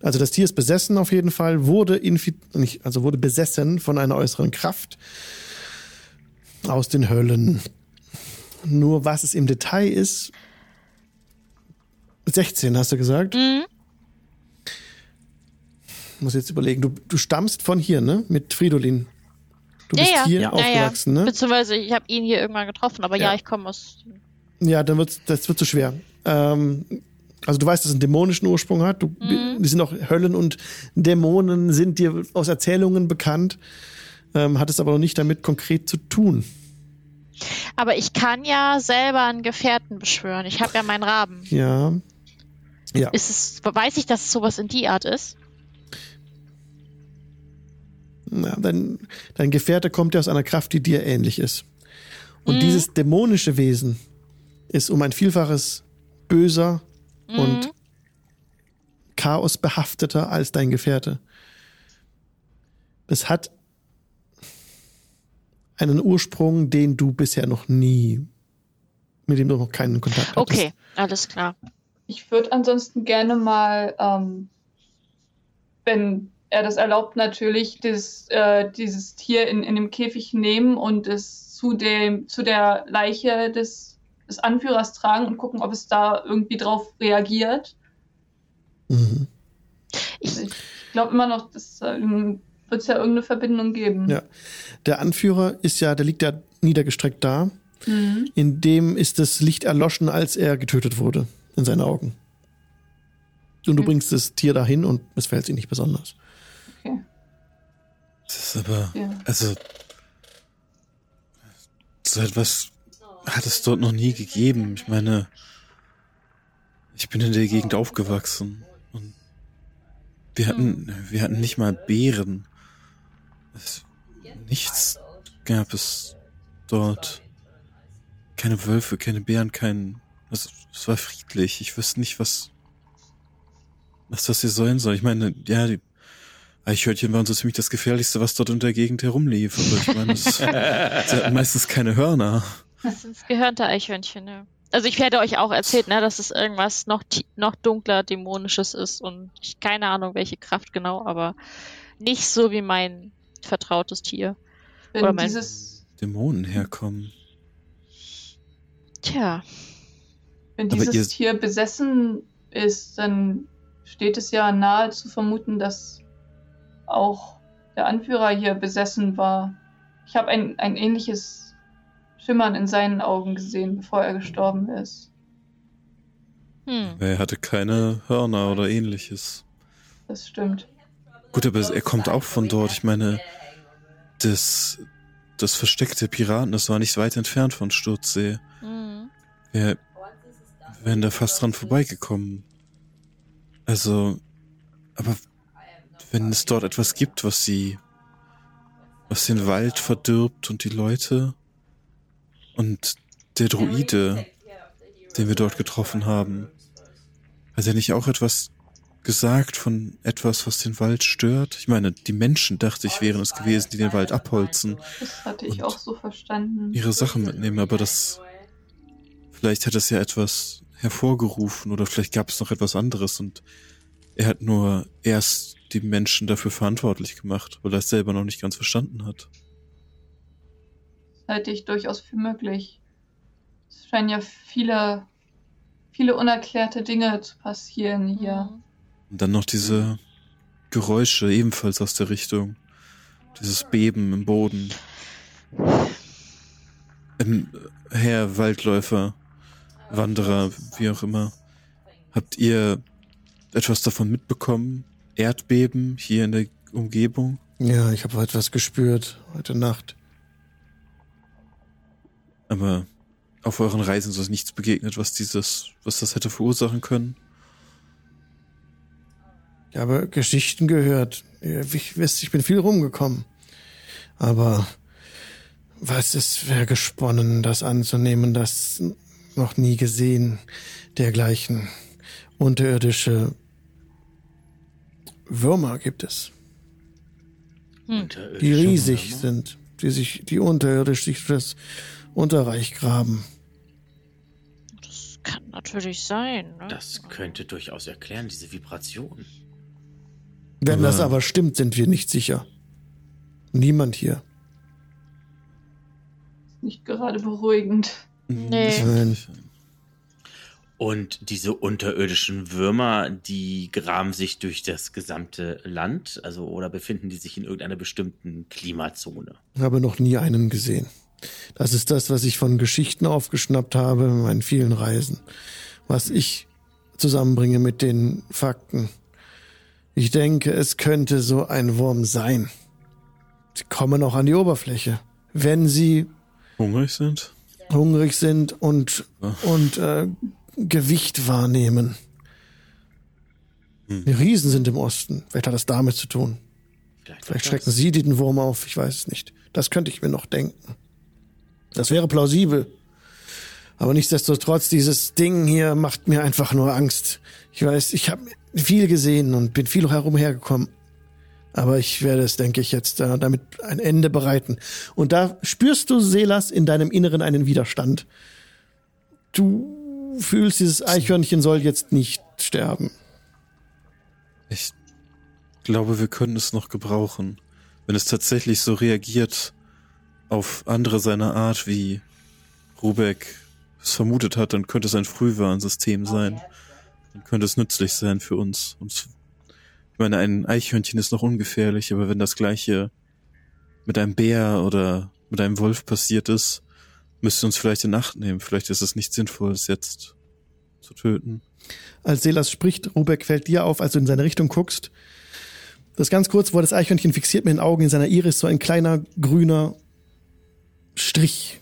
also das Tier ist besessen auf jeden Fall, wurde nicht, also wurde besessen von einer äußeren Kraft aus den Höllen. Nur was es im Detail ist, 16 hast du gesagt? Mhm. Muss jetzt überlegen, du, du stammst von hier, ne? Mit Fridolin. Du ja, bist ja. hier ja. aufgewachsen, ne? Beziehungsweise ich habe ihn hier irgendwann getroffen, aber ja, ja ich komme aus. Ja, dann wird's, das wird zu schwer. Ähm, also du weißt, dass es einen dämonischen Ursprung hat. Du, mhm. Die sind auch Höllen und Dämonen sind dir aus Erzählungen bekannt, ähm, hat es aber noch nicht damit konkret zu tun. Aber ich kann ja selber einen Gefährten beschwören. Ich habe ja meinen Raben. Ja. Ja. Ist es, weiß ich, dass es sowas in die Art ist? Na, dein, dein Gefährte kommt ja aus einer Kraft, die dir ähnlich ist. Und mhm. dieses dämonische Wesen ist um ein Vielfaches böser mhm. und chaosbehafteter als dein Gefährte. Es hat einen Ursprung, den du bisher noch nie, mit dem du noch keinen Kontakt hattest. Okay, alles klar. Ich würde ansonsten gerne mal, ähm, wenn er das erlaubt, natürlich das, äh, dieses Tier in, in dem Käfig nehmen und es zu, dem, zu der Leiche des, des Anführers tragen und gucken, ob es da irgendwie drauf reagiert. Mhm. Ich glaube immer noch, dass äh, wird es ja irgendeine Verbindung geben. Ja. Der Anführer ist ja, der liegt ja niedergestreckt da. Mhm. In dem ist das Licht erloschen, als er getötet wurde, in seinen Augen. Und du mhm. bringst das Tier dahin und es fällt sich nicht besonders. Okay. Das ist aber, ja. also, so etwas hat es dort noch nie gegeben. Ich meine, ich bin in der Gegend aufgewachsen und wir hatten, wir hatten nicht mal Beeren. Es, nichts gab es dort. Keine Wölfe, keine Bären, kein. Es, es war friedlich. Ich wüsste nicht, was, was das hier sein soll. Ich meine, ja, die Eichhörnchen waren so ziemlich das Gefährlichste, was dort in der Gegend herumlief. Aber ich meine, es, [laughs] sie hatten meistens keine Hörner. Das sind gehörnte Eichhörnchen, ja. Also ich werde euch auch erzählt, ne, dass es irgendwas noch, noch dunkler, dämonisches ist und ich keine Ahnung, welche Kraft genau, aber nicht so wie mein vertrautes Tier. Wenn Oder dieses Dämonen herkommen. Tja. Wenn dieses Tier besessen ist, dann steht es ja nahe zu vermuten, dass auch der Anführer hier besessen war. Ich habe ein, ein ähnliches Schimmern in seinen Augen gesehen, bevor er gestorben ist. Hm. Er hatte keine Hörner oder ähnliches. Das stimmt. Gut, aber er kommt auch von dort. Ich meine, das, das Versteck der Piraten, das war nicht weit entfernt von Sturzsee. Mhm. Wir wären da fast dran vorbeigekommen. Also, aber wenn es dort etwas gibt, was sie, was den Wald verdirbt und die Leute und der Druide, den wir dort getroffen haben, hat er nicht auch etwas gesagt von etwas, was den Wald stört? Ich meine, die Menschen, dachte ich, wären es gewesen, die den Wald abholzen. Das hatte ich auch so verstanden. Ihre Sachen mitnehmen, aber das, vielleicht hat es ja etwas hervorgerufen oder vielleicht gab es noch etwas anderes und er hat nur erst die Menschen dafür verantwortlich gemacht, weil er es selber noch nicht ganz verstanden hat. Das halte ich durchaus für möglich. Es scheinen ja viele, viele unerklärte Dinge zu passieren hier. Mhm. Und dann noch diese Geräusche ebenfalls aus der Richtung. Dieses Beben im Boden. Ähm, Herr Waldläufer, Wanderer, wie auch immer. Habt ihr etwas davon mitbekommen? Erdbeben hier in der Umgebung? Ja, ich habe etwas gespürt heute Nacht. Aber auf euren Reisen ist nichts begegnet, was dieses, was das hätte verursachen können? Ich habe Geschichten gehört. Ich, ich bin viel rumgekommen. Aber was ist für gesponnen, das anzunehmen, das noch nie gesehen, dergleichen unterirdische Würmer gibt es. Hm. Die riesig Würmer? sind, die sich, die unterirdisch sich das Unterreich graben. Das kann natürlich sein. Ne? Das könnte durchaus erklären, diese Vibration. Wenn aber das aber stimmt, sind wir nicht sicher. Niemand hier. Nicht gerade beruhigend. Nee. Nein. Und diese unterirdischen Würmer, die graben sich durch das gesamte Land, also oder befinden die sich in irgendeiner bestimmten Klimazone? Ich habe noch nie einen gesehen. Das ist das, was ich von Geschichten aufgeschnappt habe in meinen vielen Reisen. Was ich zusammenbringe mit den Fakten. Ich denke, es könnte so ein Wurm sein. Sie kommen auch an die Oberfläche. Wenn sie hungrig sind? Hungrig sind und, ja. und äh, Gewicht wahrnehmen. Hm. Die Riesen sind im Osten. Vielleicht hat das damit zu tun. Vielleicht, Vielleicht schrecken das. sie den Wurm auf, ich weiß es nicht. Das könnte ich mir noch denken. Das wäre plausibel. Aber nichtsdestotrotz, dieses Ding hier macht mir einfach nur Angst. Ich weiß, ich habe viel gesehen und bin viel herumhergekommen. Aber ich werde es, denke ich, jetzt äh, damit ein Ende bereiten. Und da spürst du, Selas, in deinem Inneren einen Widerstand. Du fühlst, dieses Eichhörnchen soll jetzt nicht sterben. Ich glaube, wir können es noch gebrauchen. Wenn es tatsächlich so reagiert auf andere seiner Art, wie Rubeck es vermutet hat, dann könnte es ein Frühwarnsystem sein. Dann könnte es nützlich sein für uns. Und ich meine, ein Eichhörnchen ist noch ungefährlich, aber wenn das gleiche mit einem Bär oder mit einem Wolf passiert ist, müsste uns vielleicht in Acht nehmen. Vielleicht ist es nicht sinnvoll, es jetzt zu töten. Als Selas spricht, Rubeck fällt dir auf, als du in seine Richtung guckst. Das ganz kurz, wo das Eichhörnchen fixiert mit den Augen in seiner Iris so ein kleiner grüner Strich,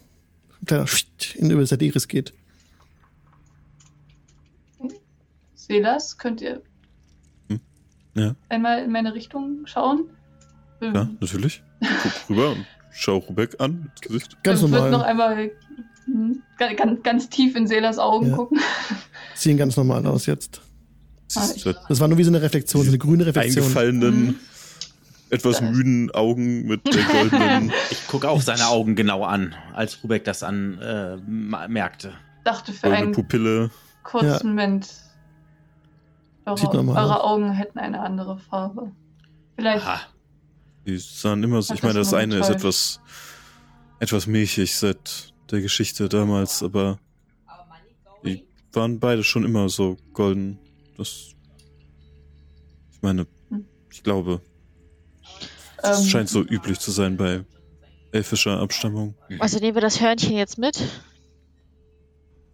ein kleiner in über seine Iris geht. Selas, könnt ihr hm? ja. einmal in meine Richtung schauen? Ja, natürlich. Guck rüber und schau Rubeck an. Gesicht. Ganz normal. Ich würde noch einmal hm, ganz, ganz tief in Selas Augen ja. gucken. Sehen ganz normal aus jetzt. Das war nur wie so eine Reflexion, so eine grüne Reflexion. Eingefallenen, mhm. Etwas müden Augen mit der goldenen. [laughs] Ich gucke auch seine Augen genau an, als Rubeck das an äh, merkte. Dachte für einen Pupille. kurzen ja. Moment, eure, eure Augen hätten eine andere Farbe. Vielleicht. Aha. Die sahen immer so. Ich meine, das eine ist etwas, etwas milchig seit der Geschichte damals, aber die waren beide schon immer so golden. Das. Ich meine, hm. ich glaube. Das ähm, scheint so üblich zu sein bei elfischer Abstammung. Also nehmen wir das Hörnchen jetzt mit?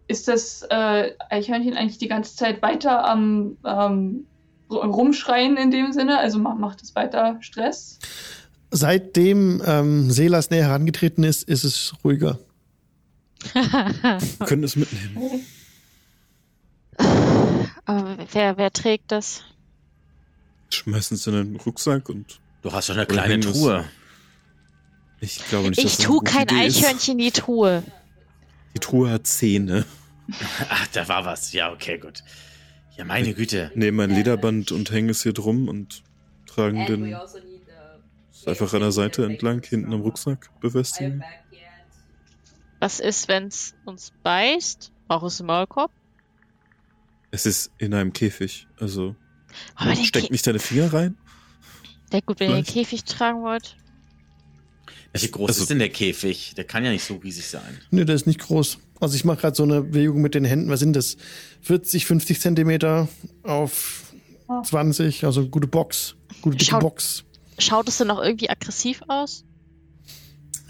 Ist das äh, Eichhörnchen eigentlich die ganze Zeit weiter am ähm, Rumschreien in dem Sinne? Also macht es weiter Stress? Seitdem ähm, Selas näher herangetreten ist, ist es ruhiger. [laughs] können es mitnehmen. Aber wer, wer trägt das? Schmeißen es in den Rucksack und. Du hast doch eine kleine Truhe. Ich glaube nicht, ich tue kein Idee Eichhörnchen in die Truhe. Die Truhe hat Zähne. [laughs] Ach, da war was. Ja, okay, gut. Ja, meine Güte. Nehmen ein Lederband und hängen es hier drum und tragen den einfach an der Seite entlang, hinten am Rucksack befestigen. Was ist, wenn es uns beißt? Auch aus dem Maulkorb? Es ist in einem Käfig, also steckt nicht deine Finger rein? Ja gut, wenn ihr den Käfig tragen wollt. Wie groß also, ist denn der Käfig? Der kann ja nicht so riesig sein. Nee, der ist nicht groß. Also ich mache gerade so eine Bewegung mit den Händen. Was sind das? 40, 50 Zentimeter auf 20, also gute Box. Gute dicke Schaut, Box. Schaut es denn noch irgendwie aggressiv aus?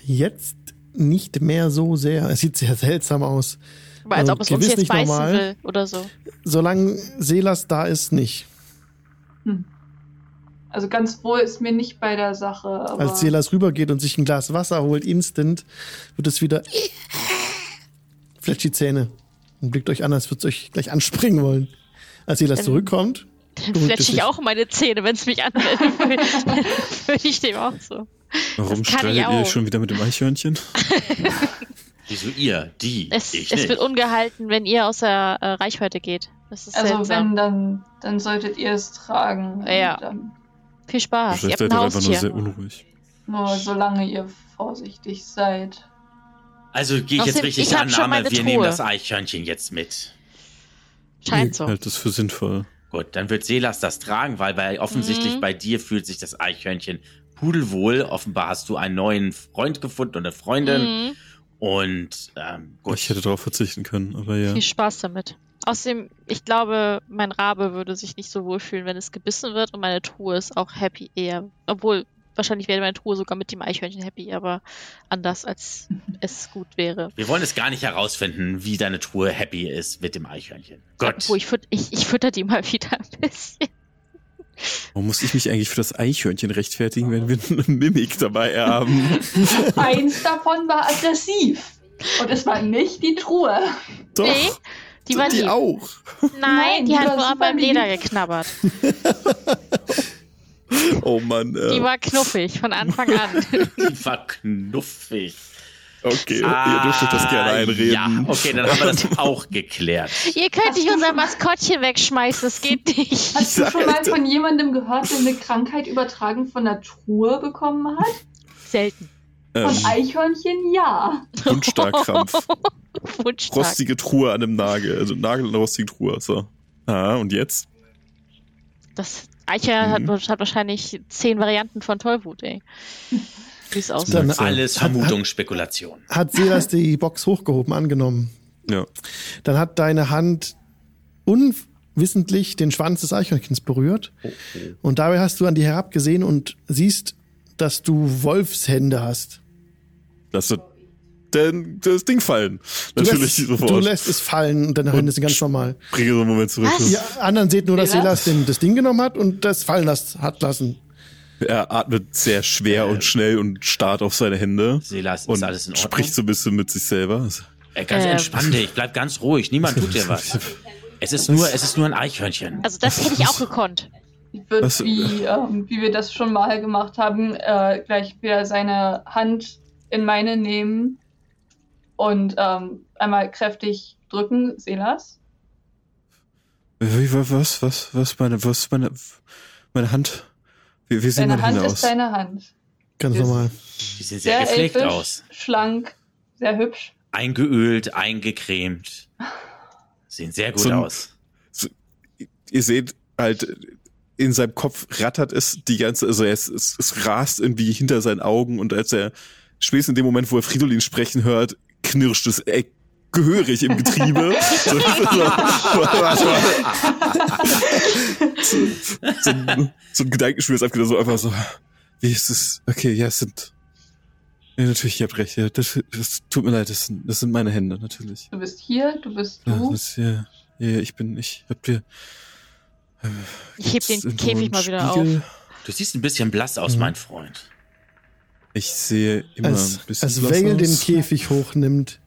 Jetzt nicht mehr so sehr. Es sieht sehr seltsam aus. Aber als also, ob es uns jetzt beißen normal. will oder so. Solange Selas da ist, nicht. Hm. Also ganz wohl ist mir nicht bei der Sache. Als Selas rübergeht und sich ein Glas Wasser holt, instant, wird es wieder fletscht die Zähne und blickt euch an, als würde es euch gleich anspringen wollen. Als Selas zurückkommt, dann fletsche ich auch meine Zähne, wenn es mich anmeldet. [laughs] Würde ich dem auch so. Warum streitet ihr euch schon wieder mit dem Eichhörnchen? [laughs] Wieso ihr? Die? Es, es wird ungehalten, wenn ihr aus der äh, Reichweite geht. also seltsam. wenn, dann, dann solltet ihr es tragen. Ja. Viel Spaß. Vielleicht seid ihr einfach nur sehr unruhig. Nur solange ihr vorsichtig seid. Also gehe ich jetzt richtig ich Annahme, wir Truhe. nehmen das Eichhörnchen jetzt mit. Scheint so. Ich halte das für sinnvoll. Gut, dann wird Selas das tragen, weil bei, offensichtlich mhm. bei dir fühlt sich das Eichhörnchen pudelwohl. Offenbar hast du einen neuen Freund gefunden und eine Freundin. Mhm. Und ähm, gut. Ich hätte darauf verzichten können, aber ja. Viel Spaß damit. Außerdem, ich glaube, mein Rabe würde sich nicht so wohl fühlen, wenn es gebissen wird und meine Truhe ist auch happy eher. Obwohl, wahrscheinlich wäre meine Truhe sogar mit dem Eichhörnchen happy, aber anders, als es gut wäre. Wir wollen es gar nicht herausfinden, wie deine Truhe happy ist mit dem Eichhörnchen. Gott. Obwohl, ich, füt ich, ich fütter die mal wieder ein bisschen. Warum muss ich mich eigentlich für das Eichhörnchen rechtfertigen, wenn wir eine Mimik dabei haben? Eins davon war aggressiv. Und es war nicht die Truhe. Doch. Nee, die war die lieb. auch. Nein, Nein die, die hat nur beim Leder geknabbert. [laughs] oh Mann. Äh. Die war knuffig von Anfang an. [laughs] die war knuffig. Okay, ah, ihr dürft euch das gerne einreden. Ja, okay, dann haben wir das [laughs] auch geklärt. Ihr könnt nicht unser Maskottchen wegschmeißen, das geht nicht. Hast du schon mal von jemandem gehört, der eine Krankheit übertragen von der Truhe bekommen hat? Selten. Von ähm, Eichhörnchen, ja. Wundstarkrampf. [laughs] Wundstark. Rostige Truhe an einem Nagel, also Nagel und rostige Truhe. So. Ah, und jetzt? Das Eicher mhm. hat, hat, wahrscheinlich zehn Varianten von Tollwut, ey. [laughs] Wie es aussieht. Dann, Alles Vermutung, hat, Spekulation. Hat Silas die Box hochgehoben, angenommen. Ja. Dann hat deine Hand unwissentlich den Schwanz des Eichhörnchens berührt. Oh, oh. Und dabei hast du an dir herabgesehen und siehst, dass du Wolfshände hast. Lass denn das Ding fallen. Natürlich lässt, sofort. Du lässt es fallen und deine Hände sind ganz normal. Bringe so einen Moment zurück. Was? Ja, anderen seht nur, dass Silas das Ding genommen hat und das fallen las, hat lassen. Er atmet sehr schwer äh, und schnell und starrt auf seine Hände. Silas, ist alles in Ordnung? spricht so ein bisschen mit sich selber. Ey, ganz äh, entspann dich, bleib ganz ruhig, niemand tut dir was. [laughs] Es ist nur, es ist nur ein Eichhörnchen. Also das hätte ich auch gekonnt. Ich würde, wie, ähm, wie wir das schon mal gemacht haben, äh, gleich wieder seine Hand in meine nehmen und ähm, einmal kräftig drücken, Selas. Wie, was, was, was, meine, was, meine, meine Hand? Wie, wie sieht deine meine Hand Hände ist deine Hand. Ganz normal. Die sehen sehr, sehr gepflegt elfisch, aus. Schlank, sehr hübsch. Eingeölt, eingecremt. Sehen sehr gut so, aus. So, ihr seht halt, in seinem Kopf rattert es die ganze, also es, es, es rast irgendwie hinter seinen Augen und als er spätestens in dem Moment, wo er Fridolin sprechen hört, knirscht es ey, gehörig im Getriebe. [laughs] so, so, so, ein, so ein Gedankenspiel ist einfach so einfach so, wie ist es? Okay, ja, es sind ja, natürlich, ihr habt recht. Ja, das, das tut mir leid, das sind, das sind meine Hände, natürlich. Du bist hier, du bist du. Ja, das, ja, ja, ich bin, ich hab dir. Äh, ich heb den Käfig mal wieder Spiegel. auf. Du siehst ein bisschen blass aus, mhm. mein Freund. Ich sehe immer als, ein bisschen Als Vale den Käfig hochnimmt,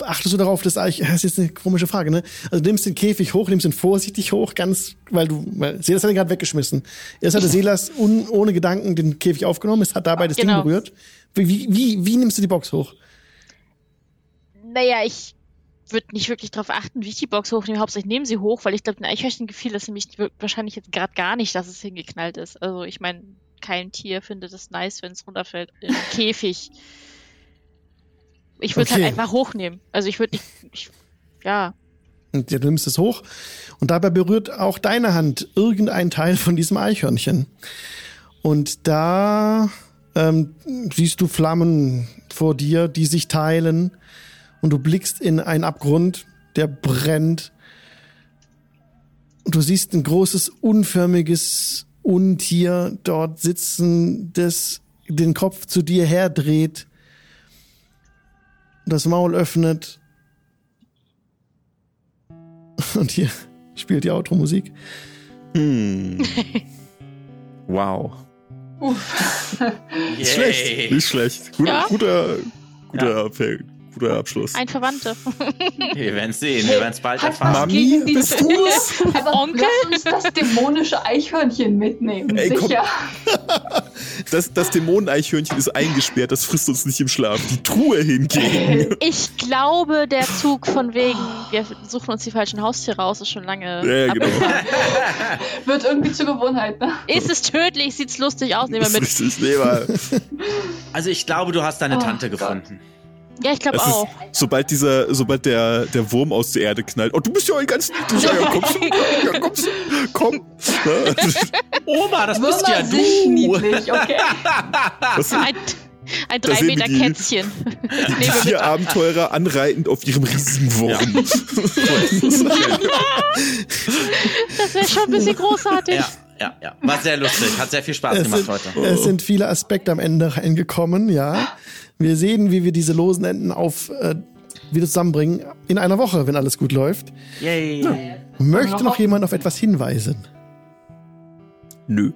achtest du darauf, dass eigentlich, das ist jetzt eine komische Frage, ne? Also du nimmst den Käfig hoch, nimmst ihn vorsichtig hoch, ganz, weil du, weil Selas hat ihn gerade weggeschmissen. Erst hatte Selas un, ohne Gedanken den Käfig aufgenommen, es hat dabei das genau. Ding berührt. Wie, wie, wie, wie nimmst du die Box hoch? Naja, ich würde nicht wirklich darauf achten, wie ich die Box hochnehme. Hauptsächlich nehmen sie hoch, weil ich glaube, ein Eichhörnchen gefiel das nämlich wahrscheinlich jetzt gerade gar nicht, dass es hingeknallt ist. Also ich meine, kein Tier findet es nice, wenn es runterfällt den Käfig. Ich würde halt okay. halt einfach hochnehmen. Also ich würde nicht, ich, ja. Und du nimmst es hoch und dabei berührt auch deine Hand irgendein Teil von diesem Eichhörnchen. Und da ähm, siehst du Flammen vor dir, die sich teilen und du blickst in einen Abgrund, der brennt. Und du siehst ein großes, unförmiges Untier dort sitzen, das den Kopf zu dir herdreht, das Maul öffnet. Und hier [laughs] spielt die Outro-Musik. Hm. wow. Uff. Nicht schlecht. Nicht schlecht. Guter, ja? guter, guter ja guter Abschluss. Ein Verwandter. Wir werden es sehen, wir werden es bald erfahren. Mami, bist du es? [laughs] Onkel? Lass uns das dämonische Eichhörnchen mitnehmen, Ey, sicher. [laughs] Das, das Dämoneneichhörnchen ist eingesperrt, das frisst uns nicht im Schlaf. Die Truhe hingegen. [laughs] Ich glaube, der Zug von wegen, wir suchen uns die falschen Haustiere raus, ist schon lange. Ja, genau. Wird irgendwie zur Gewohnheit, ne? Ist es tödlich, sieht's lustig aus, nehmen wir mit. Richtig, nehmen Also ich glaube, du hast deine oh, Tante Gott. Ja, ich glaube auch. Ist, sobald dieser, sobald der, der Wurm aus der Erde knallt, oh, du bist ja ein ganz niedlich, [laughs] ja, ja, kommst, ja, kommst, komm. Oma, das bist ja du. Niedlich, okay. [laughs] Was, ein, ein drei Meter die, Kätzchen. Die, die vier Abenteurer anreitend auf ihrem riesigen Wurm. Ja. [laughs] das wäre schon ein bisschen großartig. Ja. Ja, ja, war sehr lustig, hat sehr viel Spaß es gemacht sind, heute. Es sind viele Aspekte am Ende reingekommen, ja. Wir sehen, wie wir diese losen Enden auf äh, wieder zusammenbringen in einer Woche, wenn alles gut läuft. Yay. Ja. Möchte noch jemand auf etwas hinweisen? Nö.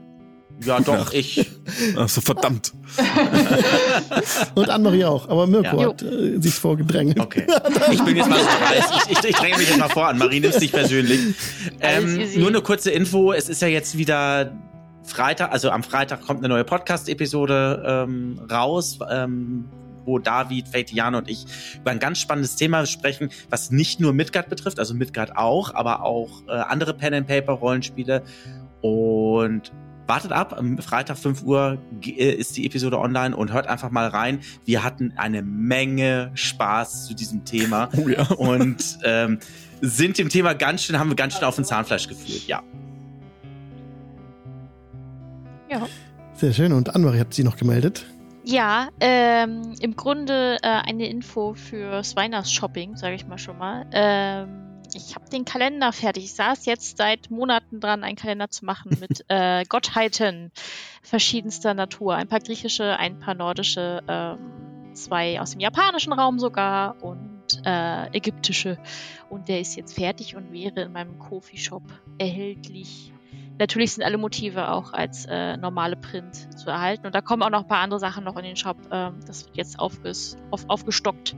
Ja, doch, Ach. ich. Ach so, verdammt. [laughs] Und andere auch. Aber Mirko ja. hat äh, sich vorgedrängt. Okay. Ich bin jetzt mal so dreist. Ich, ich, ich dränge mich jetzt mal vor an. Marie, nimm's nicht persönlich. Ähm, nur eine kurze Info. Es ist ja jetzt wieder Freitag, also am Freitag kommt eine neue Podcast-Episode ähm, raus, ähm, wo David, Faitian und ich über ein ganz spannendes Thema sprechen, was nicht nur Midgard betrifft, also Midgard auch, aber auch äh, andere Pen-and-Paper-Rollenspiele. Und wartet ab, am Freitag 5 Uhr äh, ist die Episode online und hört einfach mal rein. Wir hatten eine Menge Spaß zu diesem Thema oh ja. und ähm, sind dem Thema ganz schön, haben wir ganz schön auf den Zahnfleisch gefühlt, ja. Ja. Sehr schön. Und Annemarie hat sie noch gemeldet. Ja, ähm, im Grunde äh, eine Info fürs Weihnachtsshopping, sage ich mal schon mal. Ähm, ich habe den Kalender fertig. Ich saß jetzt seit Monaten dran, einen Kalender zu machen mit [laughs] äh, Gottheiten verschiedenster Natur. Ein paar griechische, ein paar nordische, ähm, zwei aus dem japanischen Raum sogar und äh, ägyptische. Und der ist jetzt fertig und wäre in meinem Kofi-Shop erhältlich. Natürlich sind alle Motive auch als äh, normale Print zu erhalten. Und da kommen auch noch ein paar andere Sachen noch in den Shop. Ähm, das wird jetzt aufges auf, aufgestockt.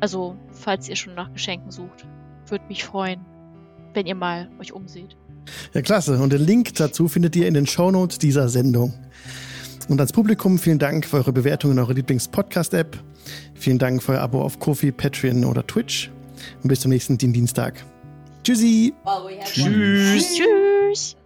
Also, falls ihr schon nach Geschenken sucht, würde mich freuen, wenn ihr mal euch umseht. Ja, klasse. Und den Link dazu findet ihr in den Shownotes dieser Sendung. Und als Publikum vielen Dank für eure Bewertung in eurer Lieblings-Podcast-App. Vielen Dank für euer Abo auf Kofi, Patreon oder Twitch. Und bis zum nächsten Dienstag. Tschüssi. Tschüss. Tschüss.